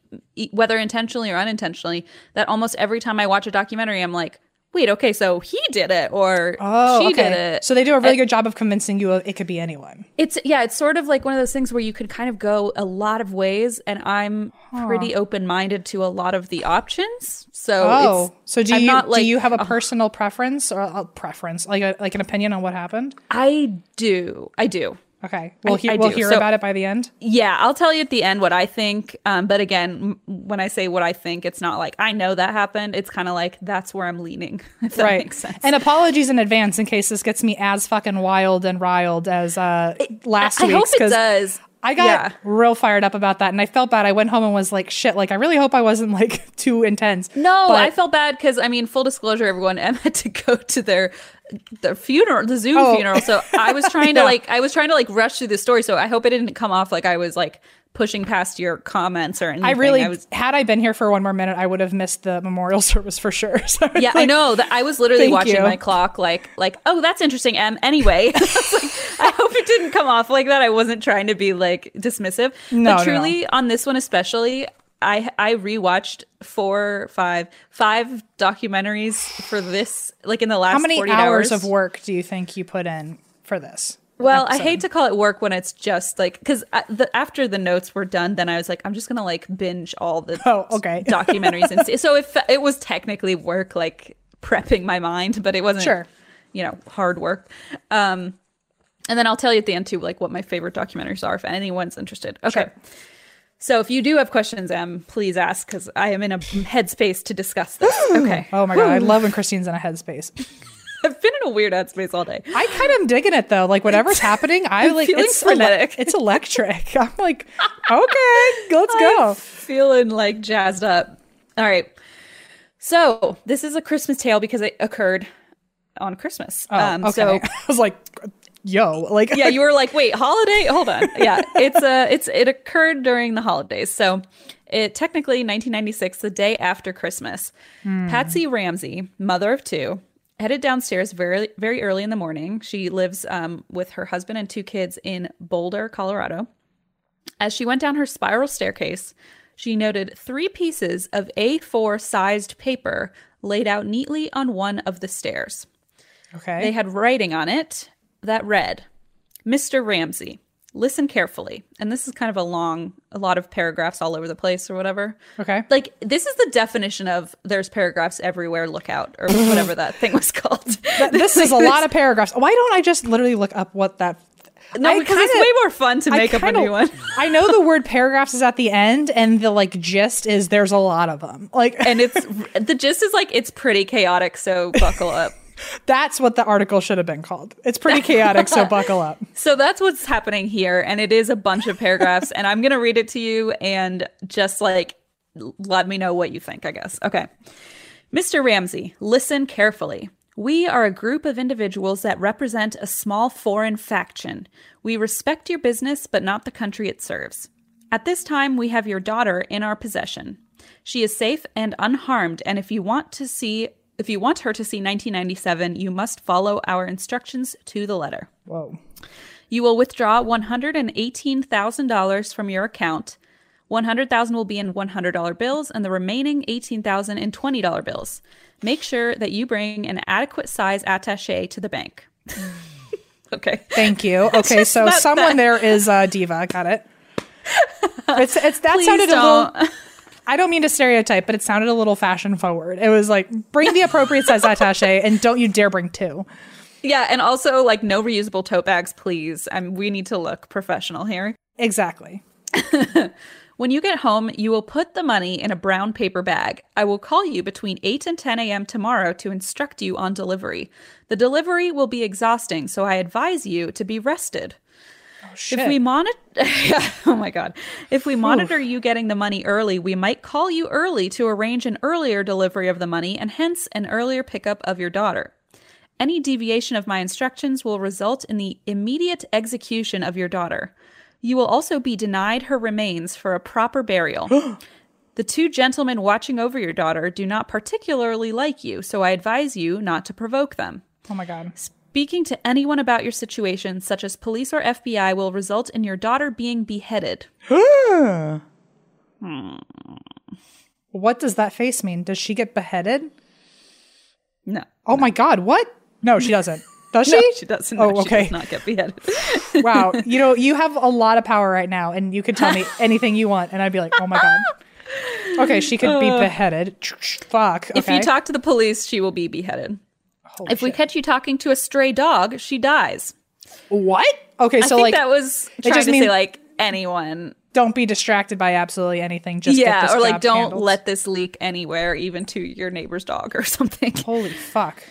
whether intentionally or unintentionally that almost every time i watch a documentary i'm like wait okay so he did it or Oh, she okay. did it So they do a really good job of convincing you it could be anyone. it's yeah, it's sort of like one of those things where you could kind of go a lot of ways, and I'm pretty open minded to a lot of the options. So Oh, so do I'm you not like do you have a personal preference or a preference, like a, like an opinion on what happened? I do, I do. Okay, we'll, I- he- I we'll hear So- about it by the end. Yeah, I'll tell you at the end what I think. Um, but again, m- when I say what I think, it's not like I know that happened. It's kind of like that's where I'm leaning. If that makes sense. And apologies in advance in case this gets me as fucking wild and riled as uh, last I hope week's. it 'cause does. I got Yeah. real fired up about that, and I felt bad. I went home and was like, "Shit!" Like, I really hope I wasn't like too intense. No, But- I felt bad because I mean, full disclosure, everyone, Em had to go to their the funeral, the Zoom Oh. funeral. So I was trying Yeah. to like, I was trying to like rush through the story. So I hope it didn't come off like I was like pushing past your comments or anything. I really, I was. had I been here for one more minute, I would have missed the memorial service for sure. So Yeah, I know that I was literally watching you. my clock, like, like, oh, that's interesting. Em, anyway, I, like, I hope it didn't come off like that. I wasn't trying to be like dismissive, No, no, but no. truly on this one especially, I I rewatched four, five, five documentaries for this, like in the last How many 48 hours of work do you think you put in for this? Well, I hate to call it work when it's just like because the, after the notes were done, then I was like, I'm just gonna like binge all the Oh, okay. documentaries and. So if it was technically work, like prepping my mind, but it wasn't, Sure. you know, hard work. Um, and then I'll tell you at the end too, like what my favorite documentaries are if anyone's interested. Okay. Sure. So if you do have questions, Em, please ask because I am in a headspace to discuss this. Okay. Oh my god, I love when Christine's in a headspace. I've been in a weird headspace all day. I kind of am digging it though. Like whatever's happening, I I'm like feeling it's frenetic. it's electric. I'm like, okay, let's go. I'm feeling like jazzed up. All right. So this is a Christmas tale because it occurred on Christmas. Oh, okay. So I was like, yo, like yeah, you were like, wait, holiday? Hold on. Yeah, it's uh it's it occurred during the holidays. So it technically 1996, the day after Christmas. Patsy Ramsey, mother of two, headed downstairs very very early in the morning. She lives um, with her husband and two kids in Boulder, Colorado. As she went down her spiral staircase, she noted three pieces of A4 sized paper laid out neatly on one of the stairs. okay. They had writing on it that read, Mr. Ramsey, listen carefully. And this is kind of a long, a lot of paragraphs all over the place or whatever. Okay. Like, this is the definition of there's paragraphs everywhere, look out, or whatever that thing was called. this is a lot of paragraphs. Why don't I just literally look up what that? No, I because it's kinda- way more fun to make up a new one. I know the word paragraphs is at the end, and the like gist is there's a lot of them. Like, And it's the gist is like it's pretty chaotic, so buckle up. That's what the article should have been called. It's pretty chaotic, so buckle up. So that's what's happening here. And it is a bunch of paragraphs. and I'm going to read it to you and just like let me know what you think, I guess. Okay. Mr. Ramsey, listen carefully. We are a group of individuals that represent a small foreign faction. We respect your business, but not the country it serves. At this time, we have your daughter in our possession. She is safe and unharmed, and if you want to see if you want her to see 1997, you must follow our instructions to the letter. Whoa. You will withdraw $118,000 from your account. 100,000 will be in $100 bills and the remaining 18,000 in $20 bills. Make sure that you bring an adequate size attaché to the bank. okay. Thank you. Okay, so someone that- there is uh, diva. Got it. It's it's that Please sounded don't. little. I don't mean to stereotype, but it sounded a little fashion forward. It was like bring the appropriate size attaché, and don't you dare bring two. Yeah, and also like no reusable tote bags, please. Um, we need to look professional here. Exactly. When you get home, you will put the money in a brown paper bag. I will call you between 8 and 10 a.m. tomorrow to instruct you on delivery. The delivery will be exhausting, so I advise you to be rested. Shit. If we monitor, oh my god, if we monitor you getting the money early, we might call you early to arrange an earlier delivery of the money and hence an earlier pickup of your daughter. Any deviation of my instructions will result in the immediate execution of your daughter. You will also be denied her remains for a proper burial. the two gentlemen watching over your daughter do not particularly like you, so I advise you not to provoke them. oh my god. Speaking to anyone about your situation, such as police or FBI, will result in your daughter being beheaded. What does that face mean? Does she get beheaded? No. Oh my god. What? No, she doesn't. Does she? No, she doesn't. Oh, No, She okay. does not get beheaded. wow. You know, you have a lot of power right now, and you could tell me anything you want, and I'd be like, oh my god. Okay, she could be beheaded. Fuck. Uh. If you talk to the police, she will be beheaded. Holy if we catch you talking to a stray dog, she dies. what? Okay, I so think like, that was trying just to means- say like anyone. don't be distracted by absolutely anything. Just yeah, or like don't handled. let this leak anywhere, even to your neighbor's dog or something. Holy fuck.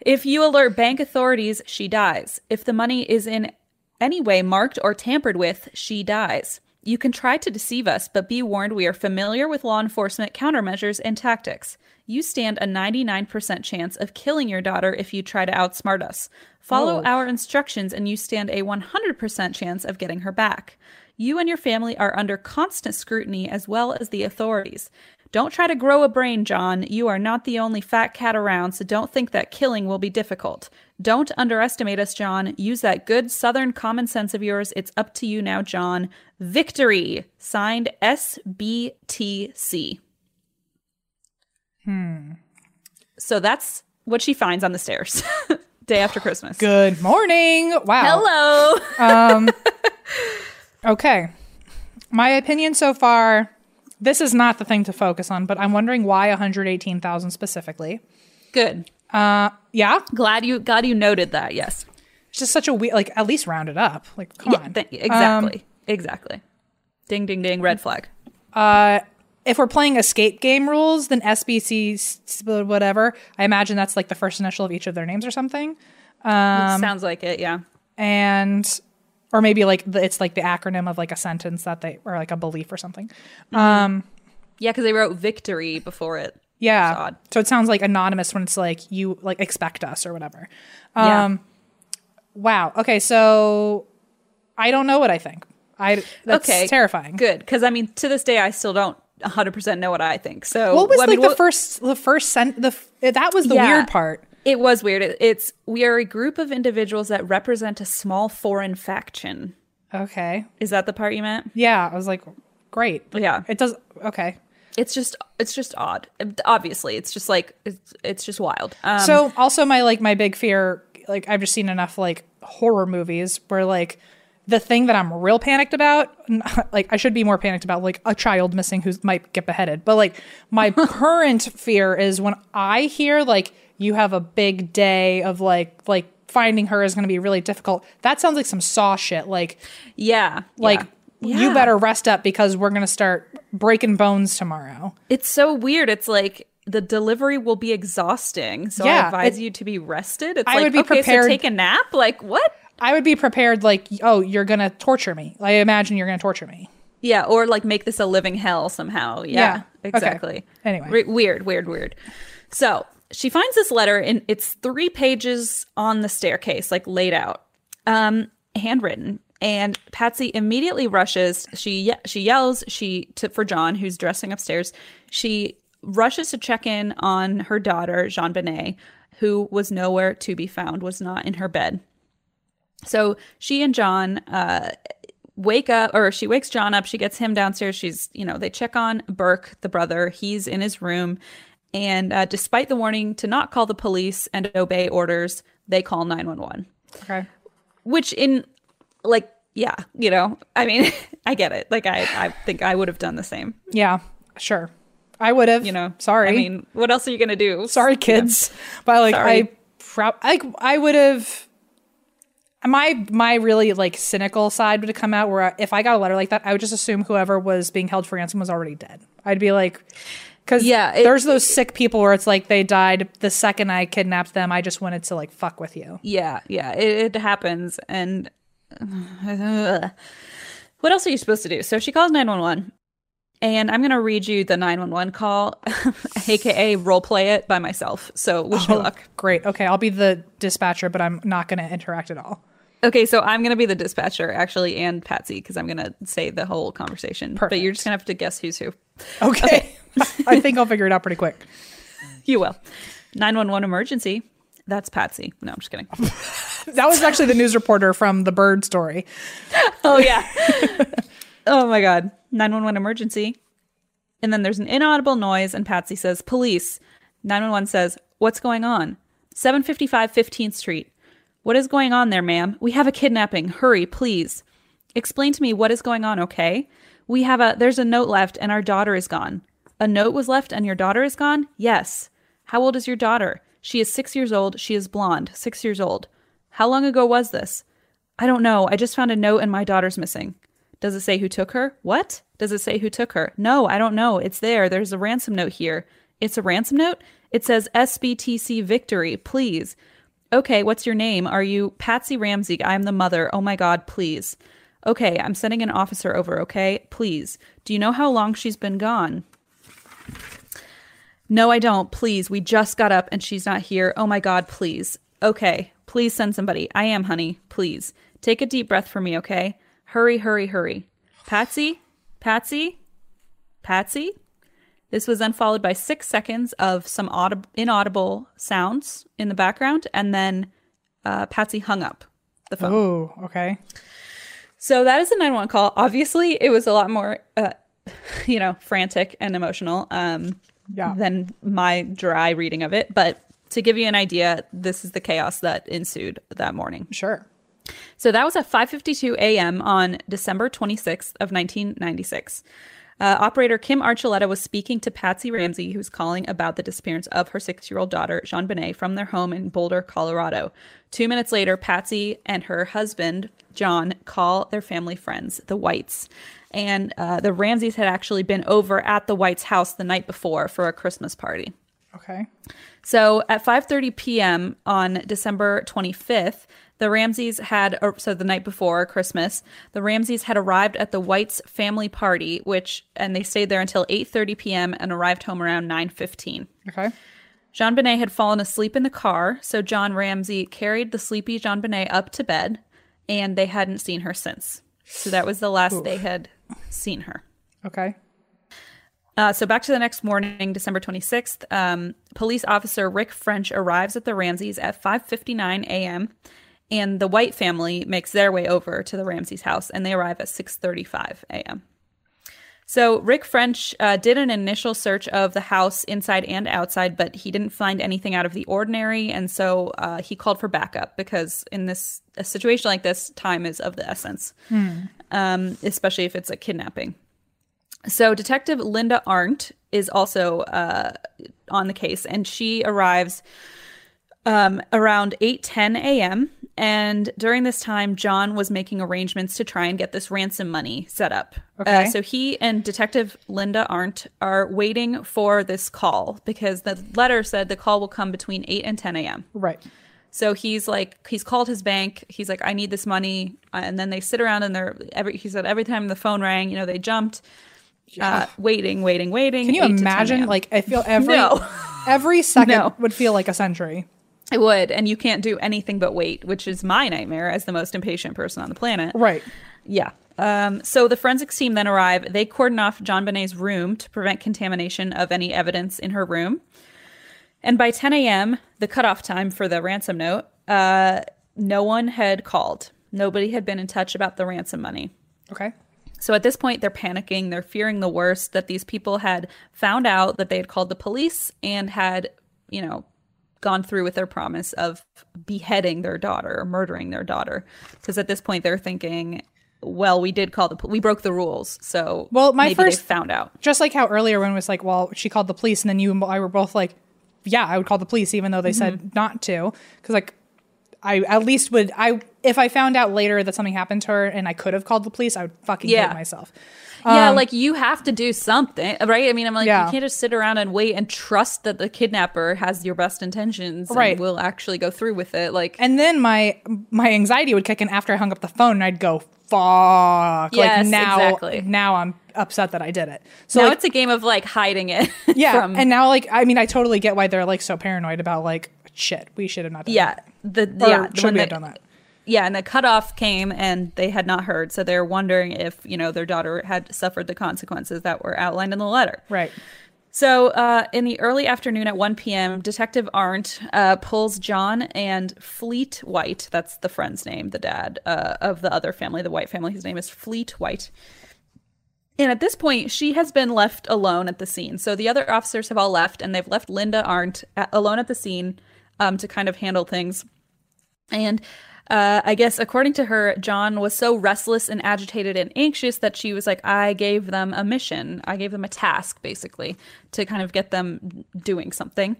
If you alert bank authorities, she dies. If the money is in any way marked or tampered with, she dies. You can try to deceive us, but be warned we are familiar with law enforcement countermeasures and tactics. You stand a 99% chance of killing your daughter if you try to outsmart us. Follow Oh. our instructions, and you stand a 100% chance of getting her back. You and your family are under constant scrutiny as well as the authorities. Don't try to grow a brain, John. You are not the only fat cat around, so don't think that killing will be difficult. Don't underestimate us, John. Use that good southern common sense of yours. It's up to you now, John. Victory. Signed SBTC. Hmm. So that's what she finds on the stairs day after Christmas. Good morning. Wow. Hello. um, Okay. My opinion so far, this is not the thing to focus on, but I'm wondering why 118,000 specifically. Good. Uh, yeah, Glad you glad you noted that. Yes. it's just such a weird. Like, at least round it up. Like, come Yeah, on. th- exactly. exactly. Ding ding ding. Red flag. Uh, if we're playing escape game rules, then SBC whatever. I imagine that's like the first initial of each of their names or something, um, Sounds like it. Yeah. and or maybe like the, it's like the acronym of like a sentence that they or like a belief or something. Mm-hmm. Um, yeah, because they wrote victory before it. Yeah. So it sounds like anonymous when it's like you like expect us or whatever. Yeah. Um wow. Okay, so I don't know what I think. I that's okay. terrifying. Good. Because I mean, to this day, I still don't 100% know what I think. So What was I like mean, the what- first the first sent the that was the Yeah. weird part. It was weird. It- It's we are a group of individuals that represent a small foreign faction. Okay. Is that the part you meant? Yeah, I was like great. Yeah. It does okay. It's just it's just odd. Obviously, it's just like it's it's just wild. Um, so also my like my big fear like I've just seen enough like horror movies where like the thing that I'm real panicked about like I should be more panicked about like a child missing who might get beheaded but like my current fear is when I hear like you have a big day of like like finding her is going to be really difficult that sounds like some saw shit like yeah, like yeah. you better rest up because we're going to start breaking bones tomorrow It's so weird. It's like the delivery will be exhausting. So Yeah, I advise it- you to be rested. It's I like, would be okay, prepared- so take a nap. Like what? I would be prepared, like, oh, you're gonna torture me. I imagine you're gonna torture me. Yeah, or like make this a living hell somehow. Yeah, Yeah, okay. exactly. Anyway. Re- weird, weird, weird. So she finds this letter, and it's three pages on the staircase, like laid out, um, handwritten. And Patsy immediately rushes. She ye- she yells she to, for John, who's dressing upstairs. She rushes to check in on her daughter JonBenét, who was nowhere to be found, was not in her bed. So she and John uh, wake up, or she wakes John up. She gets him downstairs. She's, you know, they check on Burke, the brother. He's in his room. And uh, despite the warning to not call the police and obey orders, they call 911. Okay. Which, in like, yeah, you know, I mean, I get it. Like, I, I think I would have done the same, Yeah, sure. I would have. you know. Sorry. I mean, what else are you going to do? sorry, kids. But like, Sorry. I, prob- like, I would have. My my really like cynical side would have come out where if I got a letter like that, I would just assume whoever was being held for ransom was already dead. I'd be like, because Yeah, it- there's those sick people where it's like they died the second I kidnapped them. I just wanted to like fuck with you. Yeah, yeah, it, it happens. And what else are you supposed to do? So she calls 911, and I'm going to read you the 911 call, aka role play it by myself. So wish me Oh, luck. Great. Okay, I'll be the dispatcher, but I'm not going to interact at all. Okay, so I'm going to be the dispatcher, actually, and Patsy, because I'm going to say the whole conversation. But you're just going to have to guess who's who. Okay. I think I'll figure it out pretty quick. You will. 911 emergency. That's Patsy. No, I'm just kidding. That was actually the news reporter from the bird story. Oh yeah. oh my god. 911 emergency. And then there's an inaudible noise and Patsy says, "Police." 911 says, "What's going on?" 755 15th Street. What is going on there, ma'am? We have a kidnapping. Hurry, please. Explain to me what is going on, okay? We have a there's a note left and our daughter is gone. A note was left and your daughter is gone? Yes. How old is your daughter? She is 6 years old. She is blonde. 6 years old. How long ago was this? I don't know. I just found a note and my daughter's missing. Does it say who took her? What? Does it say who took her? No, I don't know. It's there. There's a ransom note here. It's a ransom note? It says SBTC Victory, please. Okay, what's your name? Are you Patsy Ramsey? I'm the mother. Oh my God, please. Okay, I'm sending an officer over, okay? Please. Do you know how long she's been gone? No, I don't. Please. We just got up and she's not here. Oh my God, please. Okay. Please send somebody. I am, honey. Please. Take a deep breath for me, okay? Hurry, hurry, hurry. Patsy? Patsy? Patsy? This was then followed by six seconds of some audib- inaudible sounds in the background, and then uh, Patsy hung up the phone. Oh, okay. So that is a 911 call. Obviously, it was a lot more, uh, you know, frantic and emotional um, Yeah. than my dry reading of it. But to give you an idea, this is the chaos that ensued that morning. Sure. So that was at 5:52 a.m. on December 26th of 1996. Uh, operator Kim Archuleta was speaking to Patsy Ramsey, who's calling about the disappearance of her six-year-old daughter, JonBenét, from their home in Boulder, Colorado. Two minutes later, Patsy and her husband, John, call their family friends, the Whites. And uh, the Ramseys had actually been over at the Whites' house the night before for a Christmas party. Okay. So at 5:30 p.m. on December 25th, the Ramseys had so the night before Christmas, the Ramseys had arrived at the Whites family party, which and they stayed there until 8:30 p.m. and arrived home around 9:15. Okay. JonBenét had fallen asleep in the car, so John Ramsey carried the sleepy JonBenét up to bed, and they hadn't seen her since. So that was the last they had seen her. Okay. Uh, so back to the next morning, December 26th, um, police officer Rick French arrives at the Ramseys at 5:59 a.m. and the White family makes their way over to the Ramseys house and they arrive at 6:35 a.m. So Rick French uh, did an initial search of the house inside and outside, but he didn't find anything out of the ordinary, and so uh, he called for backup because in this a situation like this, time is of the essence, um, especially if it's a kidnapping. So Detective Linda Arndt is also uh, on the case, and she arrives um, around 8:10 a.m. and during this time, John was making arrangements to try and get this ransom money set up. Okay. Uh, so he and Detective Linda Arndt are waiting for this call because the letter said the call will come between 8 and 10 a.m. Right. So he's like, he's called his bank. He's like, I need this money. Uh, And then they sit around and they're every. He said every time the phone rang, you know, they jumped, uh, waiting, waiting, waiting. Can you 8 to 10 imagine? Like I feel every No. every second No. would feel like a century. It would, and you can't do anything but wait, which is my nightmare as the most impatient person on the planet. Right. Yeah. Um, so the forensics team then arrive. They cordon off JonBenét's room to prevent contamination of any evidence in her room. And by 10 a.m., the cutoff time for the ransom note, uh, no one had called. Nobody had been in touch about the ransom money. Okay. So at this point, they're panicking. They're fearing the worst that these people had found out that they had called the police and had, you know, gone through with their promise of beheading their daughter or murdering their daughter. Because at this point, they're thinking, well, we did call the we broke the rules, so Well, my first- found out. Just like how earlier when it was like, well, she called the police, and then you and I were both like, yeah, I would call the police, even though they Mm-hmm. said not to, because like, I at least would I if I found out later that something happened to her and I could have called the police, I would fucking Yeah. hate myself. yeah, like you have to do something, right? I mean, I'm like, Um, Yeah. you can't just sit around and wait and trust that the kidnapper has your best intentions, Right. And will actually go through with it. Like, And then my my anxiety would kick in after I hung up the phone, and I'd go, fuck. Yes, like now, exactly. now I'm upset that I did it. So now like, it's a game of like hiding it. yeah, from, and now like I mean I totally get why they're like so paranoid about like shit. We should have not done yeah, that. the yeah, the should we have that- done that? Yeah, and the cutoff came and they had not heard, so they're wondering if you know their daughter had suffered the consequences that were outlined in the letter. Right. So, uh, in the early afternoon at 1 p.m., Detective Arndt uh, pulls John and Fleet White, that's the friend's name, the dad uh, of the other family, the White family. His name is Fleet White. And at this point, she has been left alone at the scene. So the other officers have all left, and they've left Linda Arndt at, alone at the scene um, to kind of handle things. And uh, I guess, according to her, John was so restless and agitated and anxious that she was like, I gave them a mission. I gave them a task, basically, to kind of get them doing something.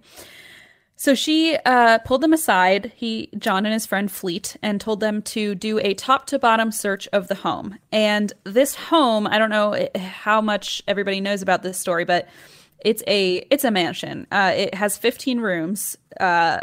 So she uh, pulled them aside, he, John and his friend Fleet, and told them to do a top to bottom search of the home. And this home, I don't know eh, how much everybody knows about this story, but it's a it's a mansion. Uh, it has 15 rooms. Uh,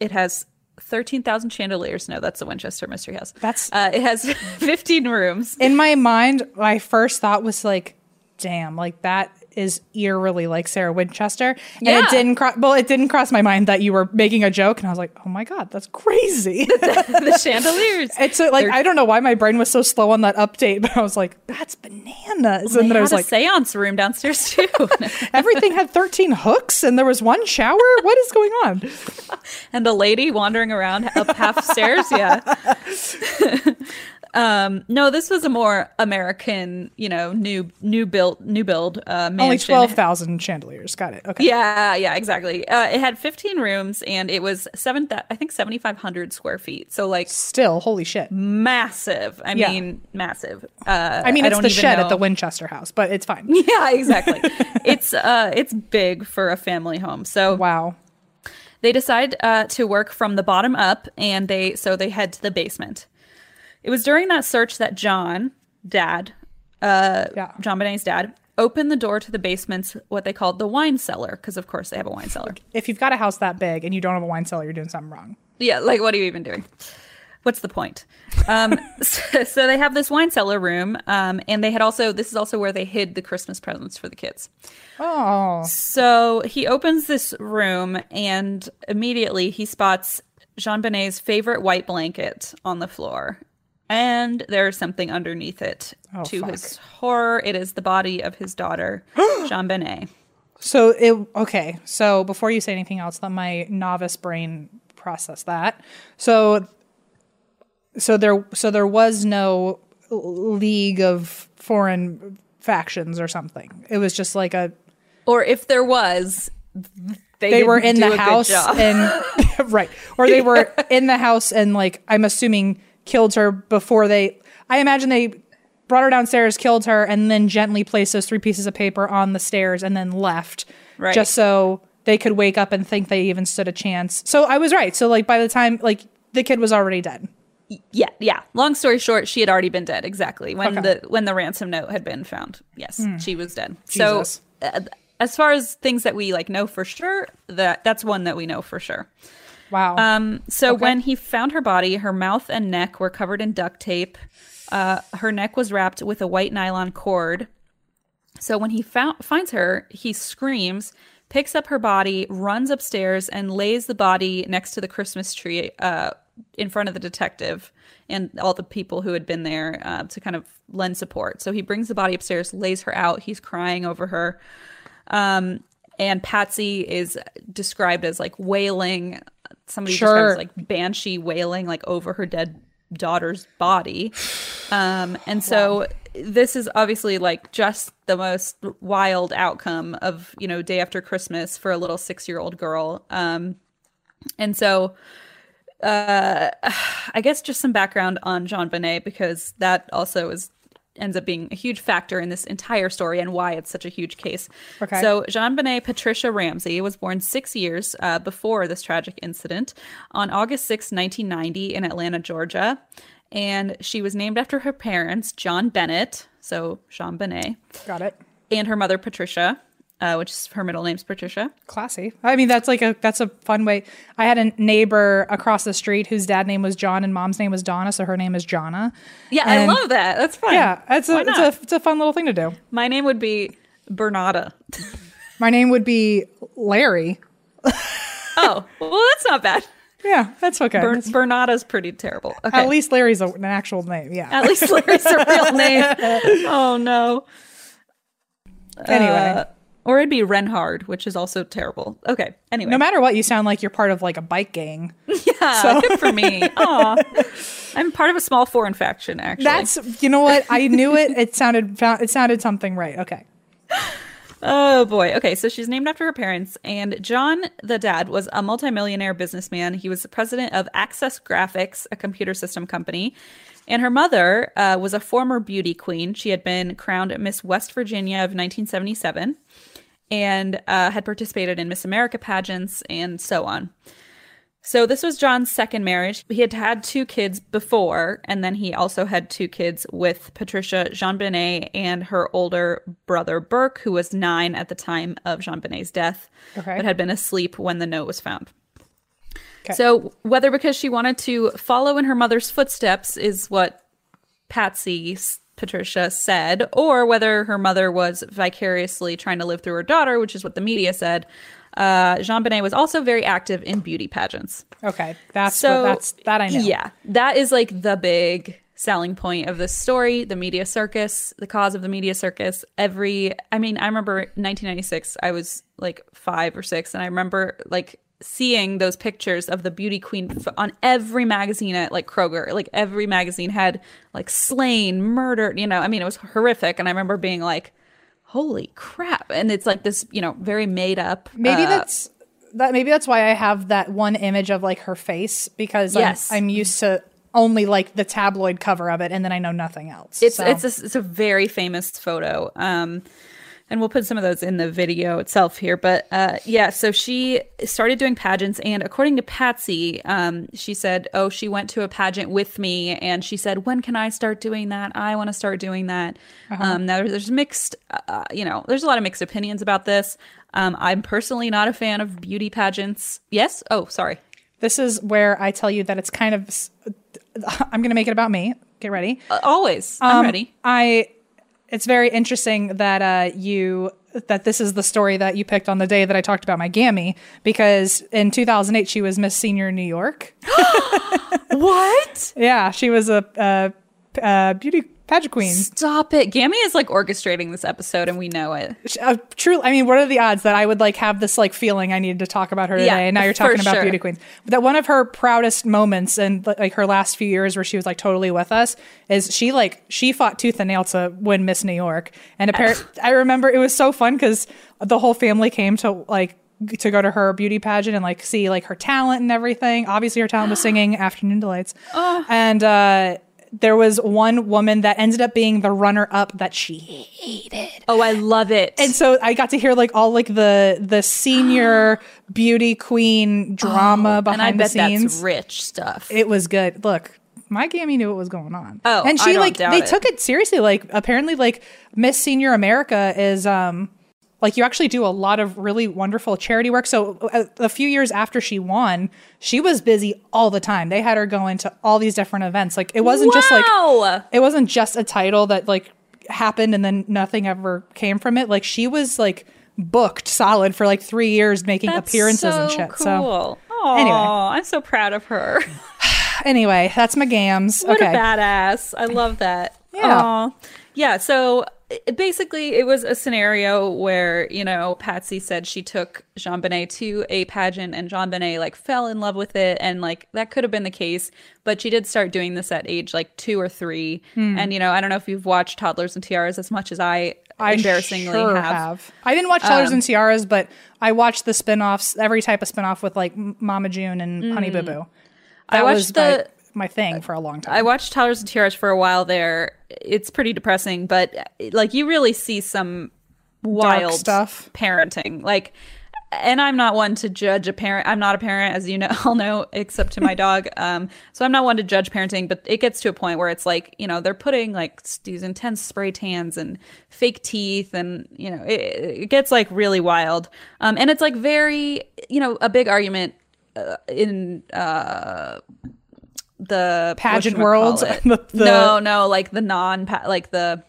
it has 13,000 chandeliers. No, that's the Winchester Mystery House. That's- uh, it has 15 rooms. In my mind, my first thought was like, damn, like that is eerily like Sarah Winchester. And Yeah. it didn't cross well, it didn't cross my mind that you were making a joke and I was like, oh my God, that's crazy. the chandeliers. it's like They're- I don't know why my brain was so slow on that update, but I was like, that's bananas. They and then I was a like, seance room downstairs too. everything had 13 hooks and there was one shower? What is going on? and the lady wandering around up half stairs. Yeah. Um, no, this was a more American, you know, new new built new build uh, mansion. Only 12,000 chandeliers. Got it. Okay. Yeah, yeah, exactly. Uh, it had 15 rooms and it was seven, th- I think 7,500 square feet. So like Still, holy shit. massive. I Yeah. mean, massive. Uh, I mean, it's don't the even shed at the Winchester house, but it's fine. Yeah, exactly. it's uh, it's big for a family home. So Wow. they decide uh, to work from the bottom up and they so they head to the basement it was during that search that john dad uh, Yeah. JonBenét's dad opened the door to the basement's what they called the wine cellar because of course they have a wine cellar If you've got a house that big and you don't have a wine cellar, you're doing something wrong. yeah like what are you even doing what's the point um, so, so they have this wine cellar room um, and they had also this is also where they hid the christmas presents for the kids Oh. So he opens this room and immediately he spots JonBenét's favorite white blanket on the floor. And there's something underneath it. Oh, to fuck. his horror, it is the body of his daughter, JonBenét. So it okay. So before you say anything else, let my novice brain process that. So so there so there was no league of foreign factions or something. It was just like a Or if there was, they, they were in the house and right or they were in the house and like i'm assuming killed her before they i imagine they brought her downstairs killed her and then gently placed those three pieces of paper on the stairs and then left Right. just so they could wake up and think they even stood a chance so i was right so like by the time like the kid was already dead. Yeah, yeah. Long story short, she had already been dead. Exactly when Okay. the when the ransom note had been found. Yes, she was dead. Jesus. So, uh, as far as things that we like know for sure, that that's one that we know for sure. Wow. Um, so when he found her body, her mouth and neck were covered in duct tape. Uh, her neck was wrapped with a white nylon cord. So when he found, finds her, he screams, picks up her body, runs upstairs, and lays the body next to the Christmas tree uh, in front of the detective and all the people who had been there uh, to kind of lend support. So he brings the body upstairs, lays her out. He's crying over her. Um, and Patsy is described as like wailing. Somebody Sure. describes like banshee wailing like over her dead daughter's body. Um, and so this is obviously like just the most wild outcome of you know day after Christmas for a little six year old girl. Um, and so uh, I guess just some background on JonBenét because that also is ends up being a huge factor in this entire story and why it's such a huge case. Okay. So JonBenét Patricia Ramsey was born six years uh, before this tragic incident on August 6, 1990 in Atlanta, Georgia. And she was named after her parents, John Bennett, so JonBenét, Got it. and her mother, Patricia, uh, which is her middle name's Patricia. Classy. I mean, that's like a that's a fun way. I had a neighbor across the street whose dad name was John and mom's name was Donna, so her name is Jonna. Yeah, And- I love that. That's fun. Yeah, it's a it's a it's a fun little thing to do. My name would be Bernada. My name would be Larry. Oh, well, that's not bad. Yeah, that's okay. Ber- That's- Bernada's pretty terrible. Okay. At least Larry's a, an actual name. Yeah. At least Larry's a real name. Oh no. anyway, Uh, or it'd be Renhard, which is also terrible. Okay. Anyway. no matter what, you sound like you're part of like a bike gang. yeah, good for me. Aw. I'm part of a small foreign faction, actually. That's you know what I knew it. It sounded it sounded something right. Okay. Oh boy. Okay, so she's named after her parents, and John, the dad, was a multimillionaire businessman. He was the president of Access Graphics, a computer system company. And her mother uh, was a former beauty queen. She had been crowned Miss West Virginia of 1977 and uh, had participated in Miss America pageants and so on. So this was John's second marriage. He had had two kids before, and then he also had two kids with Patricia JonBenét and her older brother Burke, who was nine at the time of JonBenét's death, Okay. but had been asleep when the note was found. Okay. So whether because she wanted to follow in her mother's footsteps is what Patsy Patricia said, or whether her mother was vicariously trying to live through her daughter, which is what the media said. Uh, JonBenét was also very active in beauty pageants. Okay. That's So what, that's that I know. Yeah, that is like the big selling point of this story the media circus the cause of the media circus every i mean i remember 1996 i was like five or six and i remember like seeing those pictures of the beauty queen f- on every magazine at like kroger like every magazine had like slain murdered you know i mean it was horrific and i remember being like holy crap and it's like this you know very made up Maybe uh, that's that. Maybe that's why I have that one image of like her face because I'm- Yes. I'm, used to only like the tabloid cover of it, and then I know nothing else. It's So- it's a, it's a very famous photo. Um, and we'll put some of those in the video itself here. But uh, yeah, so she started doing pageants, and according to Patsy, um, she said, "Oh, she went to a pageant with me, and she said, when can I start doing that? I want to start doing that." Um, now there's, there's mixed, uh, you know, there's a lot of mixed opinions about this. Um, I'm personally not a fan of beauty pageants. Yes. Oh, sorry. This is where I tell you that it's kind of. I'm going to make it about me. Get ready. Uh, always, I'm Um, ready. I. It's very interesting that uh, you that this is the story that you picked on the day that I talked about my gammy because in 2008 she was Miss Senior New York. What? Yeah, she was a, a, a beauty pageant queen. Stop it. Gammy is like orchestrating this episode, and we know it. Uh, true. I mean, what are the odds that I would like have this like feeling I needed to talk about her today? Yeah, and now you're talking about sure. beauty queens. That one of her proudest moments and like her last few years where she was like totally with us is she like she fought tooth and nail to win Miss New York. And apparently, I remember it was so fun because the whole family came to like to go to her beauty pageant and like see like her talent and everything. Obviously, her talent was singing "Afternoon Delights," Oh. and uh, there was one woman that ended up being the runner up that she hated. Oh, I love it. And so I got to hear like all like the the senior beauty queen drama behind Oh, and I the bet scenes. that's rich stuff. It was good. Look, my Gammy knew what was going on. Oh, and she like they it. took it seriously. Like apparently, like Miss Senior America is um like you actually do a lot of really wonderful charity work. So a, a few years after she won, she was busy all the time. They had her going to all these different events. Like it wasn't just like Wow. it wasn't just a title that like happened and then nothing ever came from it. Like she was like booked solid for like three years making That's appearances so and shit. Cool. So Oh, Anyway. I'm so proud of her. anyway, that's my gams. What okay. a badass. I love that. Yeah. Aw. Yeah. So basically, it was a scenario where, you know, Patsy said she took JonBenét to a pageant and JonBenét like fell in love with it. And like that could have been the case. But she did start doing this at age like two or three. Hmm. And, you know, I don't know if you've watched Toddlers and Tiaras as much as I, I embarrassingly sure have. I didn't watch Toddlers Um, and Tiaras, but I watched the spin-offs, every type of spin-off with like Mama June and Honey Boo Boo. Mm. I watched the- my, thing for a long time. I watched Toddlers and Tiaras for a while there. It's pretty depressing, but like you really see some wild stuff. parenting. Like, and I'm not one to judge a parent. I'm not a parent, as you know, all know, except to my dog. Um, so I'm not one to judge parenting, but it gets to a point where it's like, you know, they're putting like these intense spray tans and fake teeth, and you know, it, it gets like really wild. Um, and it's like very, you know, a big argument uh, in uh the Pageant whatchamacallit. world? The- the- no, no, like the non, like the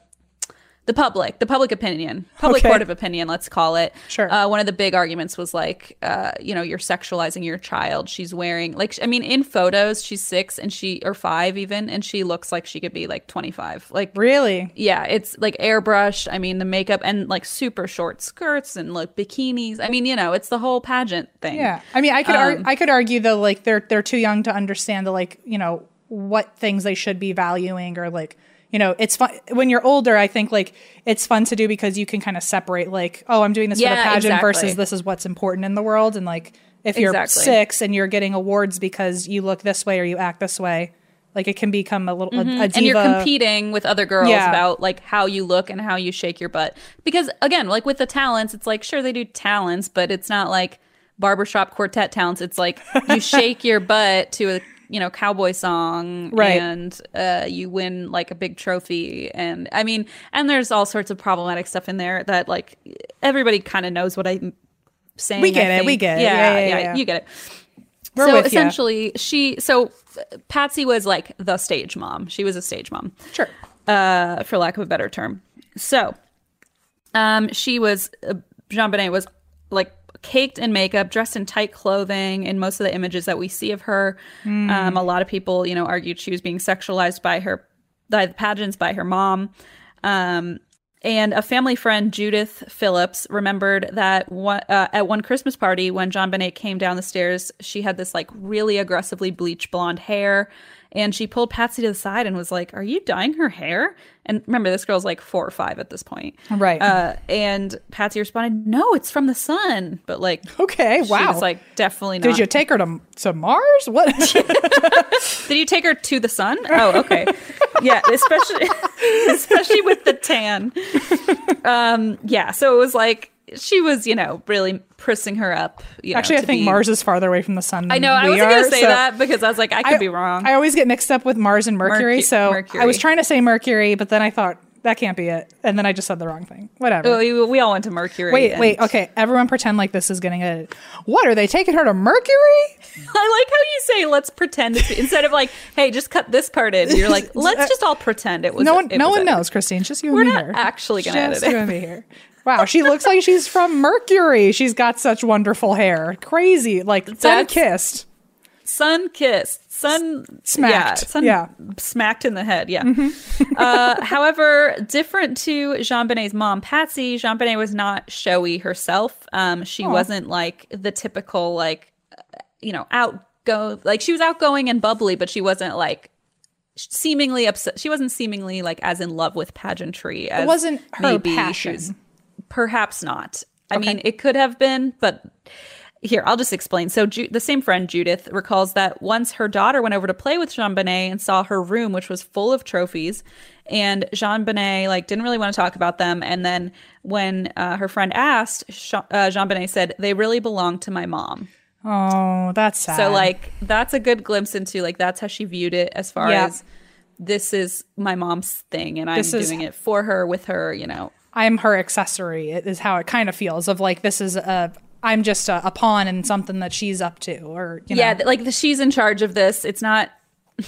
the public, the public opinion, public Okay. court of opinion, let's call it. Sure. Uh, one of the big arguments was like, uh, you know, you're sexualizing your child. She's wearing like, I mean, in photos, she's six and she or five even, and she looks like she could be like 25. Like, really? yeah, it's like airbrushed. I mean, the makeup and like super short skirts and like bikinis. I mean, you know, it's the whole pageant thing. Yeah. I mean, I could ar- Um, I could argue though, like they're they're too young to understand the like you know what things they should be valuing or like you know it's fun when you're older. I think like it's fun to do because you can kind of separate like oh I'm doing this for Yeah, the pageant exactly. versus this is what's important in the world and like if you're Exactly. six and you're getting awards because you look this way or you act this way, like it can become a little a, a diva. Mm-hmm. and you're competing with other girls Yeah. about like how you look and how you shake your butt because again like with the talents it's like sure they do talents but it's not like barbershop quartet talents it's like you shake your butt to a you know cowboy song Right. and uh, you win like a big trophy and i mean and there's all sorts of problematic stuff in there that like everybody kind of knows what i'm saying We get it, we get it. yeah Yeah, yeah, yeah. you get it We're so ya. essentially she so patsy was like the stage mom she was a stage mom Sure. uh, for lack of a better term. So, um, she was uh, JonBenét was like caked in makeup, dressed in tight clothing. In most of the images that we see of her, um, a lot of people, you know, argued she was being sexualized by her, by the pageants, by her mom. Um, and a family friend, Judith Phillips, remembered that one, uh, at one Christmas party when JonBenét came down the stairs, she had this like really aggressively bleached blonde hair. And she pulled Patsy to the side and was like, Are you dyeing her hair? And remember, this girl's like four or five at this point. Right. Uh, and Patsy responded, No, it's from the sun. But like, Okay. she Wow. was like, Definitely not. Did you take her to to Mars? What? Did you take her to the sun? Oh, okay. yeah, especially especially with the tan. Um, yeah, so it was like she was, you know, really pressing her up. You know, Actually, I think be- Mars is farther away from the sun. Than I know. I wasn't gonna say so- that because I was like, I could I, be wrong. I always get mixed up with Mars and Mercury. Mercu- so I was trying to say Mercury, but then I thought that can't be it, and then I just said the wrong thing. Whatever. we, we all went to Mercury. wait, and- wait. Okay, everyone pretend like this is getting a. What are they taking her to Mercury? I like how you say let's pretend it's instead of like, hey, just cut this part in. You're like, let's just all pretend it was. no one, no was one edited. knows, Christine. Just you We're and me not here. actually gonna Just edit you it. and me here. Wow, she looks like she's from Mercury. She's got such wonderful hair. Crazy, like sun kissed. sun kissed, sun Smacked. yeah, sun Yeah. smacked in the head. Yeah. uh, however, different to JonBenét's mom, Patsy, JonBenét was not showy herself. Um, she wasn't like the typical like, uh, you know, outgo like she was outgoing and bubbly, but she wasn't like seemingly upset. She wasn't seemingly like as in love with pageantry as wasn't her maybe she passion. Perhaps not. I mean, it could have been, but here, I'll just explain. So, Ju- the same friend, Judith, recalls that once her daughter went over to play with JonBenét and saw her room, which was full of trophies, and JonBenét like didn't really want to talk about them. And then when uh, her friend asked, uh, JonBenét said, "They really belong to my mom." Oh, that's sad. So, like, that's a good glimpse into like that's how she viewed it as far Yeah. as this is my mom's thing, and I'm is- doing it for her with her. You know, I'm her accessory. It is how it kind of feels. Of like this is a I'm just a, a pawn in something that she's up to, or you know. yeah, like the, she's in charge of this. It's not.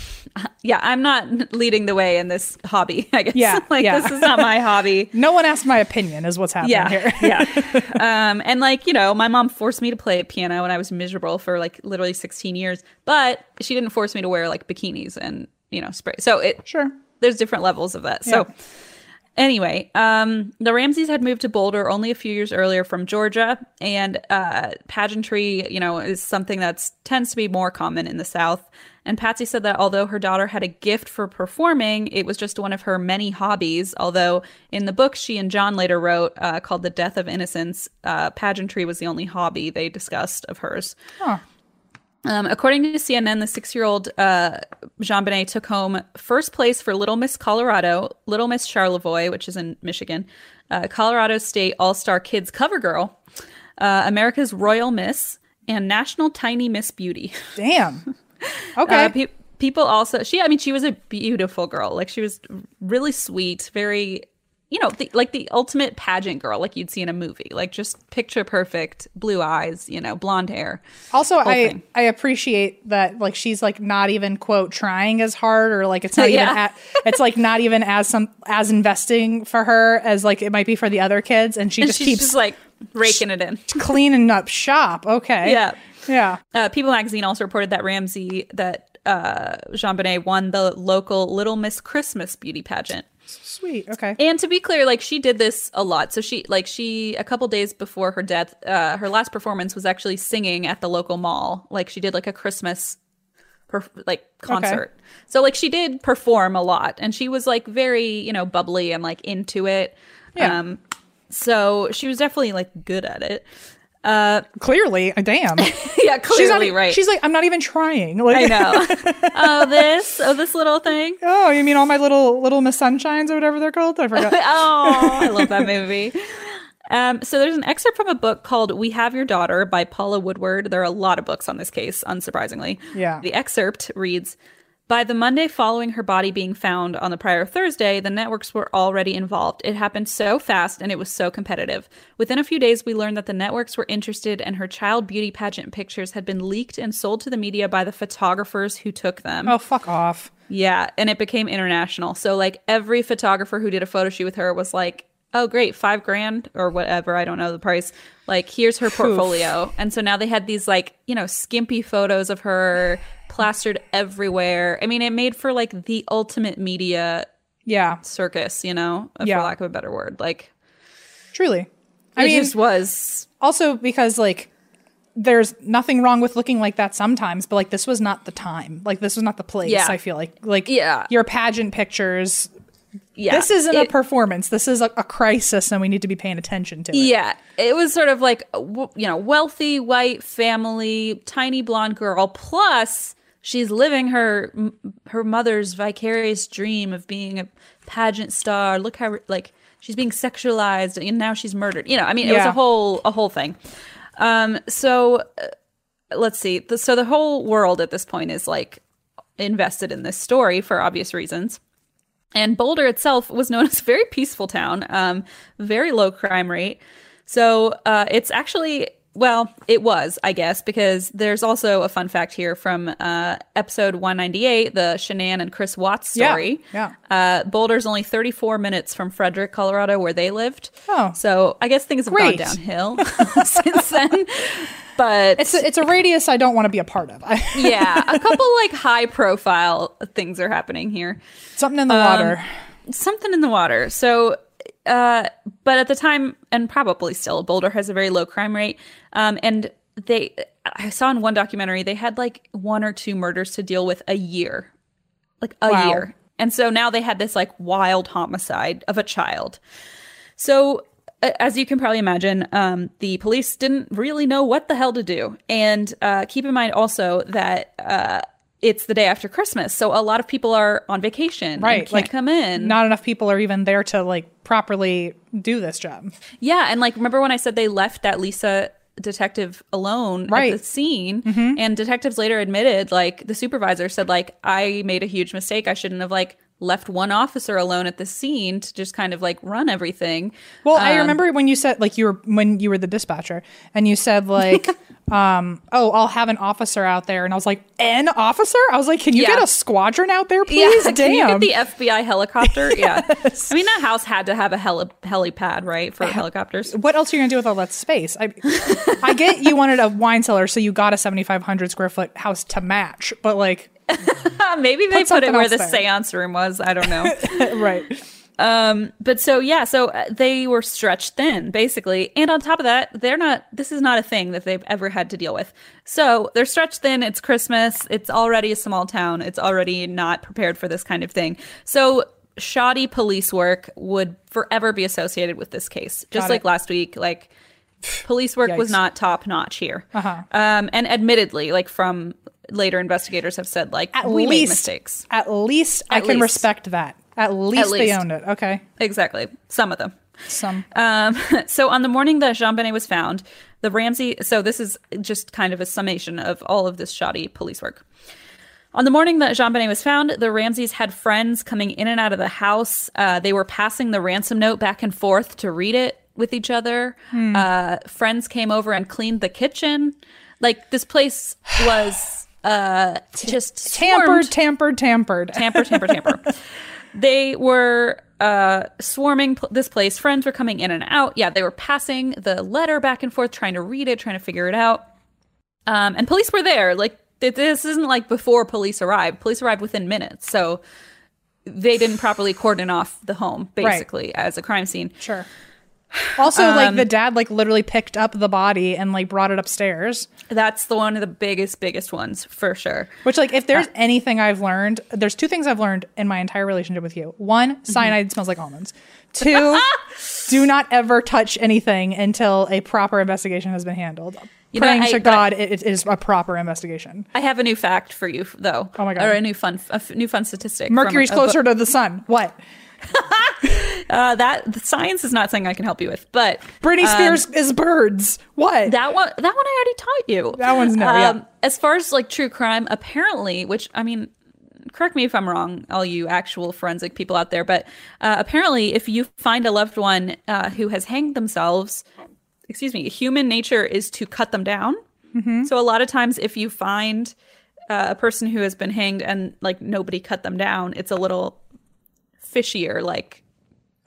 Yeah, I'm not leading the way in this hobby. I guess. Yeah, like yeah. this is not my hobby. no one asked my opinion, is what's happening Yeah, here. yeah. Um, and like you know, my mom forced me to play piano when I was miserable for like literally 16 years, but she didn't force me to wear like bikinis and you know spray. So it Sure. there's different levels of that. So anyway, um, the Ramseys had moved to Boulder only a few years earlier from Georgia, and uh, pageantry, you know, is something that tends to be more common in the South. And Patsy said that although her daughter had a gift for performing, it was just one of her many hobbies. Although in the book she and John later wrote, uh, called "The Death of Innocence," uh, pageantry was the only hobby they discussed of hers. Um, according to CNN, the six-year-old uh, JonBenét took home first place for Little Miss Colorado, Little Miss Charlevoix, which is in Michigan, uh, Colorado State All-Star Kids Cover Girl, uh, America's Royal Miss, and National Tiny Miss Beauty. Damn. Okay. Uh, pe- people also, she, I mean, she was a beautiful girl. Like she was really sweet, very, you know, the, like the ultimate pageant girl, like you'd see in a movie. Like just picture perfect, blue eyes, you know, blonde hair. also, I thing. I appreciate that like she's like not even quote trying as hard or like it's not even Yeah. at, it's like not even as some as investing for her as like it might be for the other kids, and she And just keeps just like raking it in. cleaning up shop. Okay. Yeah. Yeah. Uh, People magazine also reported that Ramsey, that uh, JonBenét won the local Little Miss Christmas beauty pageant. Sweet. Okay. And to be clear, like she did this a lot. So she, like she, a couple days before her death, uh, her last performance was actually singing at the local mall. Like she did like a Christmas, perf- like concert. So like she did perform a lot, and she was like very, you know, bubbly and like into it. Yeah. Um, so she was definitely like good at it. Clearly, uh, damn. yeah, she's not, clearly right. She's like, I'm not even trying. Like, I know. oh, this, oh, this little thing. oh, you mean all my little little Miss Sunshines or whatever they're called? I forgot. Oh, I love that movie. Um, so there's an excerpt from a book called "We Have Your Daughter" by Paula Woodward. There are a lot of books on this case, unsurprisingly. Yeah. The excerpt reads. By the Monday following her body being found on the prior Thursday, the networks were already involved. It happened so fast and it was so competitive. Within a few days, we learned that the networks were interested and her child beauty pageant pictures had been leaked and sold to the media by the photographers who took them. oh, fuck off. Yeah, and it became international. So like every photographer who did a photo shoot with her was like, "Oh, great, 5 grand or whatever, I don't know the price. Like here's her portfolio." and so now they had these like, you know, skimpy photos of her plastered everywhere. I mean, it made for like the ultimate media Yeah, circus, you know, Yeah. for lack of a better word. Like truly. I it mean, just was also because like there's nothing wrong with looking like that sometimes, but like this was not the time. Like this was not the place. Yeah. I feel like like Yeah. your pageant pictures. yeah. This isn't a performance. This is a, a crisis, and we need to be paying attention to it. Yeah, it was sort of like you know, wealthy white family, tiny blonde girl. Plus, she's living her her mother's vicarious dream of being a pageant star. Look how like she's being sexualized, and now she's murdered. You know, I mean, it was a whole a whole thing. Um, so uh, let's see. The, so the whole world at this point is like invested in this story for obvious reasons. And Boulder itself was known as a very peaceful town, um, very low crime rate. So uh, it's actually, well, it was, I guess, because there's also a fun fact here from uh, episode 198, the Shanann and Chris Watts story. yeah. Uh, Boulder's only 34 minutes from Frederick, Colorado, where they lived. Oh. So I guess things have Great. gone downhill since then. But It's a, it's a radius I don't want to be a part of. Yeah, a couple like high profile things are happening here. something in the Um, water. something in the water. So, uh, but at the time, and probably still, Boulder has a very low crime rate. Um, and they, I saw in one documentary, they had like one or two murders to deal with a year, like a Wow. year. And so now they had this like wild homicide of a child. So as you can probably imagine, um, the police didn't really know what the hell to do. And uh, keep in mind also that uh, it's the day after Christmas, so a lot of people are on vacation, and Right, Can't like, come in. Not enough people are even there to like properly do this job. Yeah, and like remember when I said they left that Lisa detective alone Right. at the scene and detectives later admitted like the supervisor said like I made a huge mistake. I shouldn't have like left one officer alone at the scene to just kind of like run everything. Well, I Um, remember when you said like you were when you were the dispatcher and you said like um oh, I'll have an officer out there and I was like, "An officer?" I was like, "Can you Yeah. get a squadron out there, please?" Yeah, Damn. can you get the FBI helicopter? Yeah, I mean that house had to have a heli- helipad, right, for helicopters. what else are you gonna do with all that space? I, I get you wanted a wine cellar, so you got a seventy five hundred square foot house to match, but like, Maybe they put, something it where the there. seance room was. I don't know. right? But so yeah, so uh, they were stretched thin basically, and on top of that, they're not. This is not a thing that they've ever had to deal with. So they're stretched thin. It's Christmas. It's already a small town. It's already not prepared for this kind of thing. So shoddy police work would forever be associated with this case, just Got like it. last week. Like police work was not top notch here. Uh-huh. Um, and admittedly, like from later investigators have said, like At we made mistakes. At least I At can respect that. At least, they least. owned it. Okay. Exactly, some of them. Some Um, so on the morning that JonBenét was found, the Ramsey. So this is just kind of a summation of all of this shoddy police work. On the morning that JonBenét was found, the Ramseys had friends coming in and out of the house. Uh, they were passing the ransom note back and forth to read it with each other. Uh, friends came over and cleaned the kitchen. Like this place was uh, just tampered, tampered, tampered. tamper, tamper, tamper. they were uh, swarming pl- this place. Friends were coming in and out. Yeah, they were passing the letter back and forth, trying to read it, trying to figure it out. Um, and police were there. Like th- this isn't like before police arrived. Police arrived within minutes, so they didn't properly cordon off the home, basically, as a crime scene. Sure. Also, Um, like the dad, like literally picked up the body and like brought it upstairs. That's the one of the biggest, biggest ones for sure. Which, like, if there's anything I've learned, there's two things I've learned in my entire relationship with you. One, Mm-hmm. cyanide smells like almonds. Two, do not ever touch anything until a proper investigation has been handled. You know, Praying I- to God, it, it is a proper investigation. I have a new fact for you, though. Oh my God. Or a new fun, a f- new fun statistic. Mercury's a closer to the sun. What? Uh, that the science is not something I can help you with, but Britney um, Spears is birds. What? that one, that one I already taught you. That one's no, yeah. As far as like true crime, apparently, which I mean, correct me if I'm wrong, all you actual forensic people out there, but uh, apparently, if you find a loved one uh, who has hanged themselves, excuse me, human nature is to cut them down. Mm-hmm. So a lot of times, if you find uh, a person who has been hanged and like nobody cut them down, it's a little fishier, like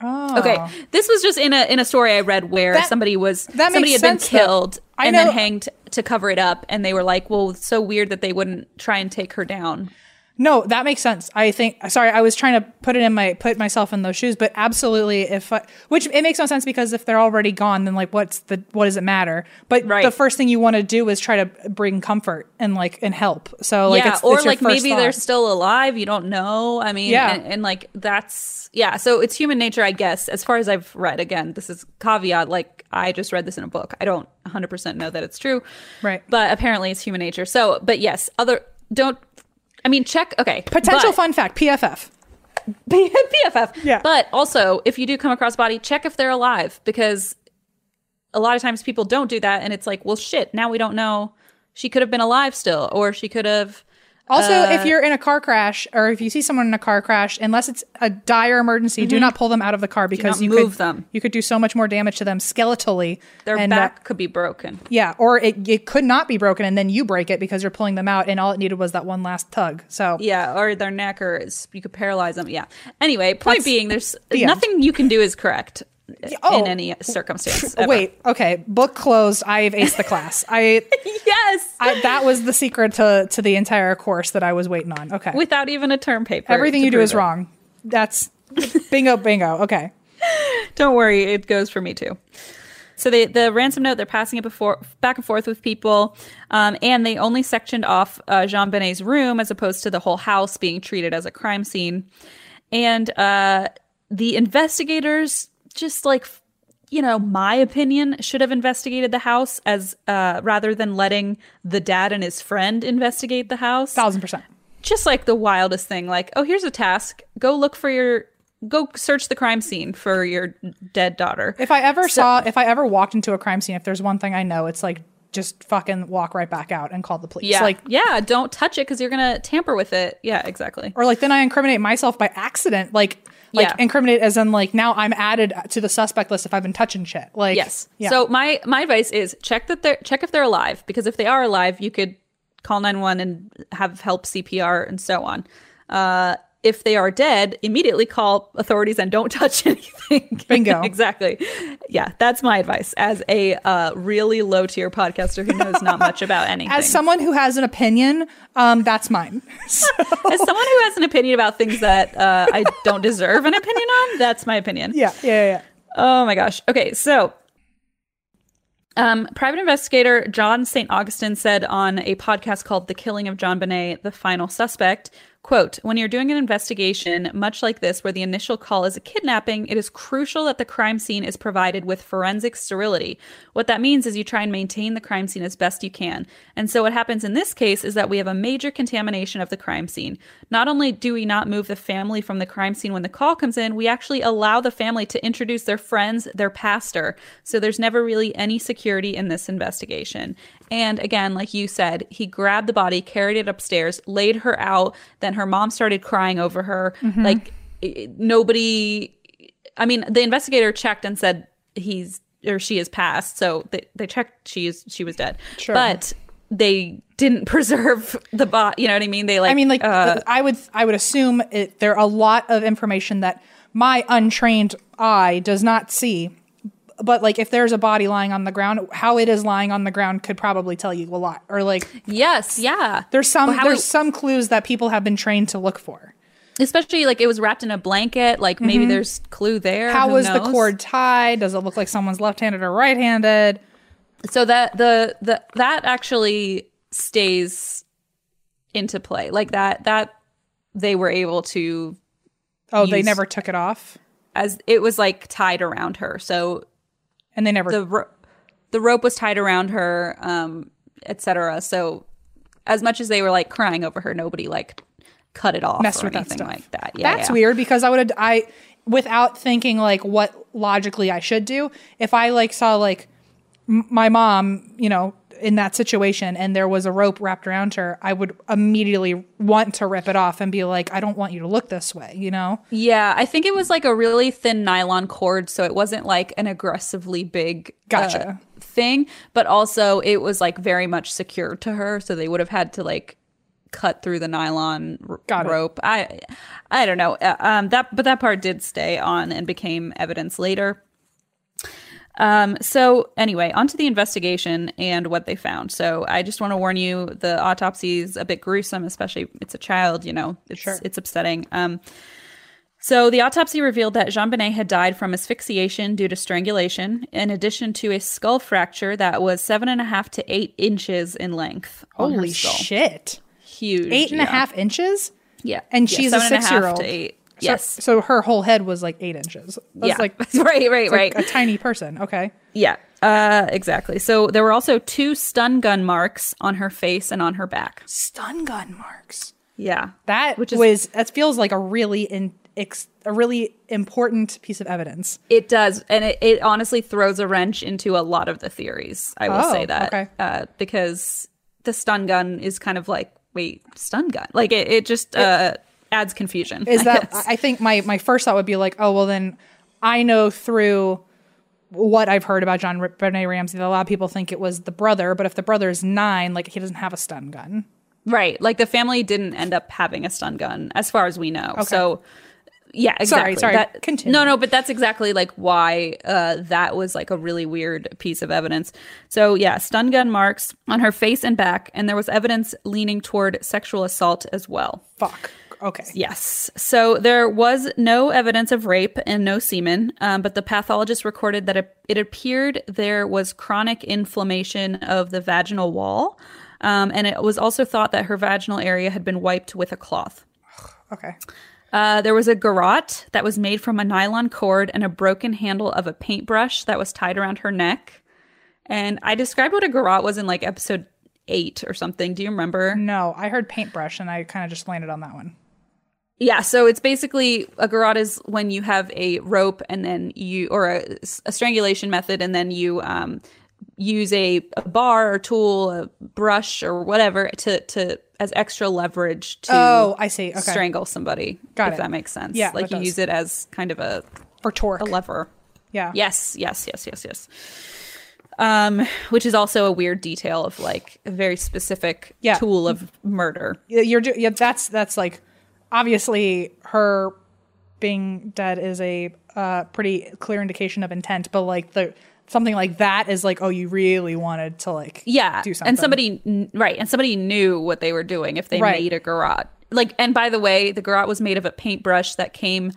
oh. Okay, this was just in a in a story I read where That- somebody was that somebody had been sense, killed and know- then hanged to cover it up, and they were like, "Well, it's so weird that they wouldn't try and take her down." No, that makes sense. I think. Sorry, I was trying to put it in my put myself in those shoes, but absolutely, if I, which it makes no sense because if they're already gone, then like what's the what does it matter? But Right. the first thing you want to do is try to bring comfort and like and help. So like, yeah, it's, or it's like maybe they're still alive. You don't know. I mean, Yeah. and, and like that's yeah. So it's human nature, I guess. As far as I've read, again, this is caveat. Like I just read this in a book. I don't 100 percent know that it's true, Right. But apparently, it's human nature. So, but yes, other don't. I mean, check. Okay, potential but- fun fact. PFF. PFF. Yeah. But also, if you do come across a body, check if they're alive because a lot of times people don't do that, and it's like, well, shit. Now we don't know. She could have been alive still, or she could have. Also, Uh, if you're in a car crash or if you see someone in a car crash, unless it's a dire emergency, do not pull them out of the car because Mm-hmm. you move could them. you could do so much more damage to them skeletally. Their and, uh, back could be broken. Yeah, or it, it could not be broken and then you break it because you're pulling them out and all it needed was that one last tug. So Yeah, or their neck, or you could paralyze them. Yeah. Anyway, point That's being, there's the end. nothing you can do is correct oh. in any circumstance. ever. wait, okay, book closed. I've aced the class. I, yes, I that was the secret to to the entire course that I was waiting on. Okay, without even a term paper. everything you do is it. wrong. That's bingo, bingo. Okay, Don't worry, it goes for me too. So they, the ransom note, they're passing it before back and forth with people, um, and they only sectioned off uh, JonBenét's room as opposed to the whole house being treated as a crime scene. And uh, the investigators just like you know, my opinion should have investigated the house as uh, rather than letting the dad and his friend investigate the house. Thousand percent. Just like the wildest thing, like, oh, here's a task. Go look for your, go search the crime scene for your dead daughter. If I ever saw, if I ever walked into a crime scene, if there's one thing I know, it's like just fucking walk right back out and call the police. yeah, Like, yeah, don't touch it because you're gonna tamper with it. Yeah, exactly. or like then I incriminate myself by accident. Like, like Yeah. incriminate as in like now I'm added to the suspect list if I've been touching shit. Like, Yes. yeah. So my my advice is check that they're check if they're alive because if they are alive, you could call 911 and have help CPR and so on. Uh, if they are dead, immediately call authorities and don't touch anything. Bingo. exactly. Yeah, that's my advice as a uh, really low tier podcaster who knows not much about anything. as someone who has an opinion, um, that's mine. So- as someone who has an opinion about things that uh, I don't deserve an opinion on, that's my opinion. yeah, yeah, yeah. Oh my gosh. Okay, so um, private investigator John St. Augustine said on a podcast called The Killing of JonBenét, The Final Suspect, quote, when you're doing an investigation, much like this, where the initial call is a kidnapping, it is crucial that the crime scene is provided with forensic sterility. What that means is you try and maintain the crime scene as best you can. And so what happens in this case is that we have a major contamination of the crime scene. Not only do we not move the family from the crime scene when the call comes in, we actually allow the family to introduce their friends, their pastor. So there's never really any security in this investigation. And again, like you said, he grabbed the body, carried it upstairs, laid her out. Then her mom started crying over her. Like nobody, I mean, the investigator checked and said he's or she is passed. So they, they checked she is she was dead. Sure. But they didn't preserve the body. You know what I mean? They like. I mean, like uh, I would, I would assume it, there are a lot of information that my untrained eye does not see. But like, if there's a body lying on the ground, how it is lying on the ground could probably tell you a lot. Or like, yes, yeah. there's some there's it- some clues that people have been trained to look for. especially like it was wrapped in a blanket. Like maybe there's clue there. Mm-hmm. How was the cord tied? Does it look like someone's left-handed or right-handed? so that the the that actually stays into play like that that they were able to Oh, they never took it off, as it was like tied around her so and they never. the ro- the rope was tied around her um etc so as much as they were like crying over her nobody like cut it off Messed or with anything stuff. like that yeah That's yeah. weird because I would have I without thinking like what logically I should do. If I like saw like m- my mom, you know, in that situation and there was a rope wrapped around her, I would immediately want to rip it off and be like, I don't want you to look this way, you know? Yeah, I think it was like a really thin nylon cord, so it wasn't like an aggressively big Gotcha. uh, thing, but also it was like very much secured to her, so they would have had to like cut through the nylon r- Got rope. I I don't know. Uh, um that but that part did stay on and became evidence later. Um, so anyway, onto the investigation and what they found. So I just want to warn you, the autopsy is a bit gruesome, especially it's a child, you know, it's, Sure. it's upsetting. Um, so the autopsy revealed that JonBenét had died from asphyxiation due to strangulation, in addition to a skull fracture that was seven and a half to eight inches in length. Holy shit. Huge. Eight and a half inches? Yeah. And Yeah, she's a seven and half eight. So- Yes. So, her whole head was like eight inches. That's yeah. like, right, right, right. like a tiny person. Okay. Yeah, uh, exactly. So there were also two stun gun marks on her face and on her back. Stun gun marks. Yeah, That Which is- was that feels like a really in ex, a really important piece of evidence. it does, and it, it honestly throws a wrench into a lot of the theories. I will Oh, say that okay. uh, because the stun gun is kind of like, wait, stun gun? Like it, it just uh, adds confusion. Is I that guess. I think my my first thought would be like, oh well, then I know through what I've heard about John Benet Ramsey that a lot of people think it was the brother, but if the brother is nine, like he doesn't have a stun gun. right? Like the family didn't end up having a stun gun, as far as we know. So. Yeah, exactly. sorry, That- continue. No, no, but that's exactly like why uh, that was like a really weird piece of evidence. So yeah, stun gun marks on her face and back, and there was evidence leaning toward sexual assault as well. Fuck. Okay. Yes. So there was no evidence of rape and no semen, um, but the pathologist recorded that it, it appeared there was chronic inflammation of the vaginal wall. Um, and it was also thought that her vaginal area had been wiped with a cloth. Okay. Uh, there was a garrote that was made from a nylon cord and a broken handle of a paintbrush that was tied around her neck. And I described what a garrote was in like episode eight or something. Do you remember? No, I heard paintbrush and I kind of just landed on that one. Yeah, so it's basically a garrote is when you have a rope and then you or a, a strangulation method and then you um, use a, a bar or tool, a brush or whatever to to as extra leverage to Oh, I see. Okay. strangle somebody. Got if it. that makes sense. Yeah, like you does. use it as kind of a For torque. a lever. Yeah. Yes, yes, yes, yes, yes. Um, which is also a weird detail of like a very specific Yeah. tool of murder. Yeah, You're do- yeah, that's that's like obviously her being dead is a uh, pretty clear indication of intent, but like the something like that is like oh you really wanted to like Yeah, do something and somebody right, and somebody knew what they were doing if they Right. made a garrote. Like, and by the way, the garrote was made of a paintbrush that came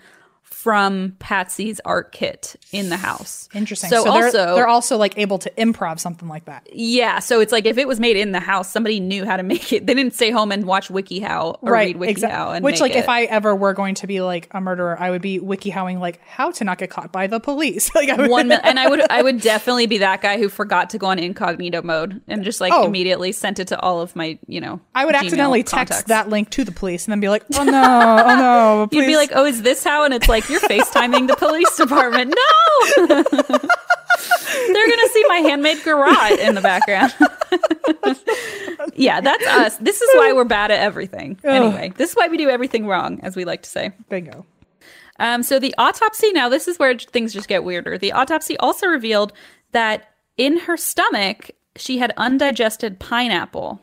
from Patsy's art kit in the house. interesting. So, So, they're, also, they're also like able to improv something like that. yeah. So it's like if it was made in the house, somebody knew how to make it. They didn't stay home and watch WikiHow or read WikiHow. exactly. And Which, like, if. I ever were going to be like a murderer, I would be wikihowing like how to not get caught by the police. like, I would, one and I would I would definitely be that guy who forgot to go on incognito mode and just like Oh. immediately sent it to all of my you know I would Gmail accidentally text that link to the police and then be like, oh no, oh no, You'd be like, oh, is this how? And it's like you're FaceTiming the police department. No, they're gonna see my handmade garage in the background. yeah, that's us. This is why we're bad at everything. Anyway, this is why we do everything wrong, as we like to say. bingo. Um, so the autopsy, now this is where things just get weirder. The autopsy also revealed that in her stomach, she had undigested pineapple.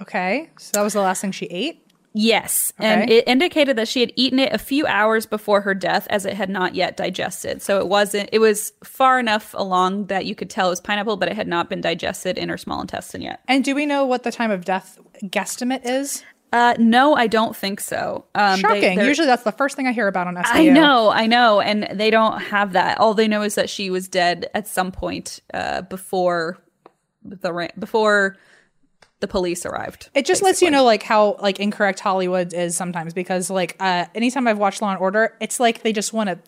Okay, so that was the last thing she ate. Yes. And it indicated that she had eaten it a few hours before her death as it had not yet digested. So it wasn't, it was far enough along that you could tell it was pineapple, but it had not been digested in her small intestine yet. And do we know what the time of death guesstimate is? Uh, no, I don't think so. Um, Shocking. they're- Usually that's the first thing I hear about on SVU. I know, I know, and they don't have that. All they know is that she was dead at some point uh, before the before the police arrived. It just lets you know like how like incorrect Hollywood is sometimes because like uh anytime I've watched Law and Order, it's like they just want to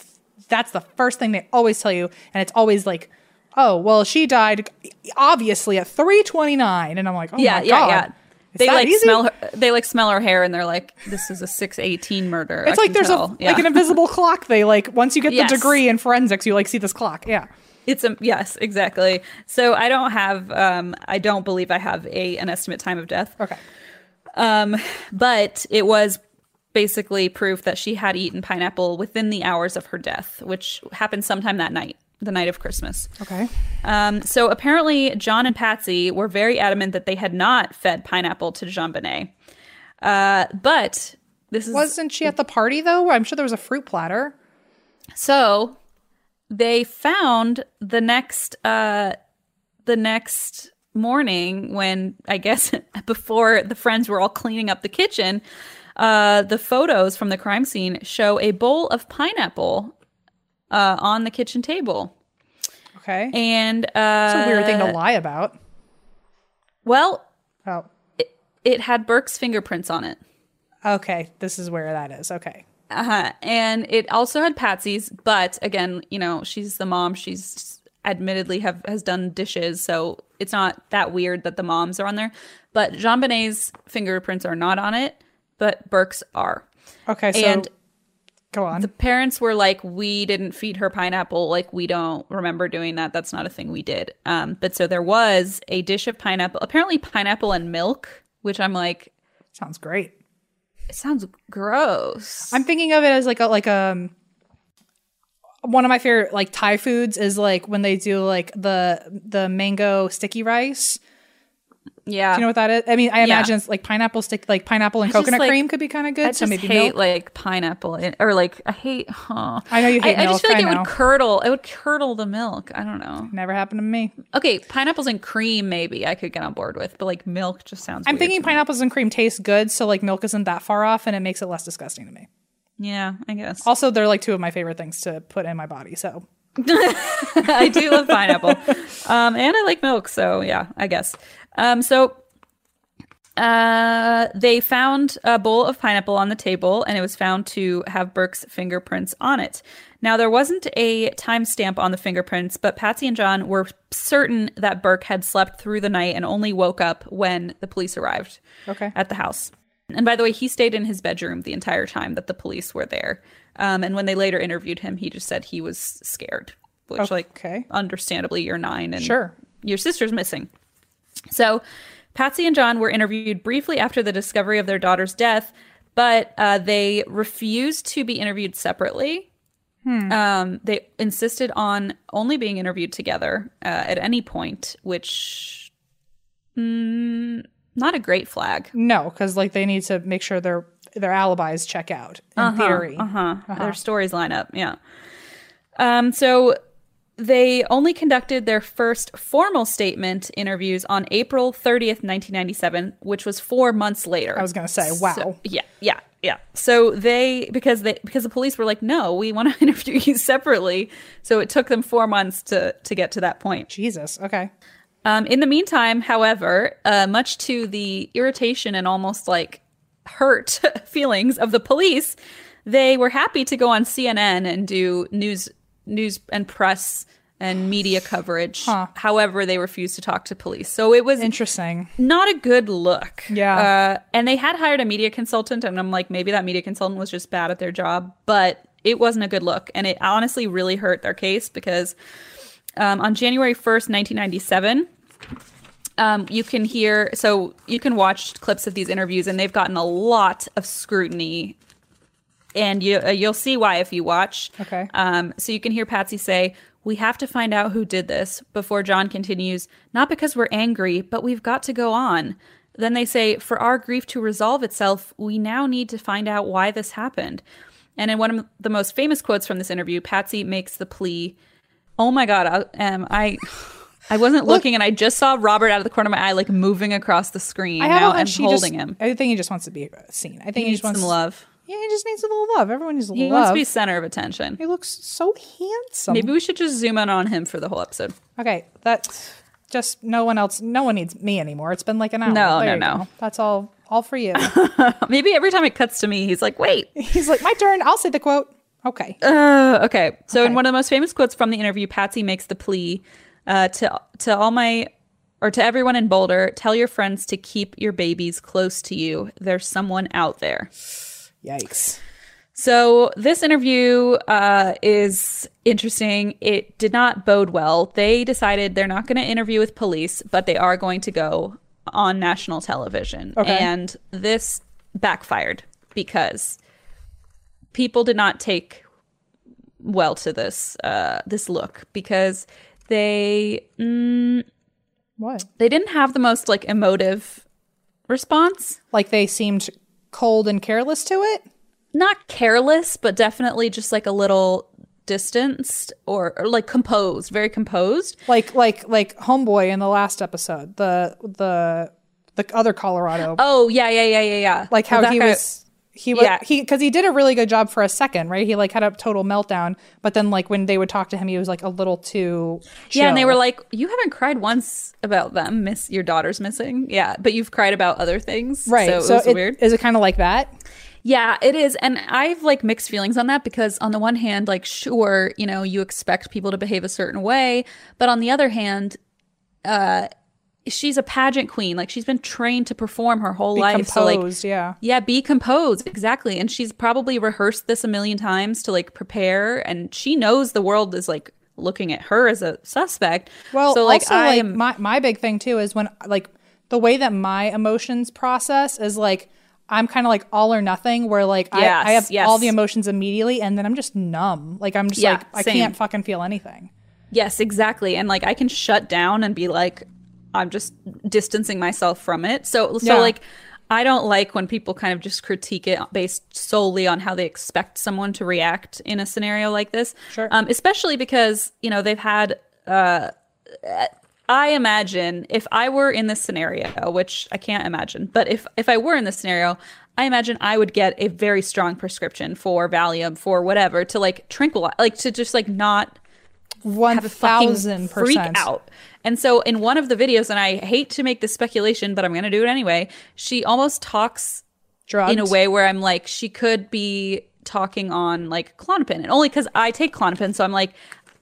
that's the first thing they always tell you and it's always like oh, well she died obviously at 329 and I'm like, "Oh yeah, my yeah, god." yeah. They like easy? smell her. They like smell her hair, and they're like, "This is a six eighteen murder." It's I like there's tell. a like an invisible clock. They like once you get Yes. the degree in forensics, you like see this clock. Yeah. It's a yes, exactly. So I don't have. Um, I don't believe I have a an estimate time of death. Okay. Um, but it was basically proof that she had eaten pineapple within the hours of her death, which happened sometime that night, the night of Christmas. Okay. Um, so apparently, John and Patsy were very adamant that they had not fed pineapple to JonBenét. Uh, but this is Wasn't she at the party though? I'm sure there was a fruit platter. so they found the next uh, the next morning when I guess before the friends were all cleaning up the kitchen. Uh, the photos from the crime scene show a bowl of pineapple uh, on the kitchen table, Okay. and uh, It's a weird thing to lie about. Well, Oh. it had Burke's fingerprints on it. Okay. This is where that is. Okay. Uh-huh. And it also had Patsy's, but again, you know, she's the mom. She's admittedly have has done dishes, so it's not that weird that the moms are on there. But JonBenét's fingerprints are not on it, but Burke's are. Okay. So and go on. the parents were like, "We didn't feed her pineapple. Like, we don't remember doing that. That's not a thing we did." Um, but so there was a dish of pineapple, apparently pineapple and milk, which I'm like, Sounds great. It sounds gross. I'm thinking of it as like a like um one of my favorite like Thai foods is like when they do like the the mango sticky rice. Yeah, Do you know what that is? I mean, I imagine it's like pineapple stick, like pineapple and I just, coconut like- cream could be kind of good. I so just maybe hate milk. like pineapple in- or like I hate. Huh. I know you hate I, I just feel like it would curdle. It would curdle the milk. I don't know. Never happened to me. Okay, pineapples and cream maybe I could get on board with, but like milk just sounds. I'm thinking to me. pineapples and cream taste good, so like milk isn't that far off, and it makes it less disgusting to me. Yeah, I guess. Also, they're like two of my favorite things to put in my body. So I do love pineapple, um, and I like milk. So yeah, I guess. Um, so uh, they found a bowl of pineapple on the table, and it was found to have Burke's fingerprints on it. Now, there wasn't a timestamp on the fingerprints, but Patsy and John were certain that Burke had slept through the night and only woke up when the police arrived Okay. at the house. And by the way, he stayed in his bedroom the entire time that the police were there. Um, and when they later interviewed him, he just said he was scared, which, like, Okay. understandably, you're nine and Sure. your sister's missing. So, Patsy and John were interviewed briefly after the discovery of their daughter's death, but uh, they refused to be interviewed separately. Um, they insisted on only being interviewed together uh, at any point, which mm, not a great flag. No, because like they need to make sure their their alibis check out. In theory, Uh-huh. Their stories line up. Yeah. Um, so they only conducted their first formal statement interviews on April 30th, 1997, which was four months later. I was gonna say, wow. So- yeah, yeah, yeah. So they because they because the police were like, no, we want to interview you separately. So it took them four months to to get to that point. Jesus. Okay. Um, in the meantime, however, uh, much to the irritation and almost like hurt feelings of the police, they were happy to go on CNN and do news, news and press and media coverage. However, they refused to talk to police. So it was Interesting. not a good look. Yeah. Uh, and they had hired a media consultant, and I'm like, maybe that media consultant was just bad at their job, but it wasn't a good look. And it honestly really hurt their case because um, on January 1st, 1997, um, you can hear, so you can watch clips of these interviews, and they've gotten a lot of scrutiny. And you, uh, you'll see why if you watch. Okay. Um, so you can hear Patsy say, We have to find out who did this before John continues, Not because we're angry, but we've got to go on. Then they say, For our grief to resolve itself, we now need to find out why this happened. And in one of the most famous quotes from this interview, Patsy makes the plea, Oh my God, I, um, I. I wasn't looking, and I just saw Robert out of the corner of my eye, like moving across the screen I now a and hunch he holding just, him. I think he just wants to be seen. I think He he, needs just wants some love. Yeah, he just needs a little love. Everyone needs a He little wants to be center of attention. he looks so handsome. Maybe we should just zoom in on him for the whole episode. Okay, that's just no one else. No one needs me anymore. It's been like an hour. No, There no, no. That's all. All for you. Maybe every time it cuts to me, he's like, "Wait." He's like, my turn. I'll say the quote. Okay. Uh, okay. So in one of the most famous quotes from the interview, Patsy makes the plea uh, to to all my or to everyone in Boulder, tell your friends to keep your babies close to you. There's someone out there. Yikes. So this interview uh, is interesting. It did not bode well. They decided they're not going to interview with police, but they are going to go on national television. Okay. And this backfired because people did not take well to this uh, this look because they mm, What? they didn't have the most like emotive response. Like they seemed cold and careless to it. not careless, but definitely just like a little distanced or, or like composed, very composed. Like like like homeboy in the last episode. The the the other Colorado. Oh yeah, yeah, yeah, yeah, yeah. like how That he guy- was. He was Yeah. he because he did a really good job for a second, right? He like had a total meltdown, but then like when they would talk to him, he was like a little too. Yeah, and they were like, "You haven't cried once about them, miss your daughter's missing." Yeah, but you've cried about other things, right. So, So, it was it- weird. Is it kind of like that? Yeah, it is. And I've like mixed feelings on that because on the one hand, like sure, you know, you expect people to behave a certain way, but on the other hand, uh she's a pageant queen. Like she's been trained to perform her whole Be life. So like yeah. Yeah, be composed. Exactly. And she's probably rehearsed this a million times to like prepare and she knows the world is like looking at her as a suspect. Well, so like also, I like am my my big thing too is when like the way that my emotions process is like I'm kind of like all or nothing, where like I, I have Yes, yes. all the emotions immediately, and then I'm just numb. Like I'm just Yeah, like I same. can't fucking feel anything. Yes, exactly. And like I can shut down and be like I'm just distancing myself from it. So so Yeah. like I don't like when people kind of just critique it based solely on how they expect someone to react in a scenario like this. Sure. Um, especially because, you know, they've had uh I imagine if I were in this scenario, which I can't imagine, but if if I were in this scenario, I imagine I would get a very strong prescription for Valium for whatever to like tranquilize, like to just like not One have a fucking thousand freak percent out. And so in one of the videos, and I hate to make this speculation, but I'm going to do it anyway, she almost talks Drugs. in a way where I'm like, she could be talking on like Klonopin. And only because I take Klonopin. So I'm like,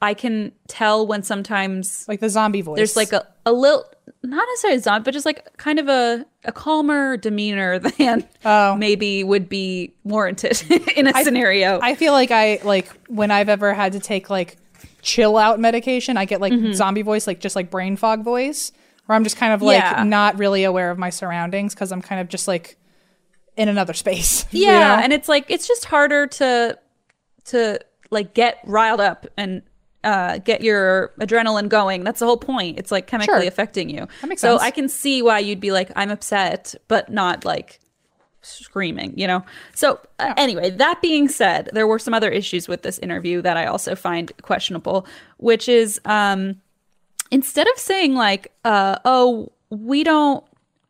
I can tell when sometimes like the zombie voice. there's like a, a little, not necessarily zombie, but just like kind of a, a calmer demeanor than Oh. maybe would be warranted in a scenario. I feel like I like when I've ever had to take like chill out medication, I get like Mm-hmm. zombie voice, like just like brain fog voice, where I'm just kind of like Yeah. not really aware of my surroundings because I'm kind of just like in another space. you yeah know? and it's like it's just harder to to like get riled up and uh, get your adrenaline going. That's the whole point. It's like chemically Sure. affecting you. So sense. I can see why you'd be like, I'm upset, but not like screaming, you know? So, uh, anyway, that being said, there were some other issues with this interview that I also find questionable, which is um, instead of saying, like, uh, oh, we don't,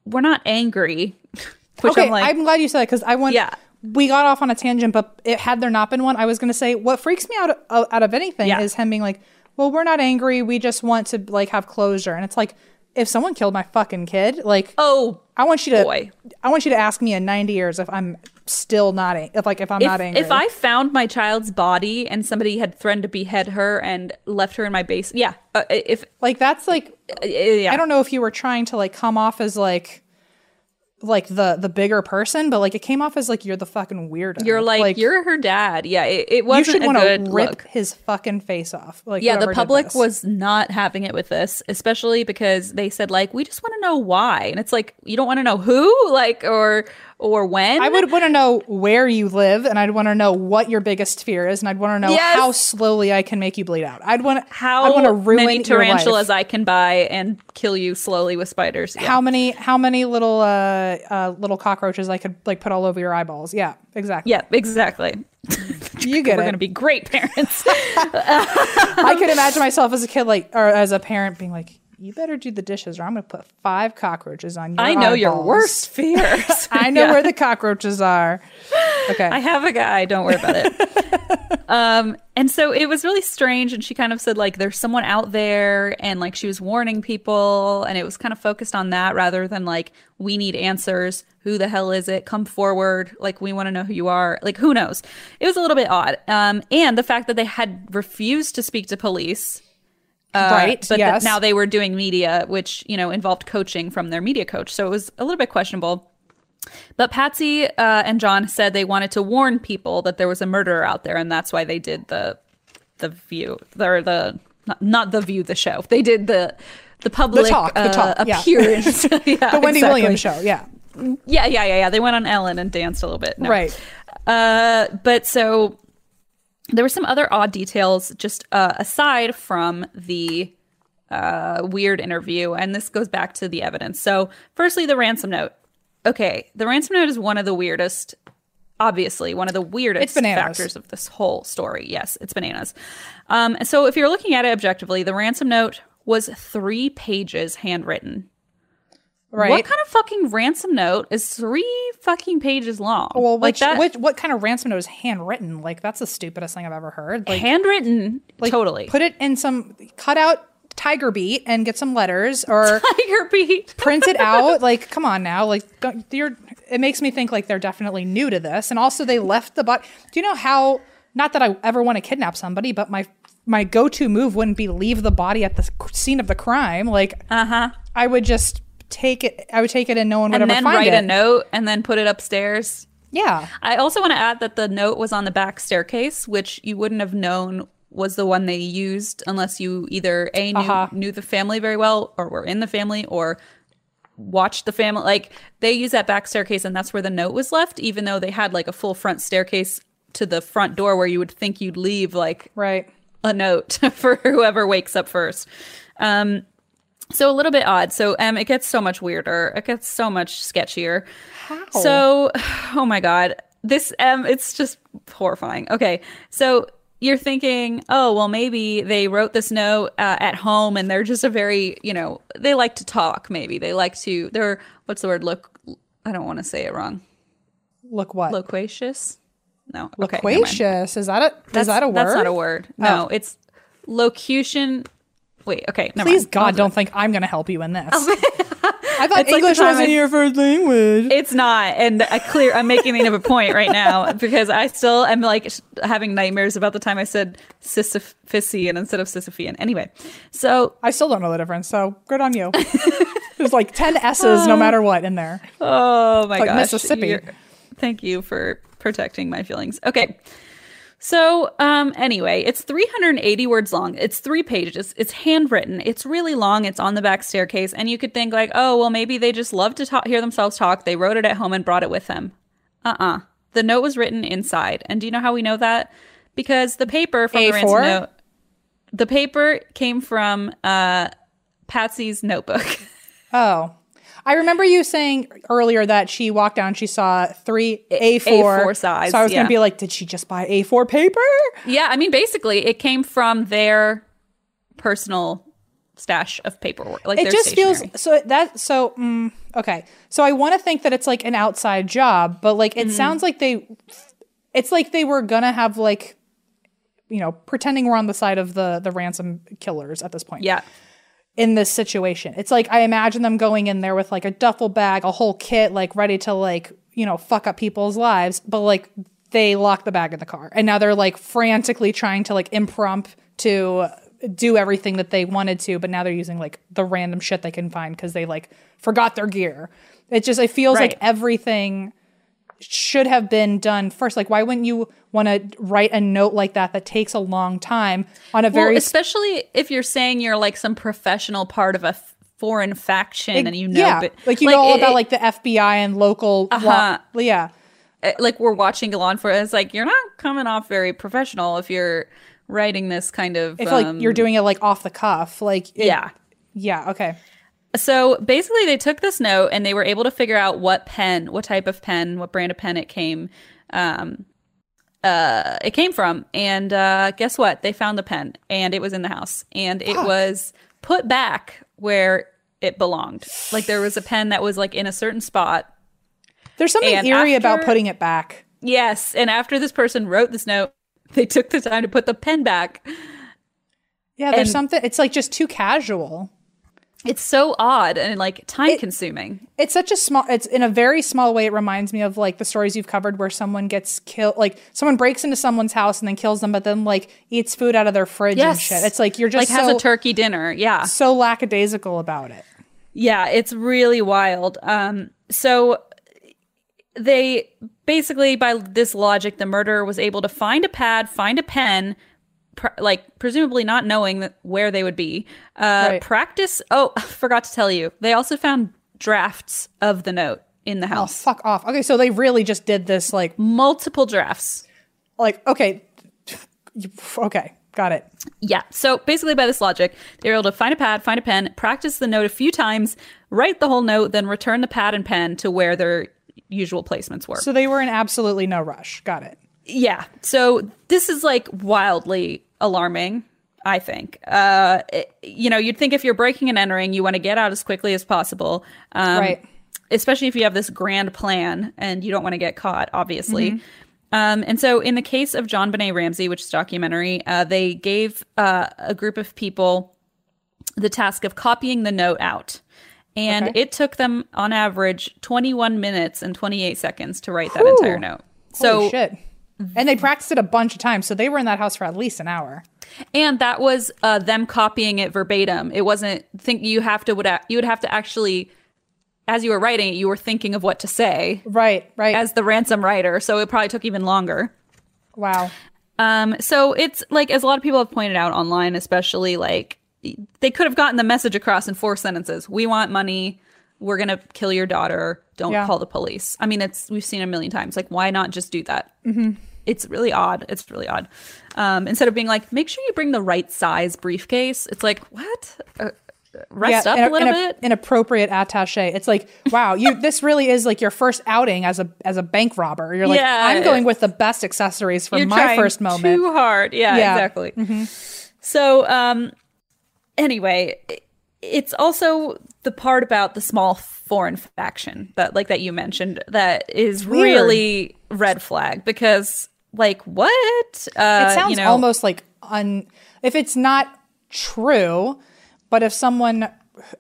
we're not angry, which okay, I'm like, I'm glad you said that because I want, Yeah. We got off on a tangent, but it, had there not been one, I was going to say what freaks me out uh, out of anything Yeah. is him being like, "Well, we're not angry. We just want to like have closure." And it's like, if someone killed my fucking kid, like, oh, I want you to, boy. I want you to ask me in 90 years if I'm still not, if like if I'm if, not angry. if I found my child's body and somebody had threatened to behead her and left her in my base, yeah. Uh, if like that's like uh, yeah, I don't know if you were trying to like come off as like like the the bigger person, but like it came off as like you're the fucking weirdo. you're like, you're her dad. Yeah, it, it wasn't You should want to rip look. his fucking face off. Like Yeah, the public was not having it with this, especially because they said like we just want to know why, and it's like you don't want to know who, like or or when. I would want to know where you live, and I'd want to know what your biggest fear is, and I'd want to know Yes. how slowly I can make you bleed out. I'd want how I'd want to ruin many tarantulas I can buy and kill you slowly with spiders. Yeah. How many how many little uh, uh little cockroaches I could like put all over your eyeballs? Yeah, exactly. yeah, exactly. you get We're it. gonna be great parents. I could imagine myself as a kid, like, or as a parent, being like, "You better do the dishes, or I'm going to put five cockroaches on your." I know your worst fears. I know Yeah. where the cockroaches are. Okay. I have a guy. Don't worry about it. um, and so it was really strange. And she kind of said, like, there's someone out there. And like, she was warning people. And it was kind of focused on that rather than like, we need answers. Who the hell is it? Come forward. Like, we want to know who you are. Like, who knows? It was a little bit odd. Um, and the fact that they had refused to speak to police. Uh, Right, But yes. now they were doing media, which, you know, involved coaching from their media coach. So it was a little bit questionable. But Patsy uh, and John said they wanted to warn people that there was a murderer out there, and that's why they did the the view or the not, not the view the show. They did the the public talk, the uh, talk, yeah. appearance. yeah, the Wendy exactly. Williams show. Yeah. Yeah, yeah, yeah, yeah. They went on Ellen and danced a little bit. No. Right. Uh, but so there were some other odd details just uh, aside from the uh, weird interview, and this goes back to the evidence. So, firstly, the ransom note. Okay, the ransom note is one of the weirdest, obviously, one of the weirdest factors of this whole story. Yes, it's bananas. Um, so, if you're looking at it objectively, the ransom note was three pages handwritten. Right. What kind of fucking ransom note is three fucking pages long? well, like that, which what kind of ransom note is handwritten? Like that's the stupidest thing I've ever heard. Like, handwritten, like, totally. Put it in some cut out tiger beat and get some letters or Tiger Beat. print it out. Like, come on now. Like, you're. It makes me think like they're definitely new to this, and also they left the body. Do you know how? Not that I ever want to kidnap somebody, but my my go to move wouldn't be leave the body at the scene of the crime. Like, Uh huh. I would just take it. I would take it, and no one would And ever then write a note and then put it upstairs. Yeah. I also want to add that the note was on the back staircase, which you wouldn't have known was the one they used unless you either a knew, Uh-huh. knew the family very well, or were in the family, or watched the family. Like they use that back staircase, and that's where the note was left. Even though they had like a full front staircase to the front door, where you would think you'd leave like Right. a note for whoever wakes up first. Um, so a little bit odd. So um, it gets so much weirder. It gets so much sketchier. How? So, oh my god, this um, it's just horrifying. Okay, so you're thinking, oh well, maybe they wrote this note uh, at home, and they're just a very, you know, they like to talk. Maybe they like to. They're what's the word? Look, I don't want to say it wrong. Look what? Loquacious. No. Okay. Loquacious. Is that a is that a word? That's not a word. No, Oh. it's locution wait, okay, never Please mind. God, do don't think I'm going to help you in this. I thought It's like English time wasn't your first language. It's not, and I clear. I'm making a point right now because I still am like having nightmares about the time I said Sisyphean instead of Sisyphean. Anyway, so I still don't know the difference, so good on you. There's like ten 10 S's no matter what in there. Oh my like gosh. Mississippi. You're- Thank you for protecting my feelings. Okay. So, um, anyway, it's 380 words long. It's three pages. It's handwritten. It's really long. It's on the back staircase. And you could think, like, oh, well, maybe they just love to talk, hear themselves talk. They wrote it at home and brought it with them. Uh uh The note was written inside. And do you know how we know that? Because the paper from the ransom note, the paper came from uh, Patsy's notebook. Oh. I remember you saying earlier that she walked down, she saw three A4, A4 size, So I was going to be like, did she just buy A4 paper? Yeah, I mean, basically, it came from their personal stash of paperwork. Like It just stationery. feels so that so mm, okay. So I want to think that it's like an outside job, but like it sounds like they it's like they were going to have like you know, pretending we're on the side of the the ransom killers at this point. yeah. In this situation. It's like I imagine them going in there with like a duffel bag, a whole kit, like ready to like, you know, fuck up people's lives, but like they lock the bag in the car. And now they're like frantically trying to like impromptu to do everything that they wanted to, but now they're using like the random shit they can find because they like forgot their gear. It just it feels like everything should have been done first. Like why wouldn't you want to write a note like that that takes a long time on a Well, very especially if you're saying you're like some professional part of a f- foreign faction and you know, yeah, but like you know all it- about it- like the FBI and local law. Uh-huh. Yeah, uh, like we're watching law enforcement. It's like you're not coming off very professional if you're writing this kind of. if like um, you're doing it like off the cuff, like it- yeah. yeah, okay, So basically, they took this note and they were able to figure out what pen, what type of pen, what brand of pen it came, um, uh, it came from. And uh, guess what? They found the pen, and it was in the house, and it was put back where it belonged. Like there was a pen that was like in a certain spot. there's something And eerie about putting it back. Yes, and after this person wrote this note, they took the time to put the pen back. Yeah, there's And- something. It's like just too casual. It's so odd and like time consuming. It's such a small. It's in a very small way. It reminds me of like the stories you've covered where someone gets killed, like someone breaks into someone's house and then kills them, but then like eats food out of their fridge and shit. It's like you're just like has a turkey dinner. Yeah. so lackadaisical about it. Yeah, it's really wild. Um, so they basically, by this logic, the murderer was able to find a pad, find a pen, pr- like presumably not knowing that where they would be. Uh, Right. Practice. Oh, I forgot to tell you. They also found drafts of the note in the house. Oh, house. fuck off. Okay, so they really just did this like Multiple drafts. like okay, okay, got it. Yeah. So basically, by this logic, they were able to find a pad, find a pen, practice the note a few times, write the whole note, then return the pad and pen to where their usual placements were. So they were in absolutely no rush. Got it. Yeah. So this is like wildly alarming, I think. Uh, it- you know, you'd think if you're breaking and entering, you want to get out as quickly as possible. Um, Right. Especially if you have this grand plan and you don't want to get caught, obviously. Um, and so, in the case of JonBenét Ramsey, which is a documentary, uh, they gave uh, a group of people the task of copying the note out. And Okay. it took them, on average, 21 minutes and 28 seconds to write that entire note. So, Holy shit. And they practiced it a bunch of times, so they were in that house for at least an hour. and that was uh, them copying it verbatim. It wasn't think you have to would you would have to actually, as you were writing it, you were thinking of what to say Right, right. as the ransom writer. So it probably took even longer. wow. Um, so it's like as a lot of people have pointed out online, especially like they could have gotten the message across in four sentences. We want money. We're gonna kill your daughter. Don't Yeah. call the police. I mean, it's we've seen a million times. Like, why not just do that? Mm-hmm. It's really odd. It's really odd. Um, instead of being like, make sure you bring the right size briefcase. It's like, what? Uh, rest up in a little bit. An appropriate attaché. It's like, wow, you this really is like your first outing as a as a bank robber. You're like, Yeah. I'm going with the best accessories for my first moment. Too hard. Yeah, Yeah. exactly. So, um, anyway, it's also the part about the small foreign faction that, like that you mentioned, that is Weird. really red flag because, like, what? Uh, it sounds you know, almost like un if it's not true but if someone,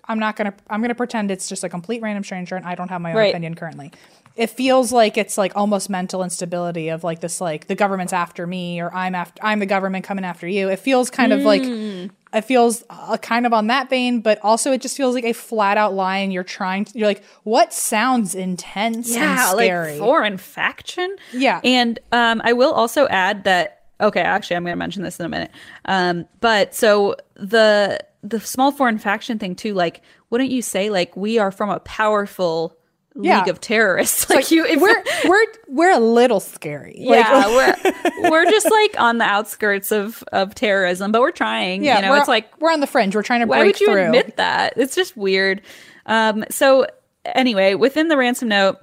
I'm not gonna, I'm gonna pretend it's just a complete random stranger, and I don't have my own Right. opinion currently. It feels like it's like almost mental instability of like this, like the government's after me, or I'm after, I'm the government coming after you. It feels kind of like, it feels uh, kind of on that vein, but also it just feels like a flat out lie, and you're trying, to, you're like, what sounds intense and scary? like foreign faction. Yeah. and um, I will also add that. Okay, actually, I'm going to mention this in a minute. Um, but so the the small foreign faction thing too. Like, wouldn't you say like we are from a powerful Yeah. league of terrorists? Like, Like, you, if we're we're we're a little scary. Like, yeah, we're we're just like on the outskirts of of terrorism, but we're trying. yeah. you know, it's like we're on the fringe. We're trying to why would you through. admit that? It's just weird. Um, so anyway, within the ransom note,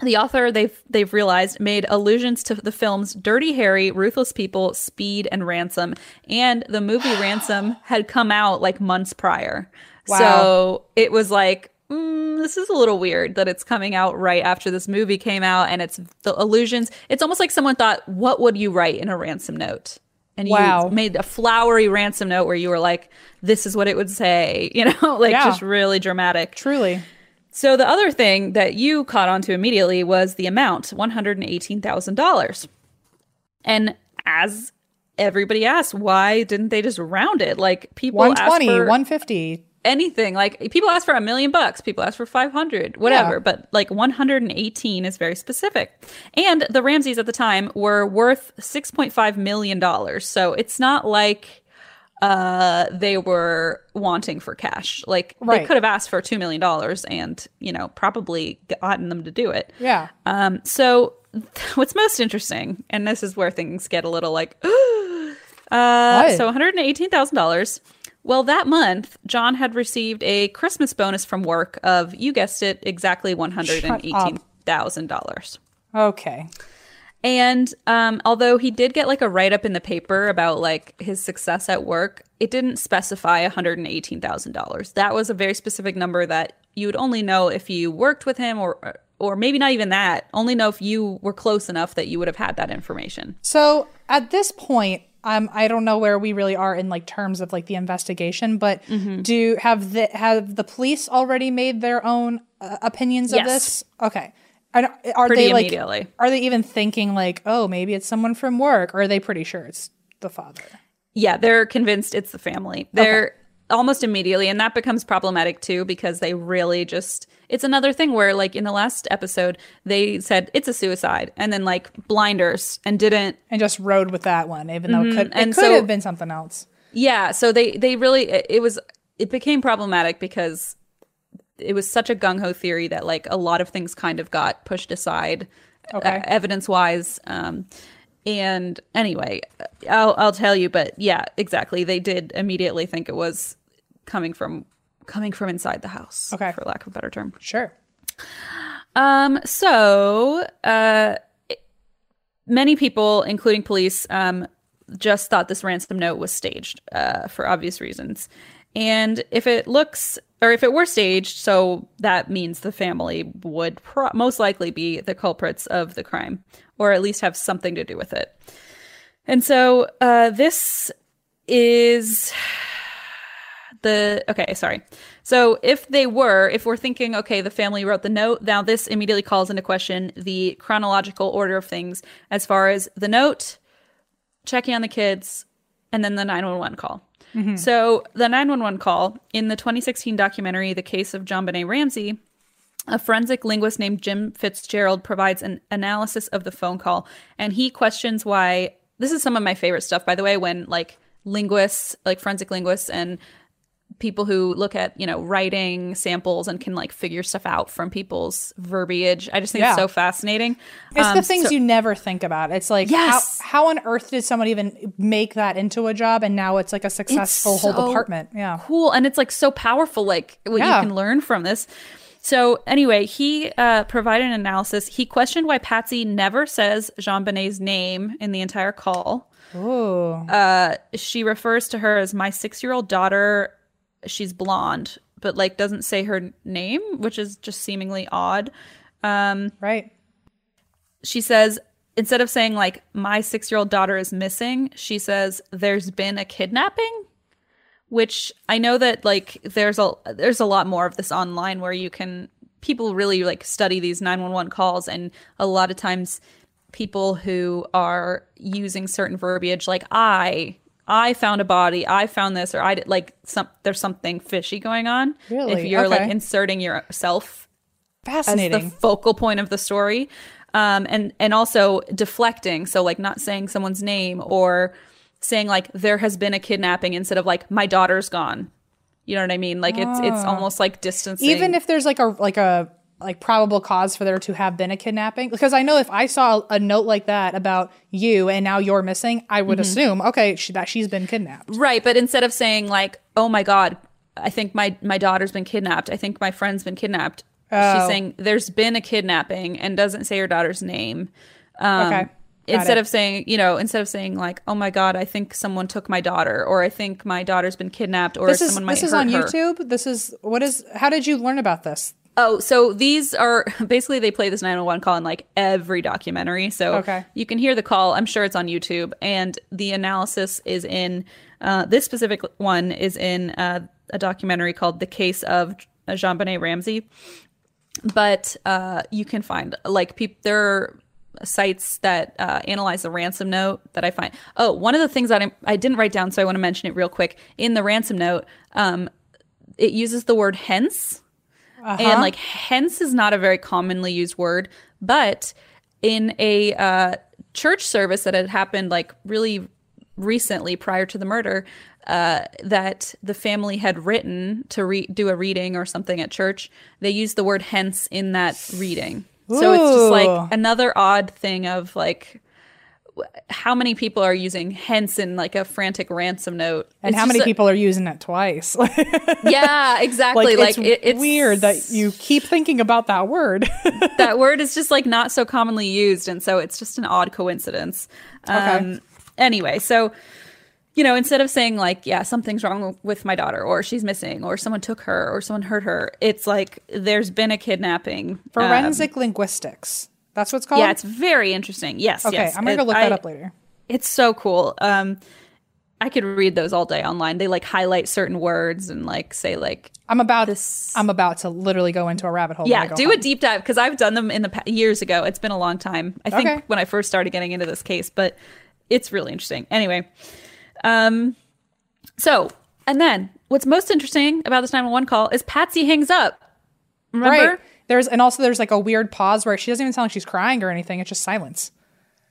the author they've they've realized made allusions to the films Dirty Harry, Ruthless People, Speed, and Ransom, and the movie Ransom had come out like months prior. Wow. So it was like. Mm, this is a little weird that it's coming out right after this movie came out and it's the illusions. It's almost like someone thought, what would you write in a ransom note? And Wow. you made a flowery ransom note where you were like, this is what it would say, you know, like Yeah. just really dramatic. Truly. So the other thing that you caught on to immediately was the amount, $118,000. And as everybody asked, why didn't they just round it? Like people ask 120, for 150 anything. Like people ask for a million bucks, people ask for 500, whatever, yeah. but like 118 is very specific. And the Ramseys at the time were worth 6.5 million dollars. So it's not like uh they were wanting for cash. Like right. they could have asked for 2 million dollars and, you know, probably gotten them to do it. Yeah. Um so what's most interesting and this is where things get a little like uh, so $118,000 well, that month, John had received a Christmas bonus from work of, you guessed it, exactly one hundred and eighteen thousand dollars. Okay. And um, although he did get like a write up in the paper about like his success at work, it didn't specify $118,000. That was a very specific number that you would only know if you worked with him or or maybe not even that, only know if you were close enough that you would have had that information. So at this point, um, I don't know where we really are in like terms of like the investigation, but Mm-hmm. do have the have the police already made their own uh, opinions of Yes. this? Okay. Are, are they like are they even thinking like oh maybe it's someone from work or are they pretty sure it's the father? Yeah, they're convinced it's the family. They're almost immediately, and that becomes problematic too because they really just. It's another thing where, like in the last episode, they said it's a suicide, and then like blinders, and didn't And just rode with that one, even though it could Mm-hmm. And it could so- have been something else. Yeah, so they they really it it was it became problematic because it was such a gung ho theory that like a lot of things kind of got pushed aside, Okay. evidence wise. Um, and anyway, I'll I'll tell you, but yeah, exactly. They did immediately think it was coming from coming from inside the house. Okay. for lack of a better term. Sure. Um, so uh, many people, including police, um, just thought this ransom note was staged uh, for obvious reasons. And if it looks, or if it were staged, so that means the family would pro- most likely be the culprits of the crime, or at least have something to do with it. And so uh, this is the okay sorry so if they were if we're thinking okay the family wrote the note now this immediately calls into question the chronological order of things as far as the note checking on the kids and then the 911 call mm-hmm. so the 911 call in the 2016 documentary the case of JonBenét Ramsey a forensic linguist named Jim Fitzgerald provides an analysis of the phone call, and he questions why. This is some of my favorite stuff, by the way, when like linguists, like forensic linguists, and people who look at you know writing samples and can like figure stuff out from people's verbiage. I just think Yeah. it's so fascinating. It's Um, the things so- you never think about. It's like Yes. how how on earth did someone even make that into a job and now it's like a successful whole so department. Yeah. cool and it's like so powerful like what Yeah. you can learn from this so anyway he uh, provided an analysis he questioned why patsy never says JonBenét's name in the entire call Ooh. uh, she refers to her as my six-year-old daughter she's blonde but like doesn't say her name which is just seemingly odd um, Right. she says instead of saying like my six-year-old daughter is missing she says there's been a kidnapping which I know that like there's a there's a lot more of this online where you can people really like study these 911 calls and a lot of times people who are using certain verbiage like I I found a body, I found this or I did like some there's something fishy going on. Really? if you're like inserting yourself fascinating as the focal point of the story. Um, and and also deflecting. So like not saying someone's name or saying like there has been a kidnapping instead of like my daughter's gone. You know what i mean? Like it's it's almost like distancing. Ah. Even if there's like a like a like probable cause for there to have been a kidnapping, because I know if I saw a note like that about you and now you're missing, I Mm-hmm. would assume okay she, that she's been kidnapped. right but instead of saying like oh my god i think my my daughter's been kidnapped i think my friend's been kidnapped she's Oh. saying there's been a kidnapping and doesn't say her daughter's name um, Okay. Got instead it. of saying you know instead of saying like oh my god i think someone took my daughter or i think my daughter's been kidnapped or This is someone might this is on her. YouTube. This is what is how did you learn about this? Oh, so these are basically they play this 911 call in like every documentary. So Okay. you can hear the call. I'm sure it's on YouTube. And the analysis is in uh, this specific one is in uh, a documentary called The Case of JonBenét Ramsey. But uh, you can find like people there are sites that uh, analyze the ransom note that I find. Oh, one of the things that I, I didn't write down, so I want to mention it real quick. In the ransom note, um, it uses the word hence. And like hence is not a very commonly used word, but in a uh, church service that had happened like really recently prior to the murder, uh, that the family had written to re- do a reading or something at church, they used the word hence in that reading. So it's just like another odd thing of like how many people are using hence in like a frantic ransom note And It's how many a- people are using it twice? yeah exactly like, it's it, it's weird that you keep thinking about that word. that word is just like not so commonly used and so it's just an odd coincidence Okay. um anyway so you know instead of saying like yeah something's wrong with my daughter or she's missing or someone took her or someone hurt her it's like there's been a kidnapping Um, Forensic linguistics. That's what's called. yeah it's very interesting yes okay. yes I'm gonna go It- look that I- up later. it's so cool um i could read those all day online they like highlight certain words and like say like I'm about This- I'm about to literally go into a rabbit hole. Yeah, go do home. a deep dive because I've done them in the pa- years ago. It's been a long time. I think Okay. when I first started getting into this case, but it's really interesting. Anyway, um, so and then what's most interesting about this 911 call is Patsy hangs up. Remember? Right. There's and also there's like a weird pause where she doesn't even sound like she's crying or anything. It's just silence.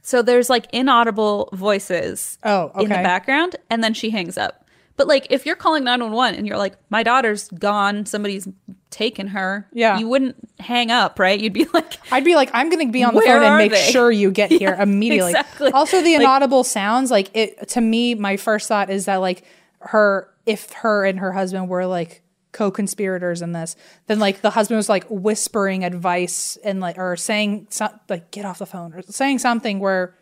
So there's like inaudible voices Oh, in the background, and then she hangs up. But like, if you're calling 911 and you're like, my daughter's gone, somebody's taken her, Yeah. you wouldn't hang up, right? You'd be like, I'd be like, I'm going to be on the phone and make they? sure you get here immediately. exactly. Also, the Like- inaudible sounds like it to me. My first thought is that like her, if her and her husband were like co-conspirators in this, then like the husband was like whispering advice and like or saying like get off the phone or saying something where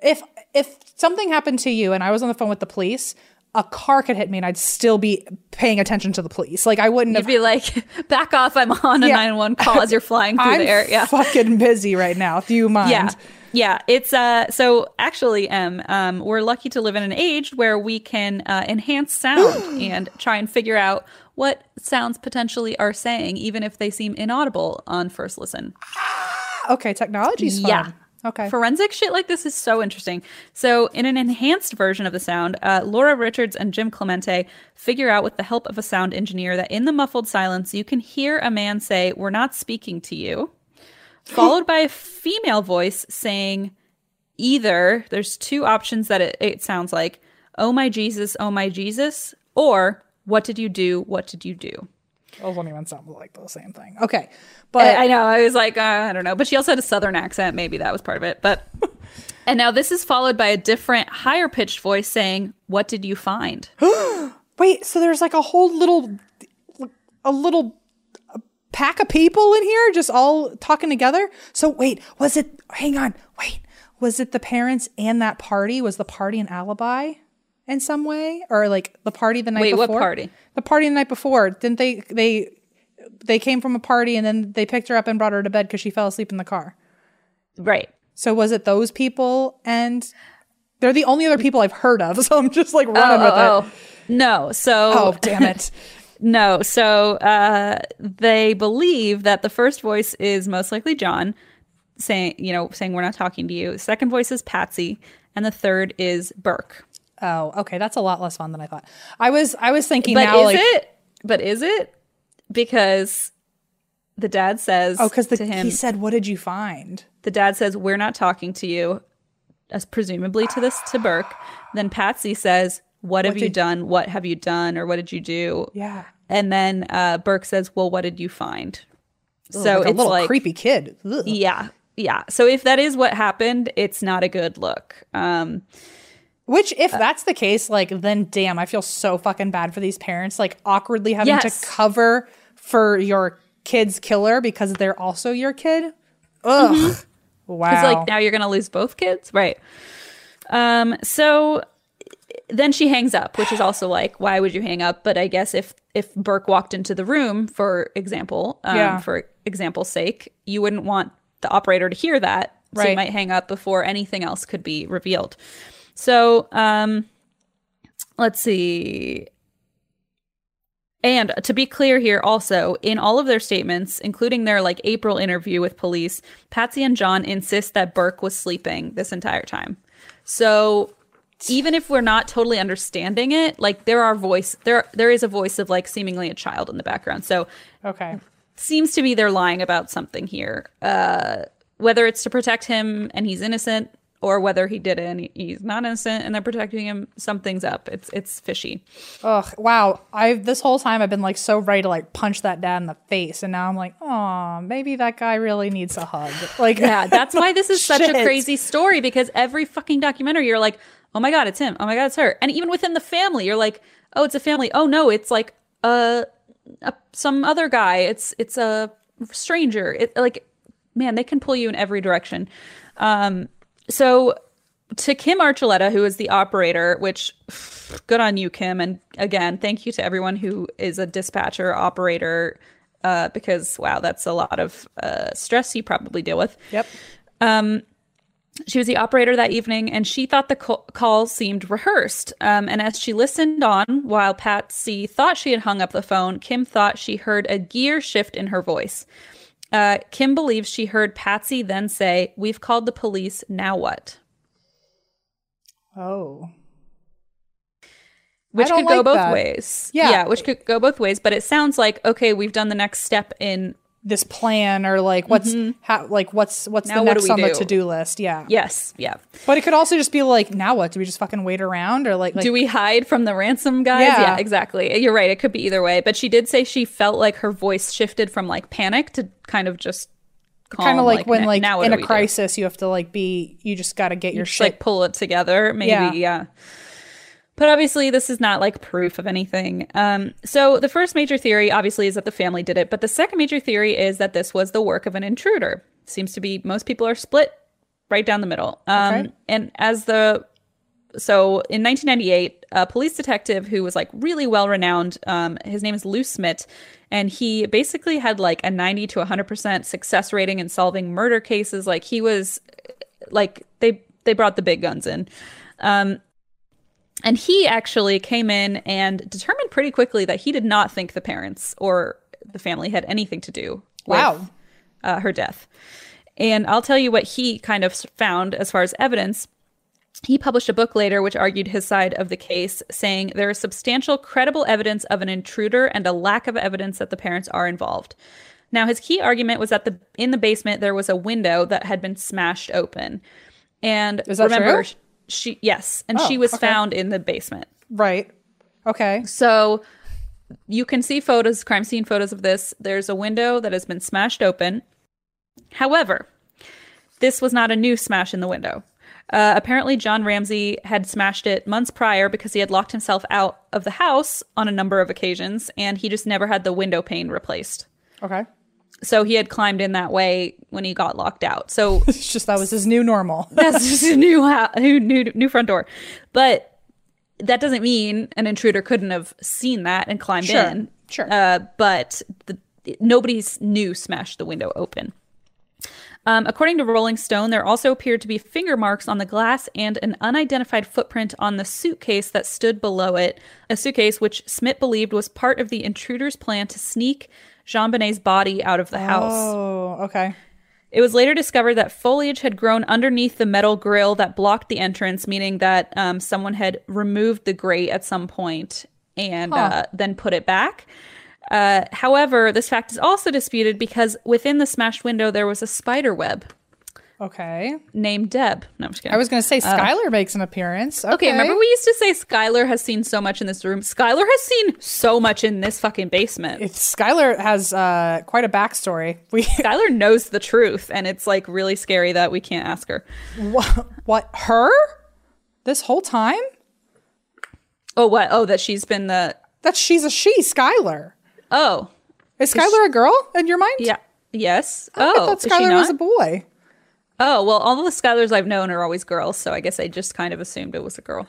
if if something happened to you and I was on the phone with the police. A car could hit me and I'd still be paying attention to the police. Like I wouldn't You'd have be like, back off, I'm on a Yeah. 911 call as you're flying through I'm the air. Yeah. fucking busy right now. Do you mind? Yeah. Yeah, it's uh so actually um um we're lucky to live in an age where we can uh, enhance sound and try and figure out what sounds potentially are saying even if they seem inaudible on first listen. Okay, technology's fun. Yeah. Okay. Forensic shit like this is so interesting. So, in an enhanced version of the sound, uh, Laura Richards and Jim Clemente figure out with the help of a sound engineer that in the muffled silence, you can hear a man say, We're not speaking to you, followed by a female voice saying, Either there's two options that it, it sounds like, Oh my Jesus, oh my Jesus, or What did you do? What did you do? Those don't even sound like the same thing. Okay. But I, I know. I was like, uh, I don't know. But she also had a southern accent. Maybe that was part of it. But and now this is followed by a different, higher pitched voice saying, "What did you find?" wait, so there's like a whole little a little pack of people in here just all talking together? So wait, was it hang on, wait. Was it the parents and that party? Was the party an alibi in some way? Or like the party the night Wait, before? what party? The party the night before. Didn't they they they came from a party and then they picked her up and brought her to bed because she fell asleep in the car. Right. So was it those people? And they're the only other people I've heard of. So I'm just like Oh, running with oh, it. oh. No, so Oh, damn it. No, so uh, they believe that the first voice is most likely John saying, you know, saying we're not talking to you. The second voice is Patsy, and the third is Burke. Oh, okay. That's a lot less fun than I thought. I was I was thinking But now is like it? But is it? Because the dad says Oh, because to him, he said, "What did you find?" the dad says we're not talking to you, as presumably to this to Burke. Then Patsy says, "What have you did- done? What have you done? Or what did you do?" Yeah. And then uh, Burke says, "Well, what did you find?" Ugh, so like a it's little like creepy kid. Ugh. Yeah. Yeah. So if that is what happened, it's not a good look. Um Which, Uh, if that's the case, like then damn, I feel so fucking bad for these parents, like awkwardly having Yes. to cover for your kid's killer because they're also your kid. Ugh. Wow. Because like now you're to lose both kids, right? Um so then she hangs up, which is also like why would you hang up? But I guess if if Burke walked into the room, for example, um, Yeah. for example's sake, you wouldn't want the operator to hear that. So you might hang up before anything else could be revealed. So um let's see. And to be clear here, also, in all of their statements, including their like April interview with police, Patsy and John insist that Burke was sleeping this entire time. So even if we're not totally understanding it, like there are voice there there is a voice of like seemingly a child in the background. So okay. seems to be they're lying about something here. Uh whether it's to protect him and he's innocent or whether he did it and he's not innocent and they're protecting him, something's up. It's it's fishy. Ugh. Wow. I this whole time I've been like so ready to like punch that dad in the face, and now I'm like, oh, maybe that guy really needs a hug. Like, Yeah, that's why this is such a crazy story because every fucking documentary you're like, "Oh my god, it's him. Oh my god, it's her." And even within the family, you're like, "Oh, it's a family. Oh no, it's like a, a some other guy. It's it's a stranger." It like man, they can pull you in every direction. Um so to Kim Archuleta, who is the operator, which good on you, Kim. And again, thank you to everyone who is a dispatcher operator, uh, because wow, that's a lot of uh, stress you probably deal with. Yep. She was the operator that evening, and she thought the call seemed rehearsed. Um, and as she listened on, while Patsy thought she had hung up the phone, Kim thought she heard a gear shift in her voice. Uh, Kim believes she heard Patsy then say, "We've called the police. Now what?" Oh. Which could go both that. ways. Yeah. yeah, which could go both ways. But it sounds like okay, we've done the next step in. This plan, or like, what's mm-hmm. how, like, what's what's Now the next we on the to do list? Yeah. Yes, yeah. But it could also just be like, now what? Do we just fucking wait around, or like, like Do we hide from the ransom guys? Yeah. Yeah. exactly. You're right. It could be either way. But she did say she felt like her voice shifted from like panic to kind of just kind of like, when like now in a we do?" crisis, you have to like be, you just got to get your shit. like pull it together. Maybe, Yeah. yeah. But obviously, this is not like proof of anything. Um, so the first major theory, obviously, is that the family did it. But the second major theory is that this was the work of an intruder. Seems to be most people are split right down the middle. Um, Okay. And as the so in 1998, a police detective who was like really well renowned, um, his name is Lou Smit, and he basically had like a 90 to 100% success rating in solving murder cases. Like he was like they they brought the big guns in. Um, and he actually came in and determined pretty quickly that he did not think the parents or the family had anything to do Wow. with uh, her death. And I'll tell you what he kind of found as far as evidence. He published a book later which argued his side of the case, saying there is substantial credible evidence of an intruder and a lack of evidence that the parents are involved. Now, his key argument was that the in the basement there was a window that had been smashed open. And Is that remember, true? She yes, and Oh, she was okay. found in the basement. Right. Okay. So you can see photos, crime scene photos of this. There's a window that has been smashed open. However, this was not a new smash in the window. Uh, apparently, John Ramsey had smashed it months prior because he had locked himself out of the house on a number of occasions and he just never had the window pane replaced. Okay. So he had climbed in that way when he got locked out. So It's just that was his new normal. that's just a new, new new new front door. But that doesn't mean an intruder couldn't have seen that and climbed Sure, in. sure. Uh, but the, nobody's new smashed the window open. Um, according to Rolling Stone, there also appeared to be finger marks on the glass and an unidentified footprint on the suitcase that stood below it. A suitcase which Smit believed was part of the intruder's plan to sneak JonBenét's body out of the house. Oh, okay. It was later discovered that foliage had grown underneath the metal grill that blocked the entrance, meaning that um, someone had removed the grate at some point and uh, then put it back. Uh, however, this fact is also disputed because within the smashed window there was a spider web Okay. named Deb. No, I'm just kidding. I was going to say Skylar makes an appearance. Okay. Okay, remember we used to say Skylar has seen so much in this room. Skylar has seen so much in this fucking basement. If Skylar has uh, quite a backstory. We Skylar knows the truth, and it's like really scary that we can't ask her. what, what her this whole time Oh, what? Oh, that she's been the. that she's a she, Skylar. Oh, Is Skylar a girl in your mind? yeah. Yes. Oh, I thought Skylar was a boy. Oh, well, all the Skylars I've known are always girls, so I guess I just kind of assumed it was a girl.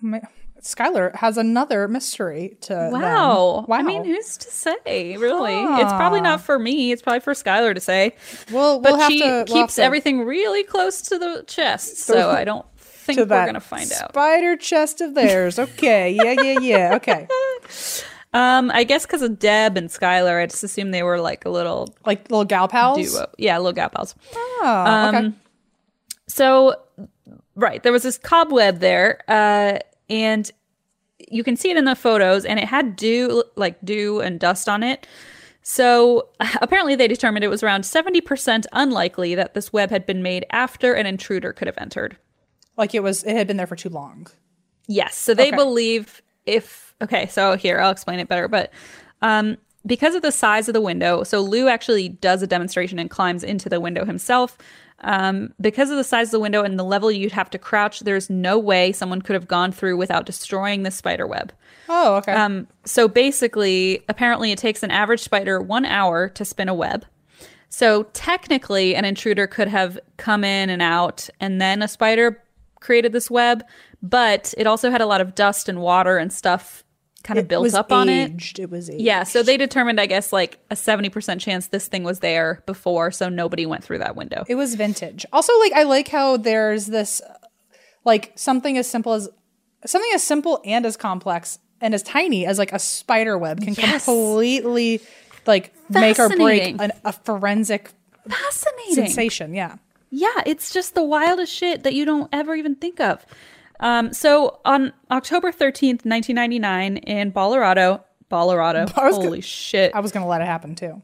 Ma- Skylar has another mystery to them. Wow. Wow. I mean, who's to say, really? It's probably not for me. It's probably for Skylar to say. Well, But we'll have she to we'll keeps everything really close to the chest, so I don't think we're going to find out. spider chest of theirs. Okay, yeah, yeah, yeah. Okay, Um, I guess because of Deb and Skylar, I just assumed they were like a little like little gal pals. duo. Yeah, little gal pals. Oh, okay. So, right, there was this cobweb there, uh, and you can see it in the photos, and it had dew, like dew and dust on it. So, apparently, they determined it was around 70% unlikely that this web had been made after an intruder could have entered. Like it was, it had been there for too long. Yes. So they Okay. believe if okay, so here I'll explain it better. But um, because of the size of the window, so Lou actually does a demonstration and climbs into the window himself. Um, because of the size of the window and the level you'd have to crouch, there's no way someone could have gone through without destroying the spider web. Oh, okay. Um, so basically, apparently, it takes an average spider one hour to spin a web. So technically, an intruder could have come in and out, and then a spider created this web. But it also had a lot of dust and water and stuff kind of It built up on it. aged. It was aged. Yeah, so they determined, I guess, like a 70% chance this thing was there before, so nobody went through that window. It was vintage. Also, like I like how there's this, like something as simple as something as simple and as complex and as tiny as like a spider web can Yes. completely like make or break an, a forensic Fascinating. sensation. Yeah. Yeah, it's just the wildest shit that you don't ever even think of. Um, so on October 13th, 1999, in Colorado, Colorado, holy gonna- shit. I was gonna let it happen too.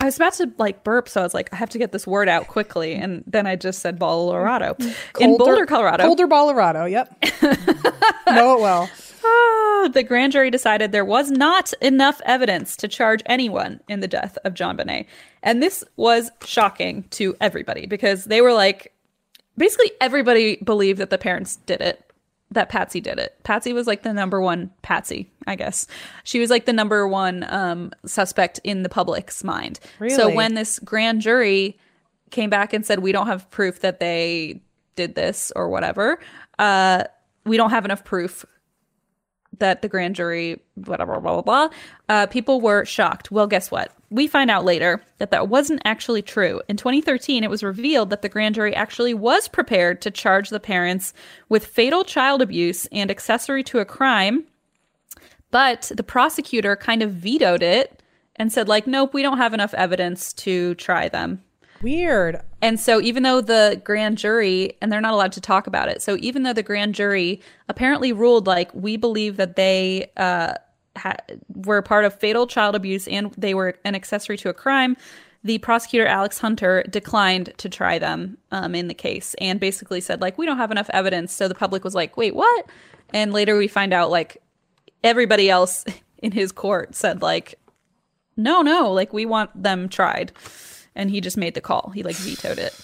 I was about to like burp, so I was like, I have to get this word out quickly. And then I just said Colorado. in Boulder, Colorado. Boulder, Colorado. Yep. know it well. Ah, the grand jury decided there was not enough evidence to charge anyone in the death of JonBenét. And this was shocking to everybody because they were like, basically everybody believed that the parents did it, that Patsy did it. Patsy was like the number one Patsy, I guess. She was like the number one um, suspect in the public's mind. So when this grand jury came back and said, we don't have proof that they did this or whatever, uh, we don't have enough proof that the grand jury, whatever, blah, blah, blah, uh, people were shocked. Well, guess what? We find out later that that wasn't actually true. In 2013, it was revealed that the grand jury actually was prepared to charge the parents with fatal child abuse and accessory to a crime, but the prosecutor kind of vetoed it and said, like, nope, we don't have enough evidence to try them. Weird. And so, even though the grand jury, and they're not allowed to talk about it, so even though the grand jury apparently ruled, like, we believe that they uh, ha- were part of fatal child abuse and they were an accessory to a crime, the prosecutor, Alex Hunter, declined to try them um, in the case and basically said, like, we don't have enough evidence. So the public was like, wait, what? And later we find out, like, everybody else in his court said, like, no, no, like, we want them tried. And he just made the call. He like vetoed it.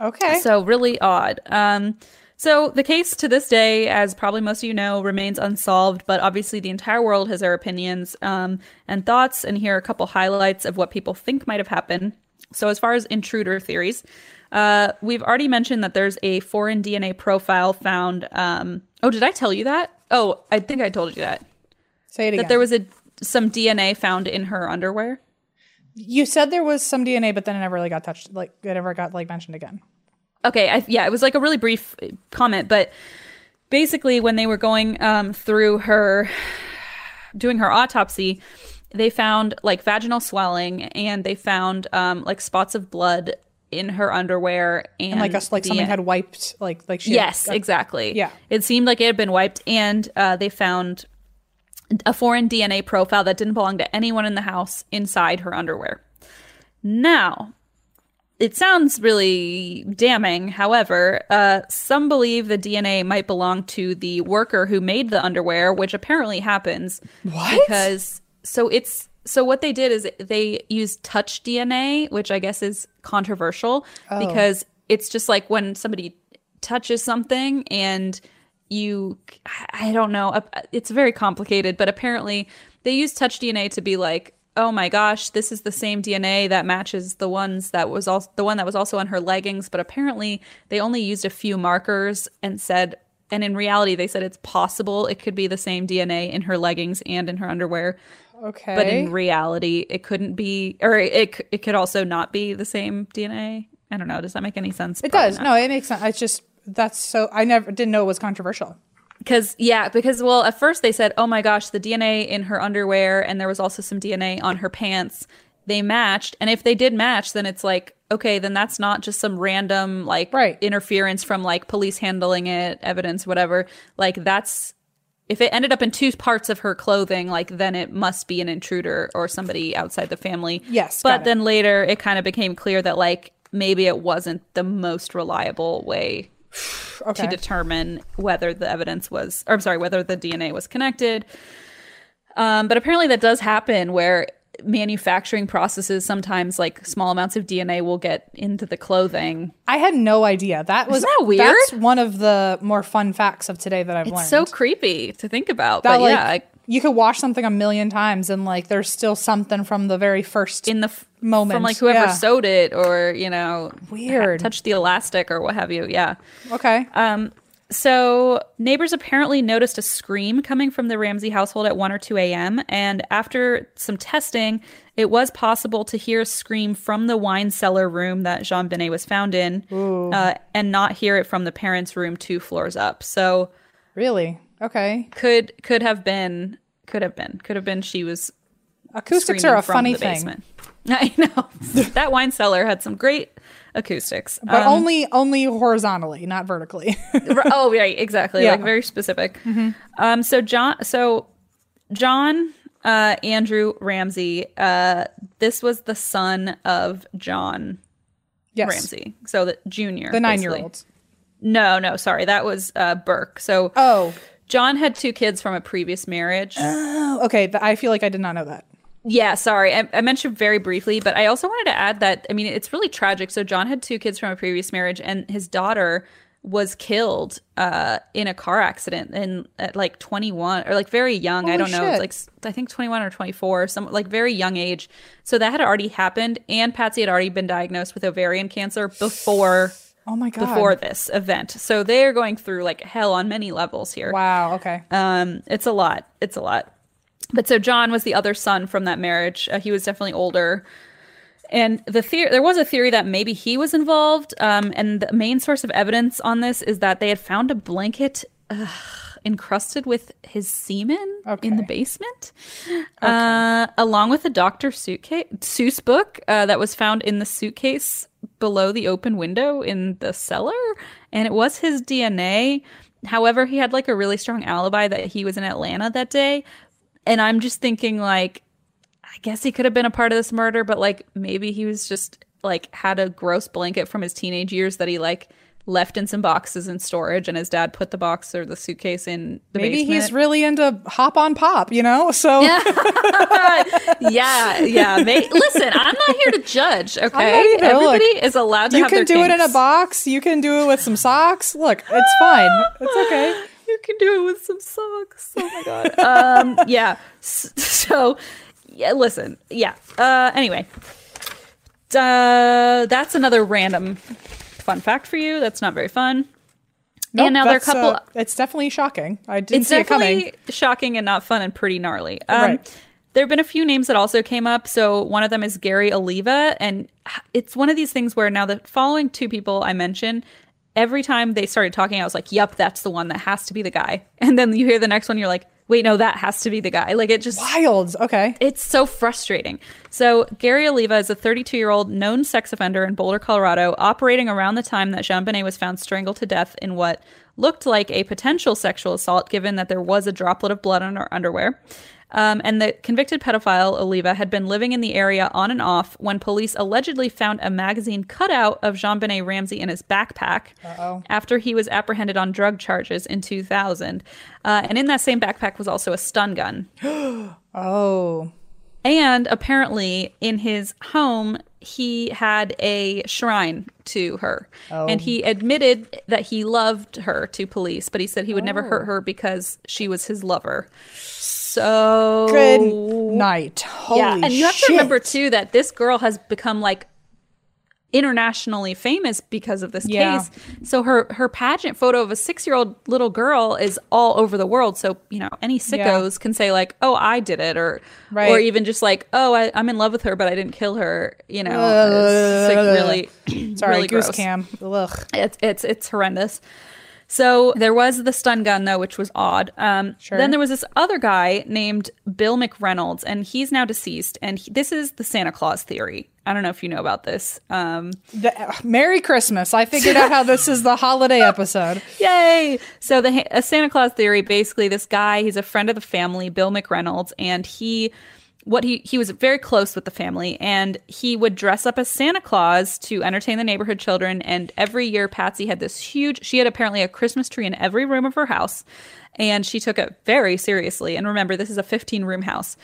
Okay. So really odd. Um, so the case to this day, as probably most of you know, remains unsolved. But obviously, the entire world has their opinions um, and thoughts. And here are a couple highlights of what people think might have happened. So as far as intruder theories, uh, we've already mentioned that there's a foreign DNA profile found. Um, oh, did I tell you that? Oh, I think I told you that. Say it again. That there was a some DNA found in her underwear. You said there was some DNA, but then it never really got touched. Like it never got like mentioned again. Okay, I, yeah, it was like a really brief uh, comment, but basically, when they were going um, through her, doing her autopsy, they found like vaginal swelling and they found um, like spots of blood in her underwear and, And like us, like the- something had wiped, like like she. Yes, got- exactly. Yeah. It seemed like it had been wiped, and uh, they found a foreign DNA profile that didn't belong to anyone in the house inside her underwear. Now, it sounds really damning. However, uh, some believe the DNA might belong to the worker who made the underwear, which apparently happens. What? Because so it's so what they did is they used touch DNA, which I guess is controversial because it's just like when somebody touches something and you I don't know, it's very complicated, but apparently they use touch DNA to be like Oh my gosh, this is the same DNA that matches the ones that was also the one that was also on her leggings, but apparently they only used a few markers and said and in reality they said it's possible it could be the same DNA in her leggings and in her underwear Okay. but in reality it couldn't be or it it could also not be the same DNA. I don't know. Does that make any sense? it does. No, it makes sense. It's just that's so. I never didn't know it was controversial. Because yeah, because well, at first they said, "Oh my gosh, the DNA in her underwear and there was also some DNA on her pants. They matched." And if they did match, then it's like, okay, then that's not just some random like Right. interference from like police handling it, evidence, whatever. Like that's if it ended up in two parts of her clothing, like then it must be an intruder or somebody outside the family. Yes, but then later it kind of became clear that like maybe it wasn't the most reliable way Okay. to determine whether the evidence was, or I'm sorry, whether the DNA was connected. Um, but apparently that does happen where manufacturing processes sometimes like small amounts of DNA will get into the clothing. I had no idea. That was that weird? That's one of the more fun facts of today that I've It's learned. so creepy to think about. that but like yeah, you could wash something a million times and like there's still something from the very first in the f- moment from like whoever Yeah. sewed it or you know Weird. touched the elastic or what have you. Yeah. Okay. Um, so neighbors apparently noticed a scream coming from the Ramsey household at 1 or 2 a.m. And after some testing, it was possible to hear a scream from the wine cellar room that JonBenét was found in uh, and not hear it from the parents' room two floors up. So really? Okay. could could have been could have been could have been she was Acoustics are a funny thing. I know that wine cellar had some great acoustics, but Um, only only horizontally, not vertically. Oh right exactly Yeah. like very specific um so john so john uh andrew ramsey uh this was the son of john yes. ramsey so the junior The nine year old. no no sorry that was uh burke so Oh. john had two kids from a previous marriage Oh, okay. I feel like I did not know that. Yeah, sorry. I, I mentioned very briefly, but I also wanted to add that I mean, it's really tragic. So John had two kids from a previous marriage, and his daughter was killed uh, in a car accident in at like 21 or like very young. I don't know. Like I think 21 or 24, some like very young age. So that had already happened, and Patsy had already been diagnosed with ovarian cancer before Oh my god. before this event. So they are going through like hell on many levels here. Wow. Okay. Um, it's a lot. It's a lot. But so John was the other son from that marriage. Uh, he was definitely older. And the theory, there was a theory that maybe he was involved. Um, and the main source of evidence on this is that they had found a blanket encrusted with his semen in the Okay. basement, uh, along with a Dr. Suitcase, Seuss book uh, that was found in the suitcase below the open window in the cellar. And it was his DNA. However, he had like a really strong alibi that he was in Atlanta that day. And I'm just thinking, like, I guess he could have been a part of this murder, but like maybe he was just like had a gross blanket from his teenage years that he like left in some boxes in storage, and his dad put the box or the suitcase in the Maybe basement. he's really into hop on pop, you know? So yeah, yeah. May- Listen, I'm not here to judge. Okay, everybody Look, is allowed to you can do it in a box. You can do it with some socks. Look, it's fine. It's okay. You can do it with some socks. Oh my god. um, yeah. So, yeah. Listen. Yeah. Uh, anyway, uh, that's another random fun fact for you. That's not very fun. Nope, and now there are a couple. uh, it's definitely shocking. I didn't see it coming. It's definitely shocking and not fun and pretty gnarly. Um, Right. There have been a few names that also came up. So one of them is Gary Oliva, and it's one of these things where now the following two people I mentioned, every time they started talking, I was like, "Yep, that's the one that has to be the guy." And then you hear the next one, you're like, "Wait, no, that has to be the guy." Like it just Wild. Okay. it's so frustrating. So, Gary Oliva is a 32 year old known sex offender in Boulder, Colorado, operating around the time that JonBenét was found strangled to death in what looked like a potential sexual assault, given that there was a droplet of blood on her underwear. Um, and the convicted pedophile, Oliva, had been living in the area on and off when police allegedly found a magazine cutout of JonBenét Ramsey in his backpack after he was apprehended on drug charges in 2000. Uh, and in that same backpack was also a stun gun. Oh. And apparently, in his home, he had a shrine to her. And he admitted that he loved her to police, but he said he would never hurt her because she was his lover. So. Good night. Holy Yeah. And you have shit. to remember, too, that this girl has become like internationally famous because of this Yeah. case. So her her pageant photo of a 6-year-old little girl is all over the world. So, you know, any sickos can say like, "Oh, I did it," or right. or even just like, "Oh, I, I'm in love with her, but I didn't kill her." You know, it's like really Sorry, really goose gross. cam. Ugh. It's it's it's horrendous. So there was the stun gun though, which was odd. Um, Sure. Then there was this other guy named Bill McReynolds, and he's now deceased. And he, this is the Santa Claus theory. I don't know if you know about this. Um, The- uh, Merry Christmas. I figured out how this is the holiday episode. Yay! So the a Santa Claus theory, basically, this guy, he's a friend of the family, Bill McReynolds, and he what he he was very close with the family and he would dress up as Santa Claus to entertain the neighborhood children and every year Patsy had this huge she had apparently a Christmas tree in every room of her house and she took it very seriously and remember this is a 15 room house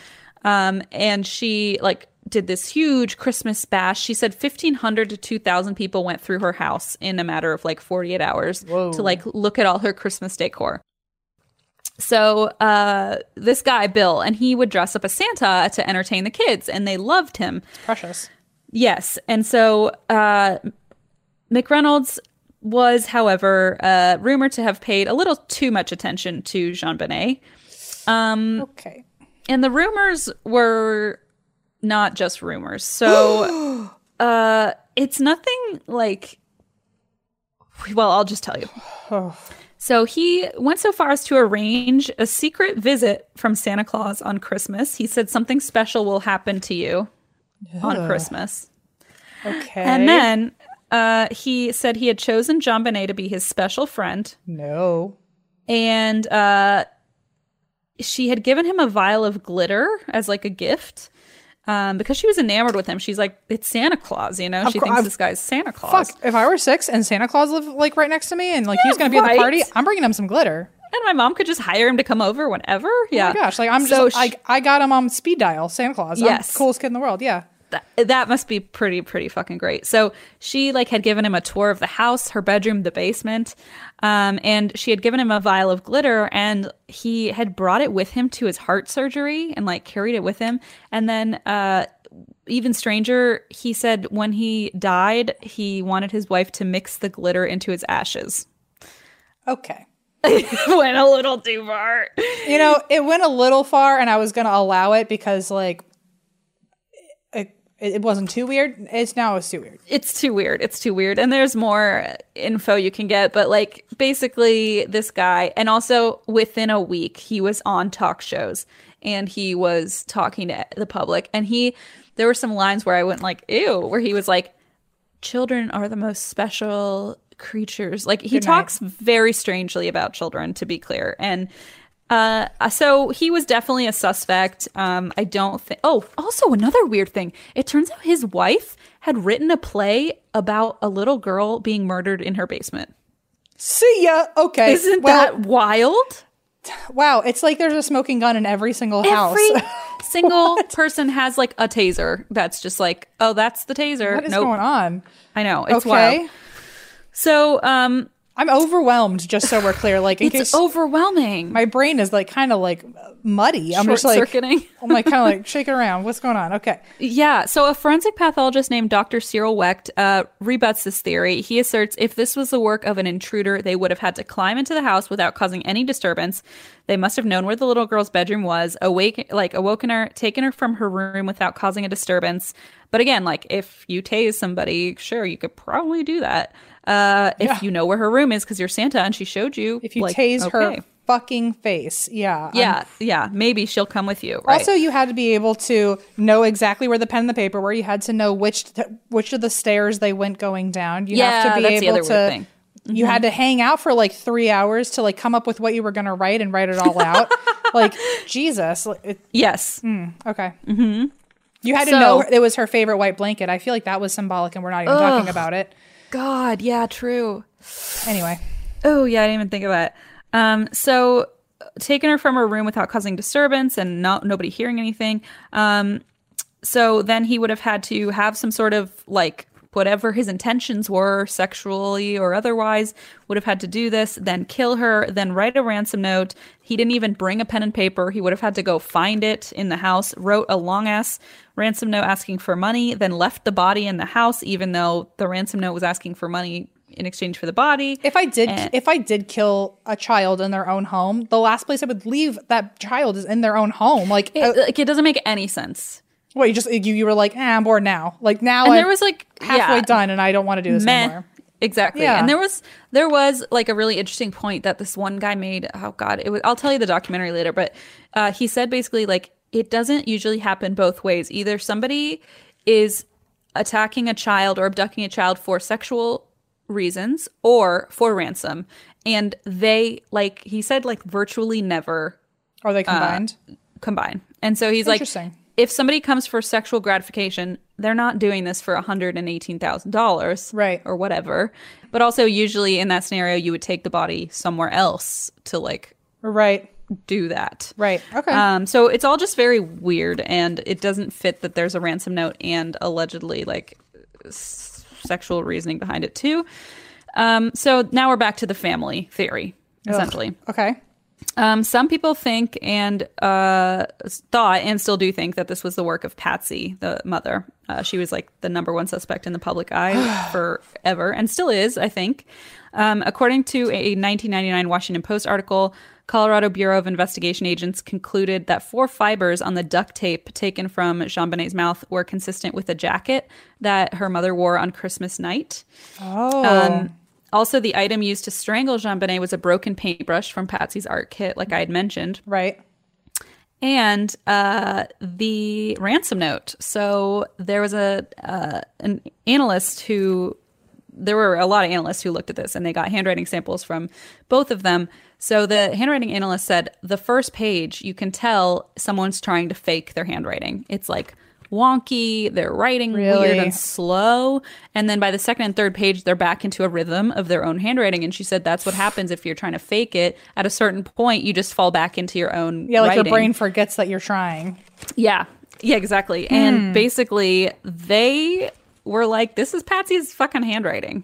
um and she like did this huge Christmas bash. She said 1500 to 2000 people went through her house in a matter of like 48 hours to like look at all her Christmas decor. So uh, this guy Bill, and he would dress up as Santa to entertain the kids, and they loved him. Precious. Yes, and so uh, McReynolds was, however, uh, rumored to have paid a little too much attention to JonBenét, Okay. and the rumors were not just rumors. So uh, it's nothing like. Well, I'll just tell you. So he went so far as to arrange a secret visit from Santa Claus on Christmas. He said something special will happen to you on Christmas. Okay. And then uh, he said he had chosen JonBenét to be his special friend. no. And uh, she had given him a vial of glitter as like a gift. Um, because she was enamored with him. She's like, it's Santa Claus, you know? she cour- thinks I've- this guy's Santa Claus. Fuck. If I were six and Santa Claus lived like right next to me and like he was gonna be at the party, I'm bringing him some glitter. And my mom could just hire him to come over whenever. Yeah. Oh my gosh, like I'm So just sh- I, I got him on speed dial, Santa Claus. Yes. I'm coolest kid in the world. Yeah. That, that must be pretty pretty fucking great. So she like had given him a tour of the house her bedroom the basement um, and she had given him a vial of glitter and he had brought it with him to his heart surgery and like carried it with him. And then uh, even stranger he said when he died he wanted his wife to mix the glitter into his ashes. Okay. went a little too far. You know, it went a little far and I was gonna allow it because like it, wasn't too weird. It's now it's too weird. it's too weird. It's too weird. And there's more info you can get, but like basically this guy and also within a week he was on talk shows and he was talking to the public and he there were some lines where I went like ew where he was like children are the most special creatures. Like he Good night. talks very strangely about children to be clear. And uh, so he was definitely a suspect. Um, I don't think. Oh, also another weird thing. It turns out his wife had written a play about a little girl being murdered in her basement. See ya. Okay. Isn't well, that wild? wow? It's like there's a smoking gun in every single house. Every single person has like a taser. That's just like, oh, that's the taser. what is nope. going on? I know it's okay. wild. So, um, I'm overwhelmed. Just so we're clear, like in It's case overwhelming. my brain is like kind of like muddy. I'm just like Short-circuiting. I'm like kind of like shaking around. What's going on? Okay. Yeah, so a forensic pathologist named Dr. Cyril Wecht uh, rebuts this theory. He asserts if this was the work of an intruder, they would have had to climb into the house without causing any disturbance. They must have known where the little girl's bedroom was, awake, like awoken her, taken her from her room without causing a disturbance. But again, like if you tase somebody, sure, you could probably do that. Uh, if Yeah. you know where her room is because you're Santa and she showed you. If you like, tase her fucking face, yeah, I'm- yeah, yeah, maybe she'll come with you. Right? Also, you had to be able to know exactly where the pen and the paper were. You had to know which which of the stairs they went going down. You Yeah, have to be that's the able other to. thing. You had to hang out for like three hours to like come up with what you were going to write and write it all out. like Jesus, it, yes. okay. Mm-hmm. You had to So- know it was her favorite white blanket. I feel like that was symbolic, and we're not even talking about it. God, yeah, true. Anyway, Oh yeah, I didn't even think of that. Um, so taking her from her room without causing disturbance and not nobody hearing anything. Um, so then he would have had to have some sort of like whatever his intentions were, sexually or otherwise, would have had to do this, then kill her, then write a ransom note. He didn't even bring a pen and paper. He would have had to go find it in the house, wrote a long ass ransom note asking for money, then left the body in the house, even though the ransom note was asking for money in exchange for the body. if I did, And- if I did kill a child in their own home, the last place I would leave that child is in their own home. Like, uh, It, like it doesn't make any sense. What you just you, you were like, eh, I'm bored now. Like now, And I'm there was like halfway yeah, done, and I don't want to do this meh. anymore. Exactly. Yeah. And there was there was like a really interesting point that this one guy made. Oh god, it was I'll tell you the documentary later, but uh, he said basically like it doesn't usually happen both ways. Either somebody is attacking a child or abducting a child for sexual reasons or for ransom. And they like he said like virtually never Are they combined? combine. And so he's like. If somebody comes for sexual gratification, they're not doing this for $118,000. Right. Or whatever. But also, usually in that scenario, you would take the body somewhere else to like right, do that. right. Okay. Um, so it's all just very weird and it doesn't fit that there's a ransom note and allegedly like s- sexual reasoning behind it too. Um, so now we're back to the family theory, essentially. okay. Um, some people think and uh, thought and still do think that this was the work of Patsy, the mother. Uh, she was like the number one suspect in the public eye forever and still is, I think. Um, according to a 1999 Washington Post article, Colorado Bureau of Investigation agents concluded that four fibers on the duct tape taken from JonBenét's mouth were consistent with a jacket that her mother wore on Christmas night. Oh, Um, also, the item used to strangle JonBenét was a broken paintbrush from Patsy's art kit, like I had mentioned, right. and uh, the ransom note. So there was a uh, an analyst who there were a lot of analysts who looked at this and they got handwriting samples from both of them. So the handwriting analyst said the first page you can tell someone's trying to fake their handwriting. It's like wonky, they're writing weird and slow, and then by the second and third page they're back into a rhythm of their own handwriting and she said that's what happens if you're trying to fake it. At a certain point you just fall back into your own Yeah, like writing. your brain forgets that you're trying. Yeah. Yeah, exactly. Hmm. And basically, they were like, this is Patsy's fucking handwriting.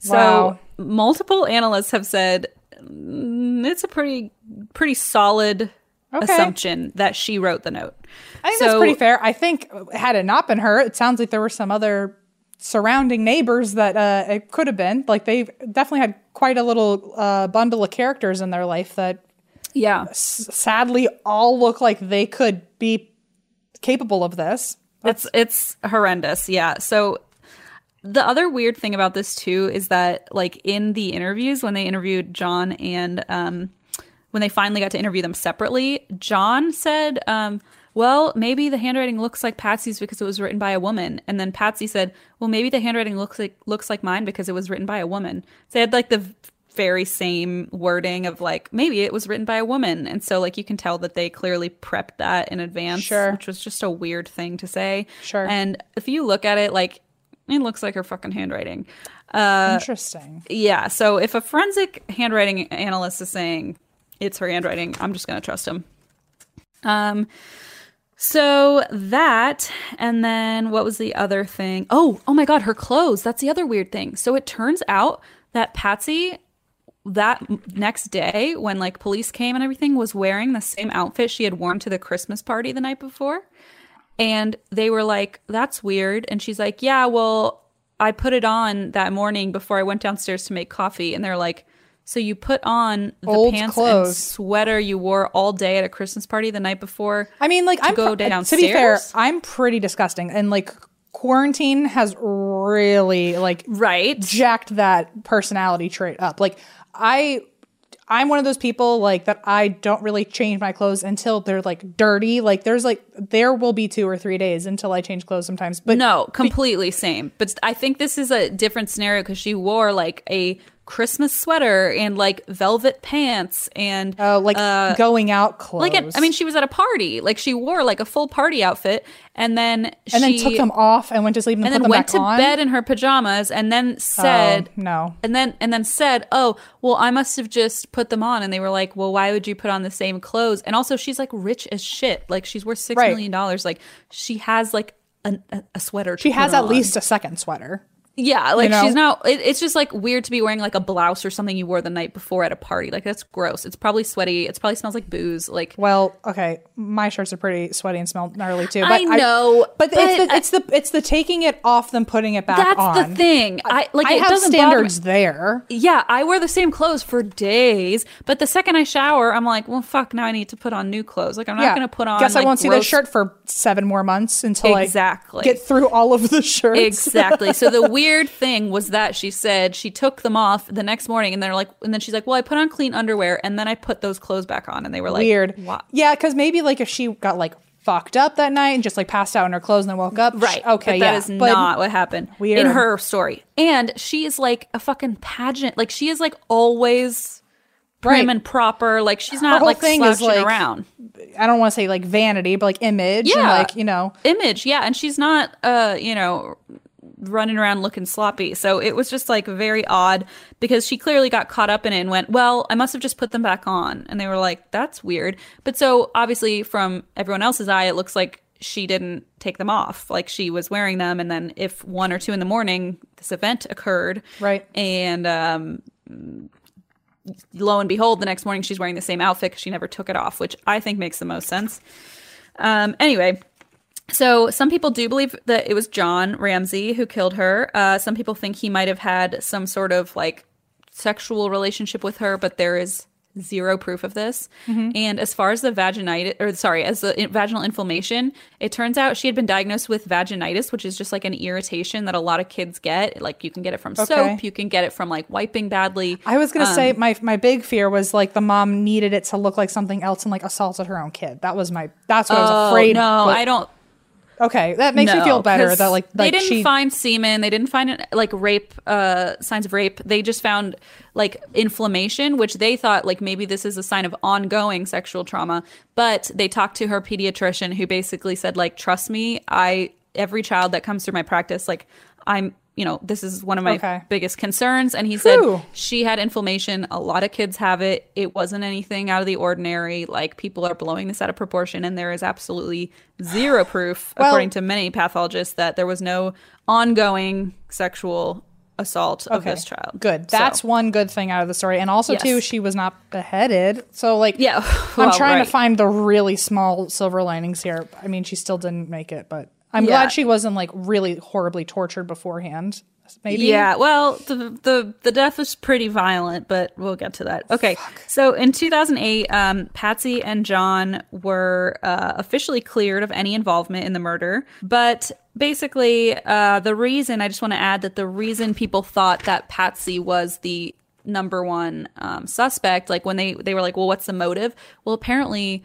So Wow. multiple analysts have said mm, it's a pretty pretty solid Okay. assumption that she wrote the note. I think So- that's pretty fair. I think had it not been her, it sounds like there were some other surrounding neighbors that uh, it could have been. Like they definitely had quite a little uh, bundle of characters in their life that Yeah. s- sadly all look like they could be capable of this. It's it's horrendous. Yeah. So the other weird thing about this too is that like in the interviews when they interviewed John and um when they finally got to interview them separately, John said um well, maybe the handwriting looks like Patsy's because it was written by a woman. And then Patsy said, "Well, maybe the handwriting looks like looks like mine because it was written by a woman." So they had like the very same wording of like maybe it was written by a woman. And so like you can tell that they clearly prepped that in advance, Sure. which was just a weird thing to say. Sure. And if you look at it, like it looks like her fucking handwriting. Uh, Interesting. yeah. So if a forensic handwriting analyst is saying it's her handwriting, I'm just gonna trust him. Um. So that, and then what was the other thing? Oh, oh my God, her clothes. That's the other weird thing. So it turns out that Patsy that next day when like police came and everything was wearing the same outfit she had worn to the Christmas party the night before. And they were like, "That's weird." And she's like, "Yeah, well, I put it on that morning before I went downstairs to make coffee." And they're like, "So you put on the Old pants and sweater you wore all day at a Christmas party the night before?" I mean, like I'm go pr- To be fair. I'm pretty disgusting, and like quarantine has really like Right. jacked that personality trait up. Like I I'm one of those people like that I don't really change my clothes until they're like dirty. Like there's like there will be 2 or 3 days until I change clothes sometimes. But no, completely same. But I think this is a different scenario because she wore like a Christmas sweater and like velvet pants and uh, like going out clothes. like at, I mean she was at a party like she wore like a full party outfit and then and then took them off and went to sleep and, and then them went to on. bed in her pajamas and then said Oh, no. and then and then said oh well I must have just put them on and they were like well why would you put on the same clothes and also she's like rich as shit like she's worth six Right. million dollars like she has like an, a, a sweater She has at on. least a second sweater. Yeah, like know? she's not. It, it's just like weird to be wearing like a blouse or something you wore the night before at a party. Like that's gross. It's probably sweaty. It's probably smells like booze. Like Well, okay, my shirts are pretty sweaty and smell gnarly too. But I know, but, but it's the it's the it's the taking it off then putting it back on. that's on. the thing. I like. I it have doesn't standards there. Yeah, I wear the same clothes for days, but the second I shower, I'm like, well, fuck. Now I need to put on new clothes. Like I'm not yeah, gonna put on. Guess I won't see gross- this shirt for seven more months until Exactly. I get through all of the shirts. Exactly. So the weird thing was that she said she took them off the next morning, and they're like, and then she's like, well, I put on clean underwear, and then I put those clothes back on, and they were like, Weird. Yeah, because maybe like if she got like fucked up that night and just like passed out in her clothes and then woke up. Right. Okay. But yeah. that is But not what happened Weird. in her story. And she is like a fucking pageant. Like she is like always prim Right. and proper. Like she's not like thing slouching like, around. I don't want to say like vanity, but like image. And, Yeah. like you know. Image, yeah. And she's not uh, you know, running around looking sloppy. So it was just like very odd because she clearly got caught up in it and went, Well, I must have just put them back on. And they were like, That's weird. But so obviously from everyone else's eye, it looks like she didn't take them off. Like she was wearing them and then if one or two in the morning this event occurred. Right. And um lo and behold, the next morning she's wearing the same outfit 'cause she never took it off, which I think makes the most sense. Um, anyway, so some people do believe that it was John Ramsey who killed her. Uh, some people think he might have had some sort of like sexual relationship with her, but there is zero proof of this. And as far as the vaginitis, or sorry, as the vaginal inflammation, it turns out she had been diagnosed with vaginitis, which is just like an irritation that a lot of kids get. Like you can get it from Okay. soap, you can get it from like wiping badly. I was gonna Um, say my my big fear was like the mom needed it to look like something else and like assaulted her own kid. That was my that's what I was Oh, afraid. no, but- I don't. Okay, that makes me feel better. that like they didn't she find semen they didn't find like rape uh signs of rape they just found like inflammation which they thought like maybe this is a sign of ongoing sexual trauma but they talked to her pediatrician who basically said like trust me i every child that comes through my practice like i'm you know this is one of my Okay. biggest concerns and he said she had inflammation a lot of kids have it it wasn't anything out of the ordinary like people are blowing this out of proportion and there is absolutely zero proof Well- according to many pathologists that there was no ongoing sexual assault of okay this child Good. So- That's one good thing out of the story, and also Yes. too, she was not beheaded. So like, Yeah, I'm trying right. to find the really small silver linings here. I mean, she still didn't make it, but I'm Yeah. glad she wasn't like really horribly tortured beforehand. Maybe. Yeah, well, the, the the death was pretty violent, but we'll get to that. Okay, so in 2008, um, Patsy and John were uh, officially cleared of any involvement in the murder, but basically, uh, the reason I just want to add that the reason people thought that Patsy was the number one um, suspect, like when they they were like, well, what's the motive? Well, apparently,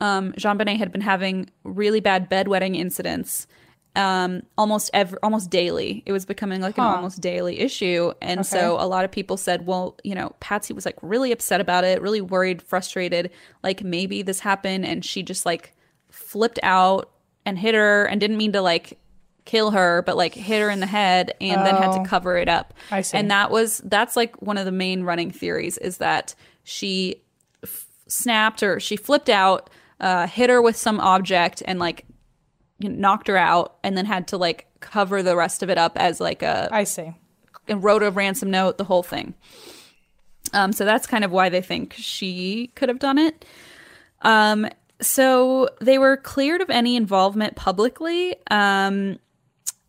um, JonBenét had been having really bad bedwetting incidents um, almost almost daily. It was becoming like an almost daily issue, and so a lot of people said, "Well, you know, Patsy was like really upset about it, really worried, frustrated. Like maybe this happened, and she just like flipped out and hit her, and didn't mean to like." kill her but like hit her in the head and then had Oh. to cover it up I see. and that was that's like one of the main running theories is that she snapped or she flipped out, uh, hit her with some object and like knocked her out, and then had to like cover the rest of it up as like a I see. and wrote a ransom note, the whole thing. Um, so that's kind of why they think she could have done it. Um, so they were cleared of any involvement publicly. Um,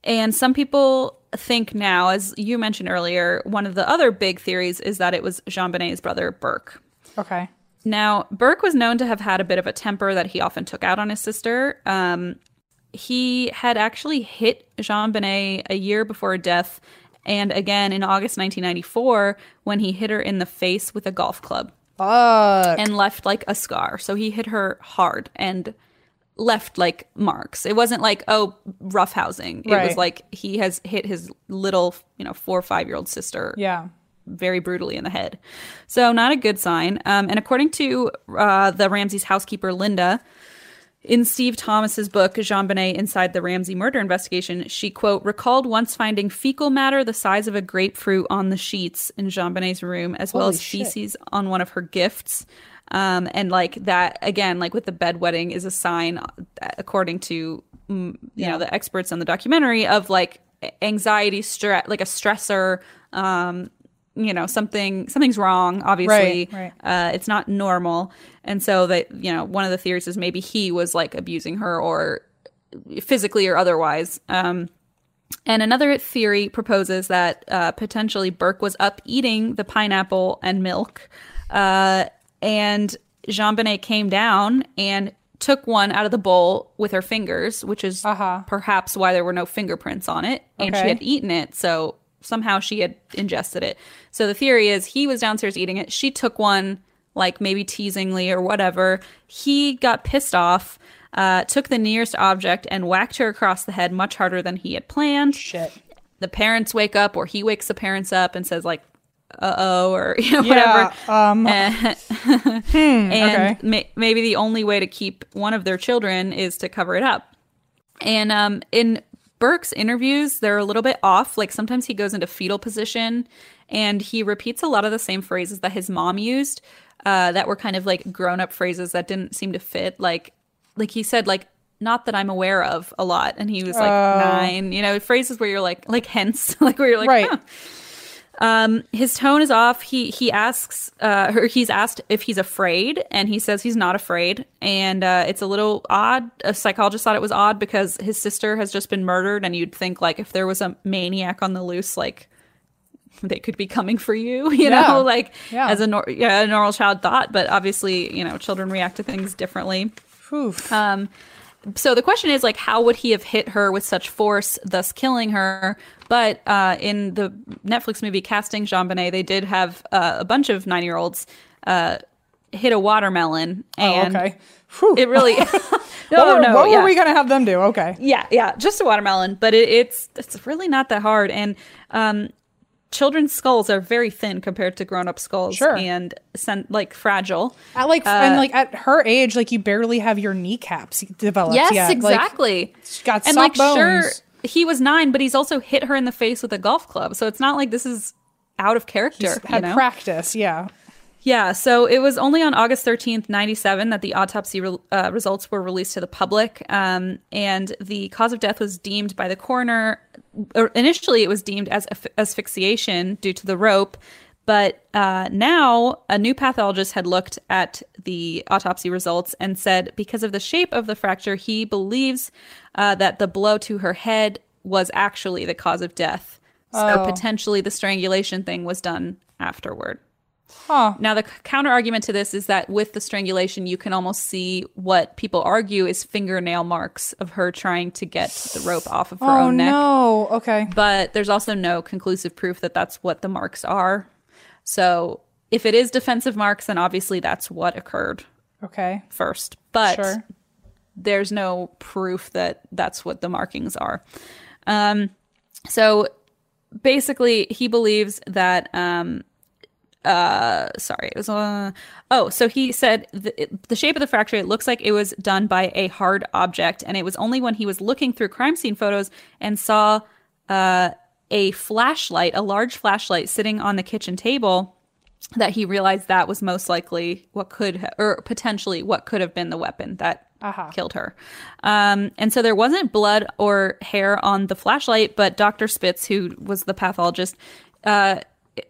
and some people think now, as you mentioned earlier, one of the other big theories is that it was JonBenét's brother, Burke. Okay. Now, Burke was known to have had a bit of a temper that he often took out on his sister. Um, he had actually hit JonBenét a year before her death, and again in August 1994 when he hit her in the face with a golf club Fuck. and left like a scar. So he hit her hard and left like marks. It wasn't like, oh, roughhousing. It was like he has hit his little, you know, four or five year old sister yeah. Very brutally in the head. So, not a good sign. Um, and according to uh, the Ramsey's housekeeper, Linda, in Steve Thomas's book, JonBenét Inside the Ramsey Murder Investigation, she, quote, recalled once finding fecal matter the size of a grapefruit on the sheets in JonBenét's room, as well Holy as shit. feces on one of her gifts. Um, and like that, again, like with the bedwetting, is a sign, uh, according to mm, you know the experts on the documentary, of like anxiety, stress, like a stressor. Um, you know something something's wrong obviously. Right, right. uh, it's not normal. And so that you know one of the theories is maybe he was like abusing her or physically or otherwise. Um, and another theory proposes that uh, potentially burke was up eating the pineapple and milk. Uh, and JonBenét came down and took one out of the bowl with her fingers which is Uh-huh. perhaps why there were no fingerprints on it. And she had eaten it. So somehow she had ingested it so the theory is he was downstairs eating it she took one like maybe teasingly or whatever he got pissed off uh, took the nearest object and whacked her across the head much harder than he had planned Shit. the parents wake up or he wakes the parents up and says like uh-oh or you know whatever Yeah. Um, and okay. may- maybe the only way to keep one of their children is to cover it up. And um, in Burke's interviews, they're a little bit off. Like sometimes he goes into fetal position and he repeats a lot of the same phrases that his mom used uh, that were kind of like grown up phrases that didn't seem to fit. Like, like he said, like, not that I'm aware of a lot. And he was like nine, you know, phrases where you're like, like hence, like where you're like, Right. huh. Um, his tone is off. He he asks, uh, or he's asked if he's afraid, and he says he's not afraid. And uh, it's a little odd. A psychologist thought it was odd because his sister has just been murdered, and you'd think like if there was a maniac on the loose, like they could be coming for you, you Yeah. know, like Yeah. as a, nor- yeah, a normal child thought. But obviously, you know, children react to things differently. Oof. Um, so the question is like, how would he have hit her with such force, thus killing her? But uh, in the Netflix movie Casting JonBenét, they did have uh, a bunch of nine year olds uh, hit a watermelon, oh, and okay. Whew. it really. no, what were, no, what yeah. were we gonna have them do? Okay. Yeah, yeah, just a watermelon, but it, it's it's really not that hard. And um, children's skulls are very thin compared to grown up skulls, Sure. and like fragile. At like and like at her age, like you barely have your kneecaps developed. Yes, yet. Like, exactly. she's got and soft like sure bones. He was nine but he's also hit her in the face with a golf club so it's not like this is out of character you had know? practice. Yeah. yeah so it was only on august 13th 97 that the autopsy re- uh, results were released to the public um, and the cause of death was deemed by the coroner or initially it was deemed as asph- asphyxiation due to the rope but uh, now a new pathologist had looked at the autopsy results and said because of the shape of the fracture, he believes uh, that the blow to her head was actually the cause of death. So Oh. potentially the strangulation thing was done afterward. Huh. Now, the counter argument to this is that with the strangulation, you can almost see what people argue is fingernail marks of her trying to get the rope off of her Oh own neck Oh, no. Okay. but there's also no conclusive proof that that's what the marks are. So if it is defensive marks, then obviously that's what occurred Okay. first. But Sure. there's no proof that that's what the markings are. Um, so basically, he believes that. Um, uh, sorry, it was. Uh, oh, so he said the, the shape of the fracture. It looks like it was done by a hard object, and it was only when he was looking through crime scene photos and saw uh, a flashlight, a large flashlight, sitting on the kitchen table that he realized that was most likely what could ha- or potentially what could have been the weapon that Uh-huh. killed her. Um, and so there wasn't blood or hair on the flashlight, but Dr. Spitz, who was the pathologist, uh,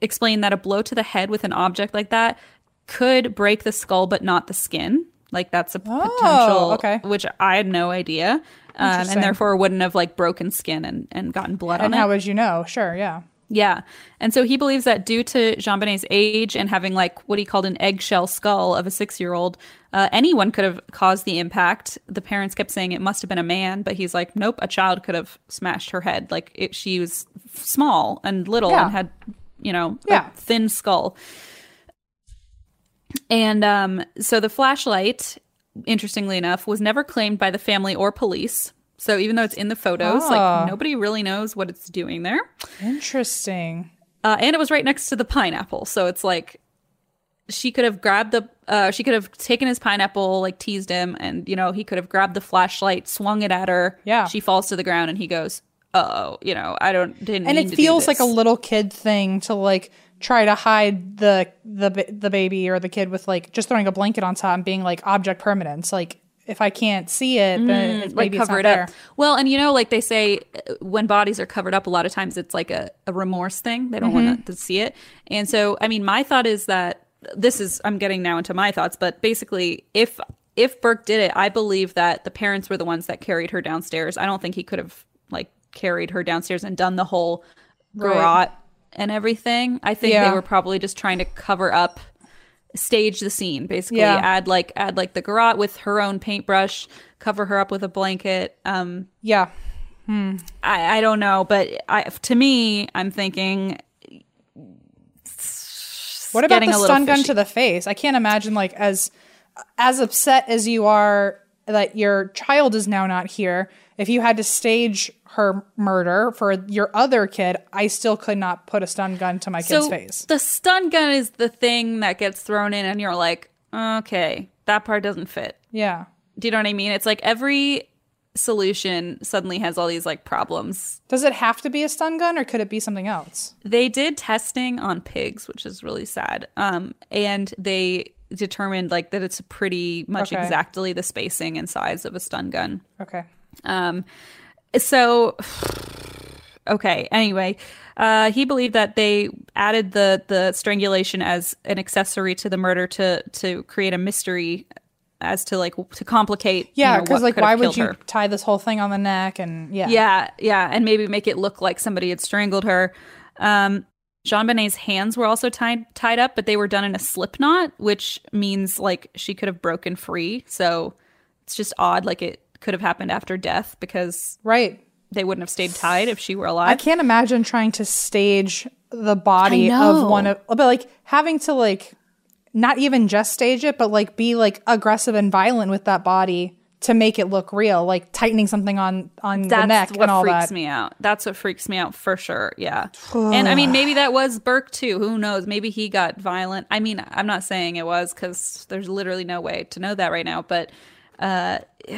explained that a blow to the head with an object like that could break the skull, but not the skin. Like that's a potential, Oh, okay. which I had no idea, um, and therefore wouldn't have like broken skin and, and gotten blood And on how would you know? Sure, yeah. Yeah. And so he believes that due to JonBenét's age and having like what he called an eggshell skull of a six year old, uh, anyone could have caused the impact. The parents kept saying it must have been a man, but he's like, nope, a child could have smashed her head. Like it, she was small and little Yeah. and had, you know, Yeah. a thin skull. And um, so the flashlight, interestingly enough, was never claimed by the family or police. So even though it's in the photos, Ah. like nobody really knows what it's doing there. Interesting. Uh, and it was right next to the pineapple. So it's like she could have grabbed the, uh, she could have taken his pineapple, like teased him, and, you know, he could have grabbed the flashlight, swung it at her. Yeah. She falls to the ground and he goes, oh, you know, I don't, didn't And it feels like a little kid thing to like try to hide the the the baby or the kid with like just throwing a blanket on top and being like object permanence. Like if I can't see it, then it's, Mm, like maybe cover it's it not there. up. Well, and you know, like they say, uh, when bodies are covered up, a lot of times it's like a, a remorse thing. They don't Mm-hmm. want to see it. And so, I mean, my thought is that this is I'm getting now into my thoughts, but basically, if if Burke did it, I believe that the parents were the ones that carried her downstairs. I don't think he could have like carried her downstairs and done the whole Right. And everything. I think Yeah. they were probably just trying to cover up stage the scene basically Yeah. add like add like the garrote with her own paintbrush cover her up with a blanket um Yeah. I, I don't know, but I, to me, I'm thinking. What about the stun gun to the face? I can't imagine like as as upset as you are that your child is now not here. If you had to stage her murder for your other kid, I still could not put a stun gun to my kid's face. the stun gun is the thing that gets thrown in, and you're like, okay, that part doesn't fit. Yeah. Do you know what I mean? It's like every solution suddenly has all these like problems. Does it have to be a stun gun or could it be something else? They did testing on pigs, which is really sad. Um, and they determined like that it's pretty much Okay. exactly the spacing and size of a stun gun. Okay. Um, so, okay. Anyway, uh, he believed that they added the the strangulation as an accessory to the murder to to create a mystery as to like to complicate. Yeah, know, because what like, why would you her. tie this whole thing on the neck? And yeah, Yeah, yeah, and maybe make it look like somebody had strangled her. Um, JonBenét's hands were also tied tied up, but they were done in a slip knot, which means like she could have broken free. So it's just odd, like it could have happened after death because right. they wouldn't have stayed tied if she were alive. I can't imagine trying to stage the body of one of, but like having to like not even just stage it, but like be like aggressive and violent with that body to make it look real, like tightening something on on That's the neck what and all freaks that. me out. That's what freaks me out for sure. Yeah. and I mean, maybe that was Burke too. Who knows? Maybe he got violent. I mean, I'm not saying it was because there's literally no way to know that right now, but uh,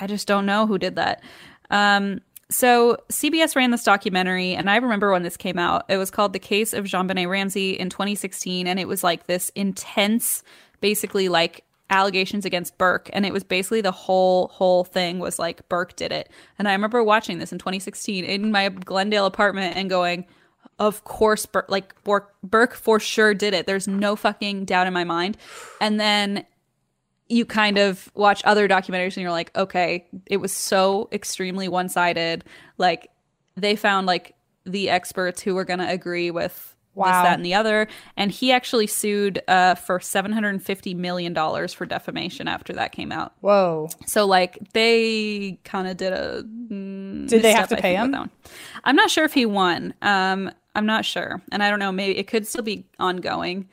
I just don't know who did that. Um, so CBS ran this documentary, and I remember when this came out. It was called "The Case of JonBenét Ramsey" in 2016, and it was like this intense, basically like allegations against Burke, and it was basically the whole whole thing was like Burke did it. And I remember watching this in 2016 in my Glendale apartment and going, "Of course, Burke, like Burke, Burke for sure did it. There's no fucking doubt in my mind." And then you kind of watch other documentaries and you're like, okay, it was so extremely one sided. Like they found like the experts who were going to agree with Wow. this, that, and the other. And he actually sued uh, for $750 million for defamation after that came out. Whoa. So like they kind of did a. mm, Did they have to I pay him? I'm not sure if he won. Um, I'm not sure, and I don't know. Maybe it could still be ongoing.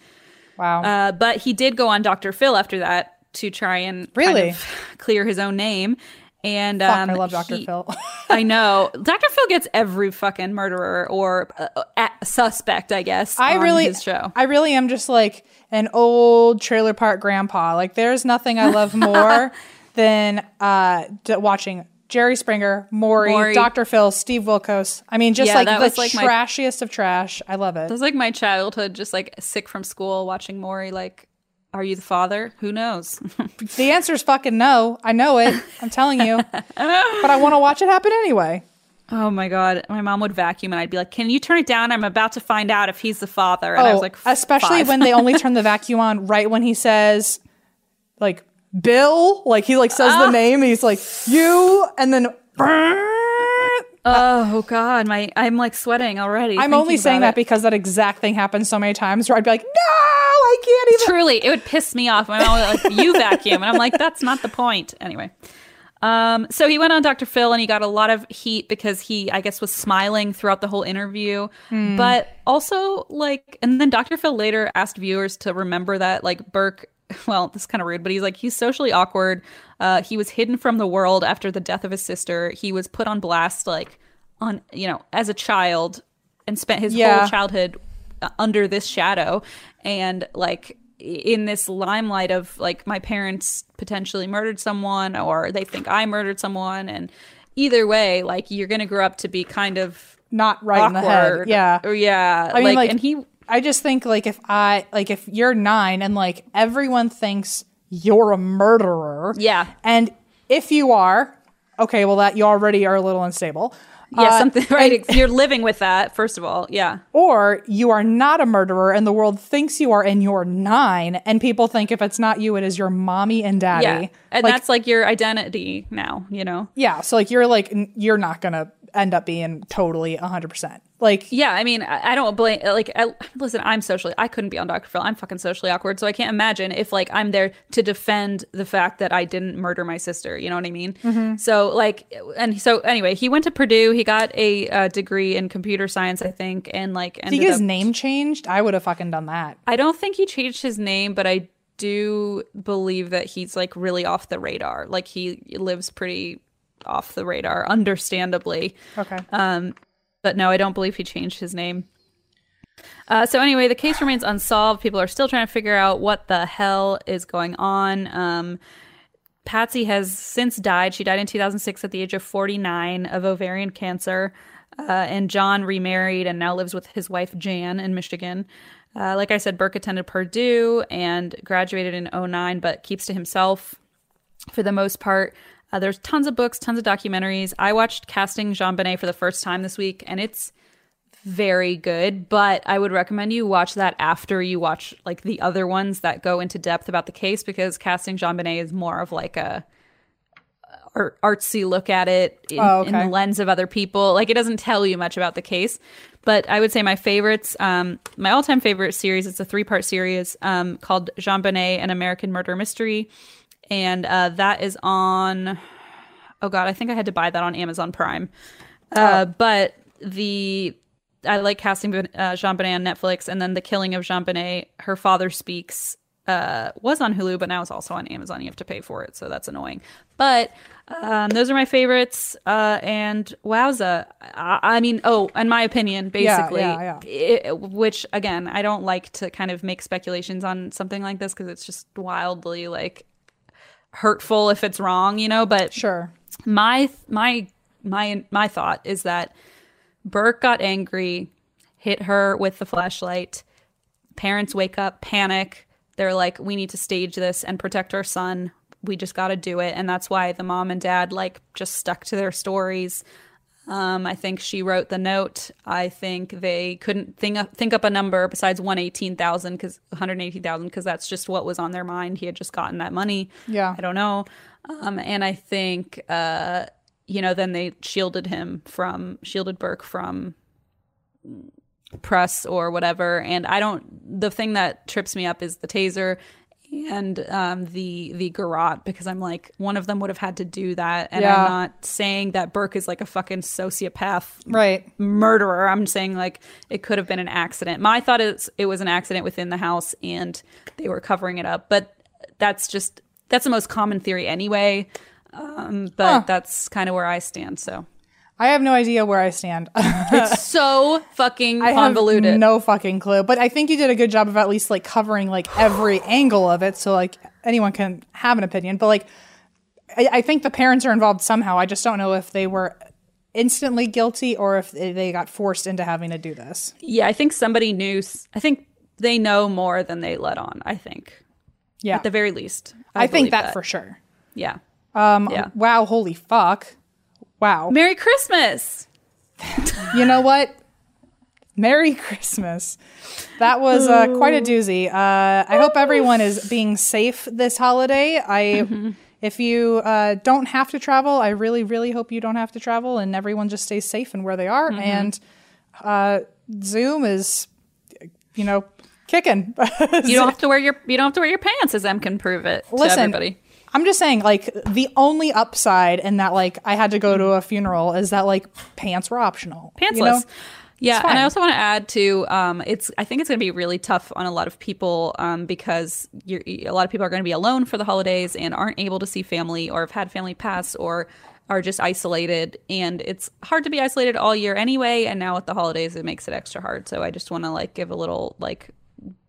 Wow. Uh, but he did go on Dr. Phil after that to try and kind Really? of clear his own name. And Fuck, um, I love Dr. he- Phil. I know Dr. Phil gets every fucking murderer or uh, uh, suspect, I guess. I on really, his show. I really am just like an old trailer park grandpa. Like, there's nothing I love more than uh, d- watching Jerry Springer, Maury, Maury. Dr. Phil, Steve Wilkos. I mean, just Yeah, like the was, like, my- trashiest of trash. I love it. That was like my childhood, just like sick from school, watching Maury. Like, are you the father? Who knows? The answer is fucking no. I know it. I'm telling you, but I want to watch it happen anyway. Oh my god, my mom would vacuum and I'd be like, "Can you turn it down? I'm about to find out if he's the father." And I was oh, like, Oh, especially five. when they only turn the vacuum on right when he says, like Bill, like he like says the oh. name. He's like you, and then. Oh god, my I'm like sweating already. I'm only saying that it. because that exact thing happens so many times where I'd be like, no, I can't even. truly it would piss me off. My mom would like you vacuum, and I'm like, that's not the point. Anyway. Um, so he went on Dr. Phil and he got a lot of heat because he, I guess, was smiling throughout the whole interview. But also, like, and then Dr. Phil later asked viewers to remember that, like, Burke, well, this is kind of rude, but he's like, he's socially awkward. Uh, he was hidden from the world after the death of his sister. He was put on blast, like, on, you know, as a child and spent his Yeah. whole childhood uh, under this shadow and like in this limelight of like my parents potentially murdered someone or they think I murdered someone and either way like you're going to grow up to be kind of Not right in the head. Yeah. or yeah I mean, like, like, and he I just think like if I like if you're nine and like everyone thinks you're a murderer. Yeah. And if you are, okay, well that you already are a little unstable. yeah Uh, something right you're living with that first of all yeah Or you are not a murderer and the world thinks you are and you're nine and people think if it's not you, it is your mommy and daddy. yeah and like, that's like your identity now you know yeah. So like you're like you're not gonna end up being totally hundred percent. Like Yeah, I mean, I I don't blame. Like, I, listen, I'm socially. I couldn't be on Dr. Phil. I'm fucking socially awkward, so I can't imagine if like I'm there to defend the fact that I didn't murder my sister. You know what I mean? Mm-hmm. So like, and so anyway, he went to Purdue. He got a uh, degree in computer science, I think, and like he his name changed, I would have fucking done that. I don't think he changed his name, but I do believe that he's like really off the radar. Like he lives pretty off the radar, understandably. Okay. Um, but no, I don't believe he changed his name. Uh, so anyway, the case remains unsolved. People are still trying to figure out what the hell is going on. Um, Patsy has since died. She died in 2006 at the age of 49 of ovarian cancer. Uh, and John remarried and now lives with his wife Jan in Michigan. Uh, like I said, Burke attended Purdue and graduated in 09, but keeps to himself for the most part. Uh, there's tons of books, tons of documentaries. I watched Casting JonBenét for the first time this week, and it's very good. But I would recommend you watch that after you watch like the other ones that go into depth about the case, because Casting JonBenét is more of like a art- artsy look at it in, Oh, in the lens of other people. Like it doesn't tell you much about the case. But I would say my favorites, um, my all-time favorite series, it's a three-part series um, called JonBenét: An American Murder Mystery, and uh, that is on. Oh God, I think I had to buy that on Amazon Prime. Uh, But the I like casting uh, JonBenét on Netflix, and then The Killing of JonBenét. Her father speaks uh, was on Hulu, but now it's also on Amazon. You have to pay for it, so that's annoying. But um, those are my favorites. Uh, and wowza, I, I mean, oh, in my opinion, basically, yeah, it- which again, I don't like to kind of make speculations on something like this because it's just wildly like hurtful if it's wrong, you know. But Sure. my my my my thought is that Burke got angry, hit her with the flashlight. Parents wake up, panic. They're like, "We need to stage this and protect our son. We just got to do it." And that's why the mom and dad like just stuck to their stories. Um, I think she wrote the note. I think they couldn't think up, think up a number besides one eighteen thousand because one hundred eighteen thousand because that's just what was on their mind. He had just gotten that money. Yeah. I don't know. Um, and I think, uh, you know, then they shielded him from, shielded Burke from press or whatever. And I don't, the thing that trips me up is the taser and um, the the garrote because I'm like one of them would have had to do that, and Yeah. I'm not saying that Burke is like a fucking sociopath Right. murderer. I'm saying like it could have been an accident. My thought is it was an accident within the house and they were covering it up. But that's just that's the most common theory anyway. Um, but Huh. that's kind of where I stand. So I have no idea where I stand. it's so fucking I convoluted. have no fucking clue. But I think you did a good job of at least like covering like every angle of it, so like anyone can have an opinion. But like, I, I think the parents are involved somehow. I just don't know if they were instantly guilty or if they got forced into having to do this. yeah, I think somebody knew. I think they know more than they let on. I think Yeah, at the very least. I, think believe that, for sure. yeah. Um, Yeah. Wow, holy fuck. Wow. Merry Christmas. you know what? Merry Christmas. That was uh, quite a doozy. Uh, I hope everyone is being safe this holiday. I, if you uh, don't have to travel, I really, really hope you don't have to travel, and everyone just stays safe and where they are. And uh, Zoom is, you know, kicking. You don't have to wear your you don't have to wear your pants, as Em can prove it to Listen, everybody. I'm just saying, like, the only upside in that, like, I had to go to a funeral is that, like, pants were optional. pantsless. you know? Yeah, and. I also want to add to um, it's. I think it's going to be really tough on a lot of people um, because you're, a lot of people are going to be alone for the holidays and aren't able to see family or have had family pass or are just isolated. And it's hard to be isolated all year anyway. And now with the holidays, it makes it extra hard. So I just want to like give a little like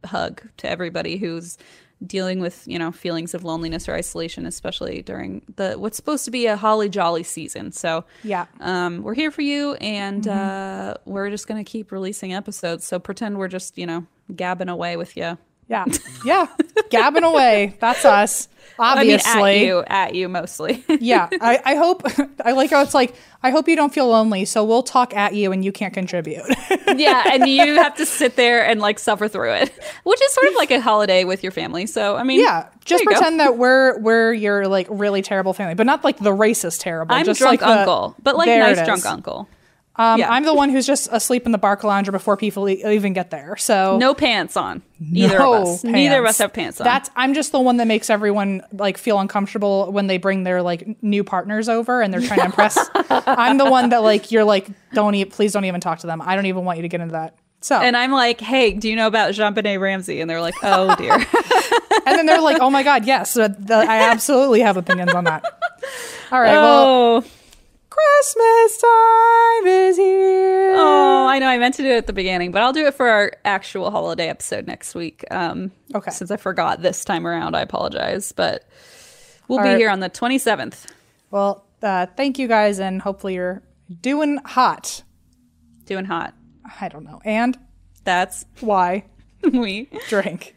hug to everybody who's dealing with you know feelings of loneliness or isolation especially during the what's supposed to be a holly jolly season. So Yeah. um, we're here for you and uh, we're just gonna keep releasing episodes. So pretend we're just you know gabbing away with you Yeah. Yeah. Gabbing away. That's us. Obviously. i mean at you at you mostly yeah. I, I hope, I like how it's like, I hope you don't feel lonely. So we'll talk at you and you can't contribute. yeah and you have to sit there and like suffer through it which is sort of like a holiday with your family so i mean yeah. Just you go. pretend that we're, we're your like really terrible family, but not like the racist terrible. i'm just drunk like the- uncle but like nice drunk uncle Um, yeah. I'm the one who's just asleep in the bar lounger before people e- even get there. So no pants on either No of us neither of us have pants on That's I'm just the one that makes everyone like feel uncomfortable when they bring their like new partners over and they're trying to impress. I'm the one that like you're like don't e- please don't even talk to them. I don't even want you to get into that. So and I'm like, hey, do you know about JonBenét Ramsey? And they're like, oh dear. and then they're like, oh my god, yes, I absolutely have opinions on that. All right, well, oh, Christmas time is here. oh, I know. I meant to do it at the beginning, but I'll do it for our actual holiday episode next week. Um, Okay. Since I forgot this time around, I apologize, but we'll All be right. here on the 27th. Well, uh, thank you guys, and hopefully you're doing hot. Doing hot. I don't know, and That's why we. drink.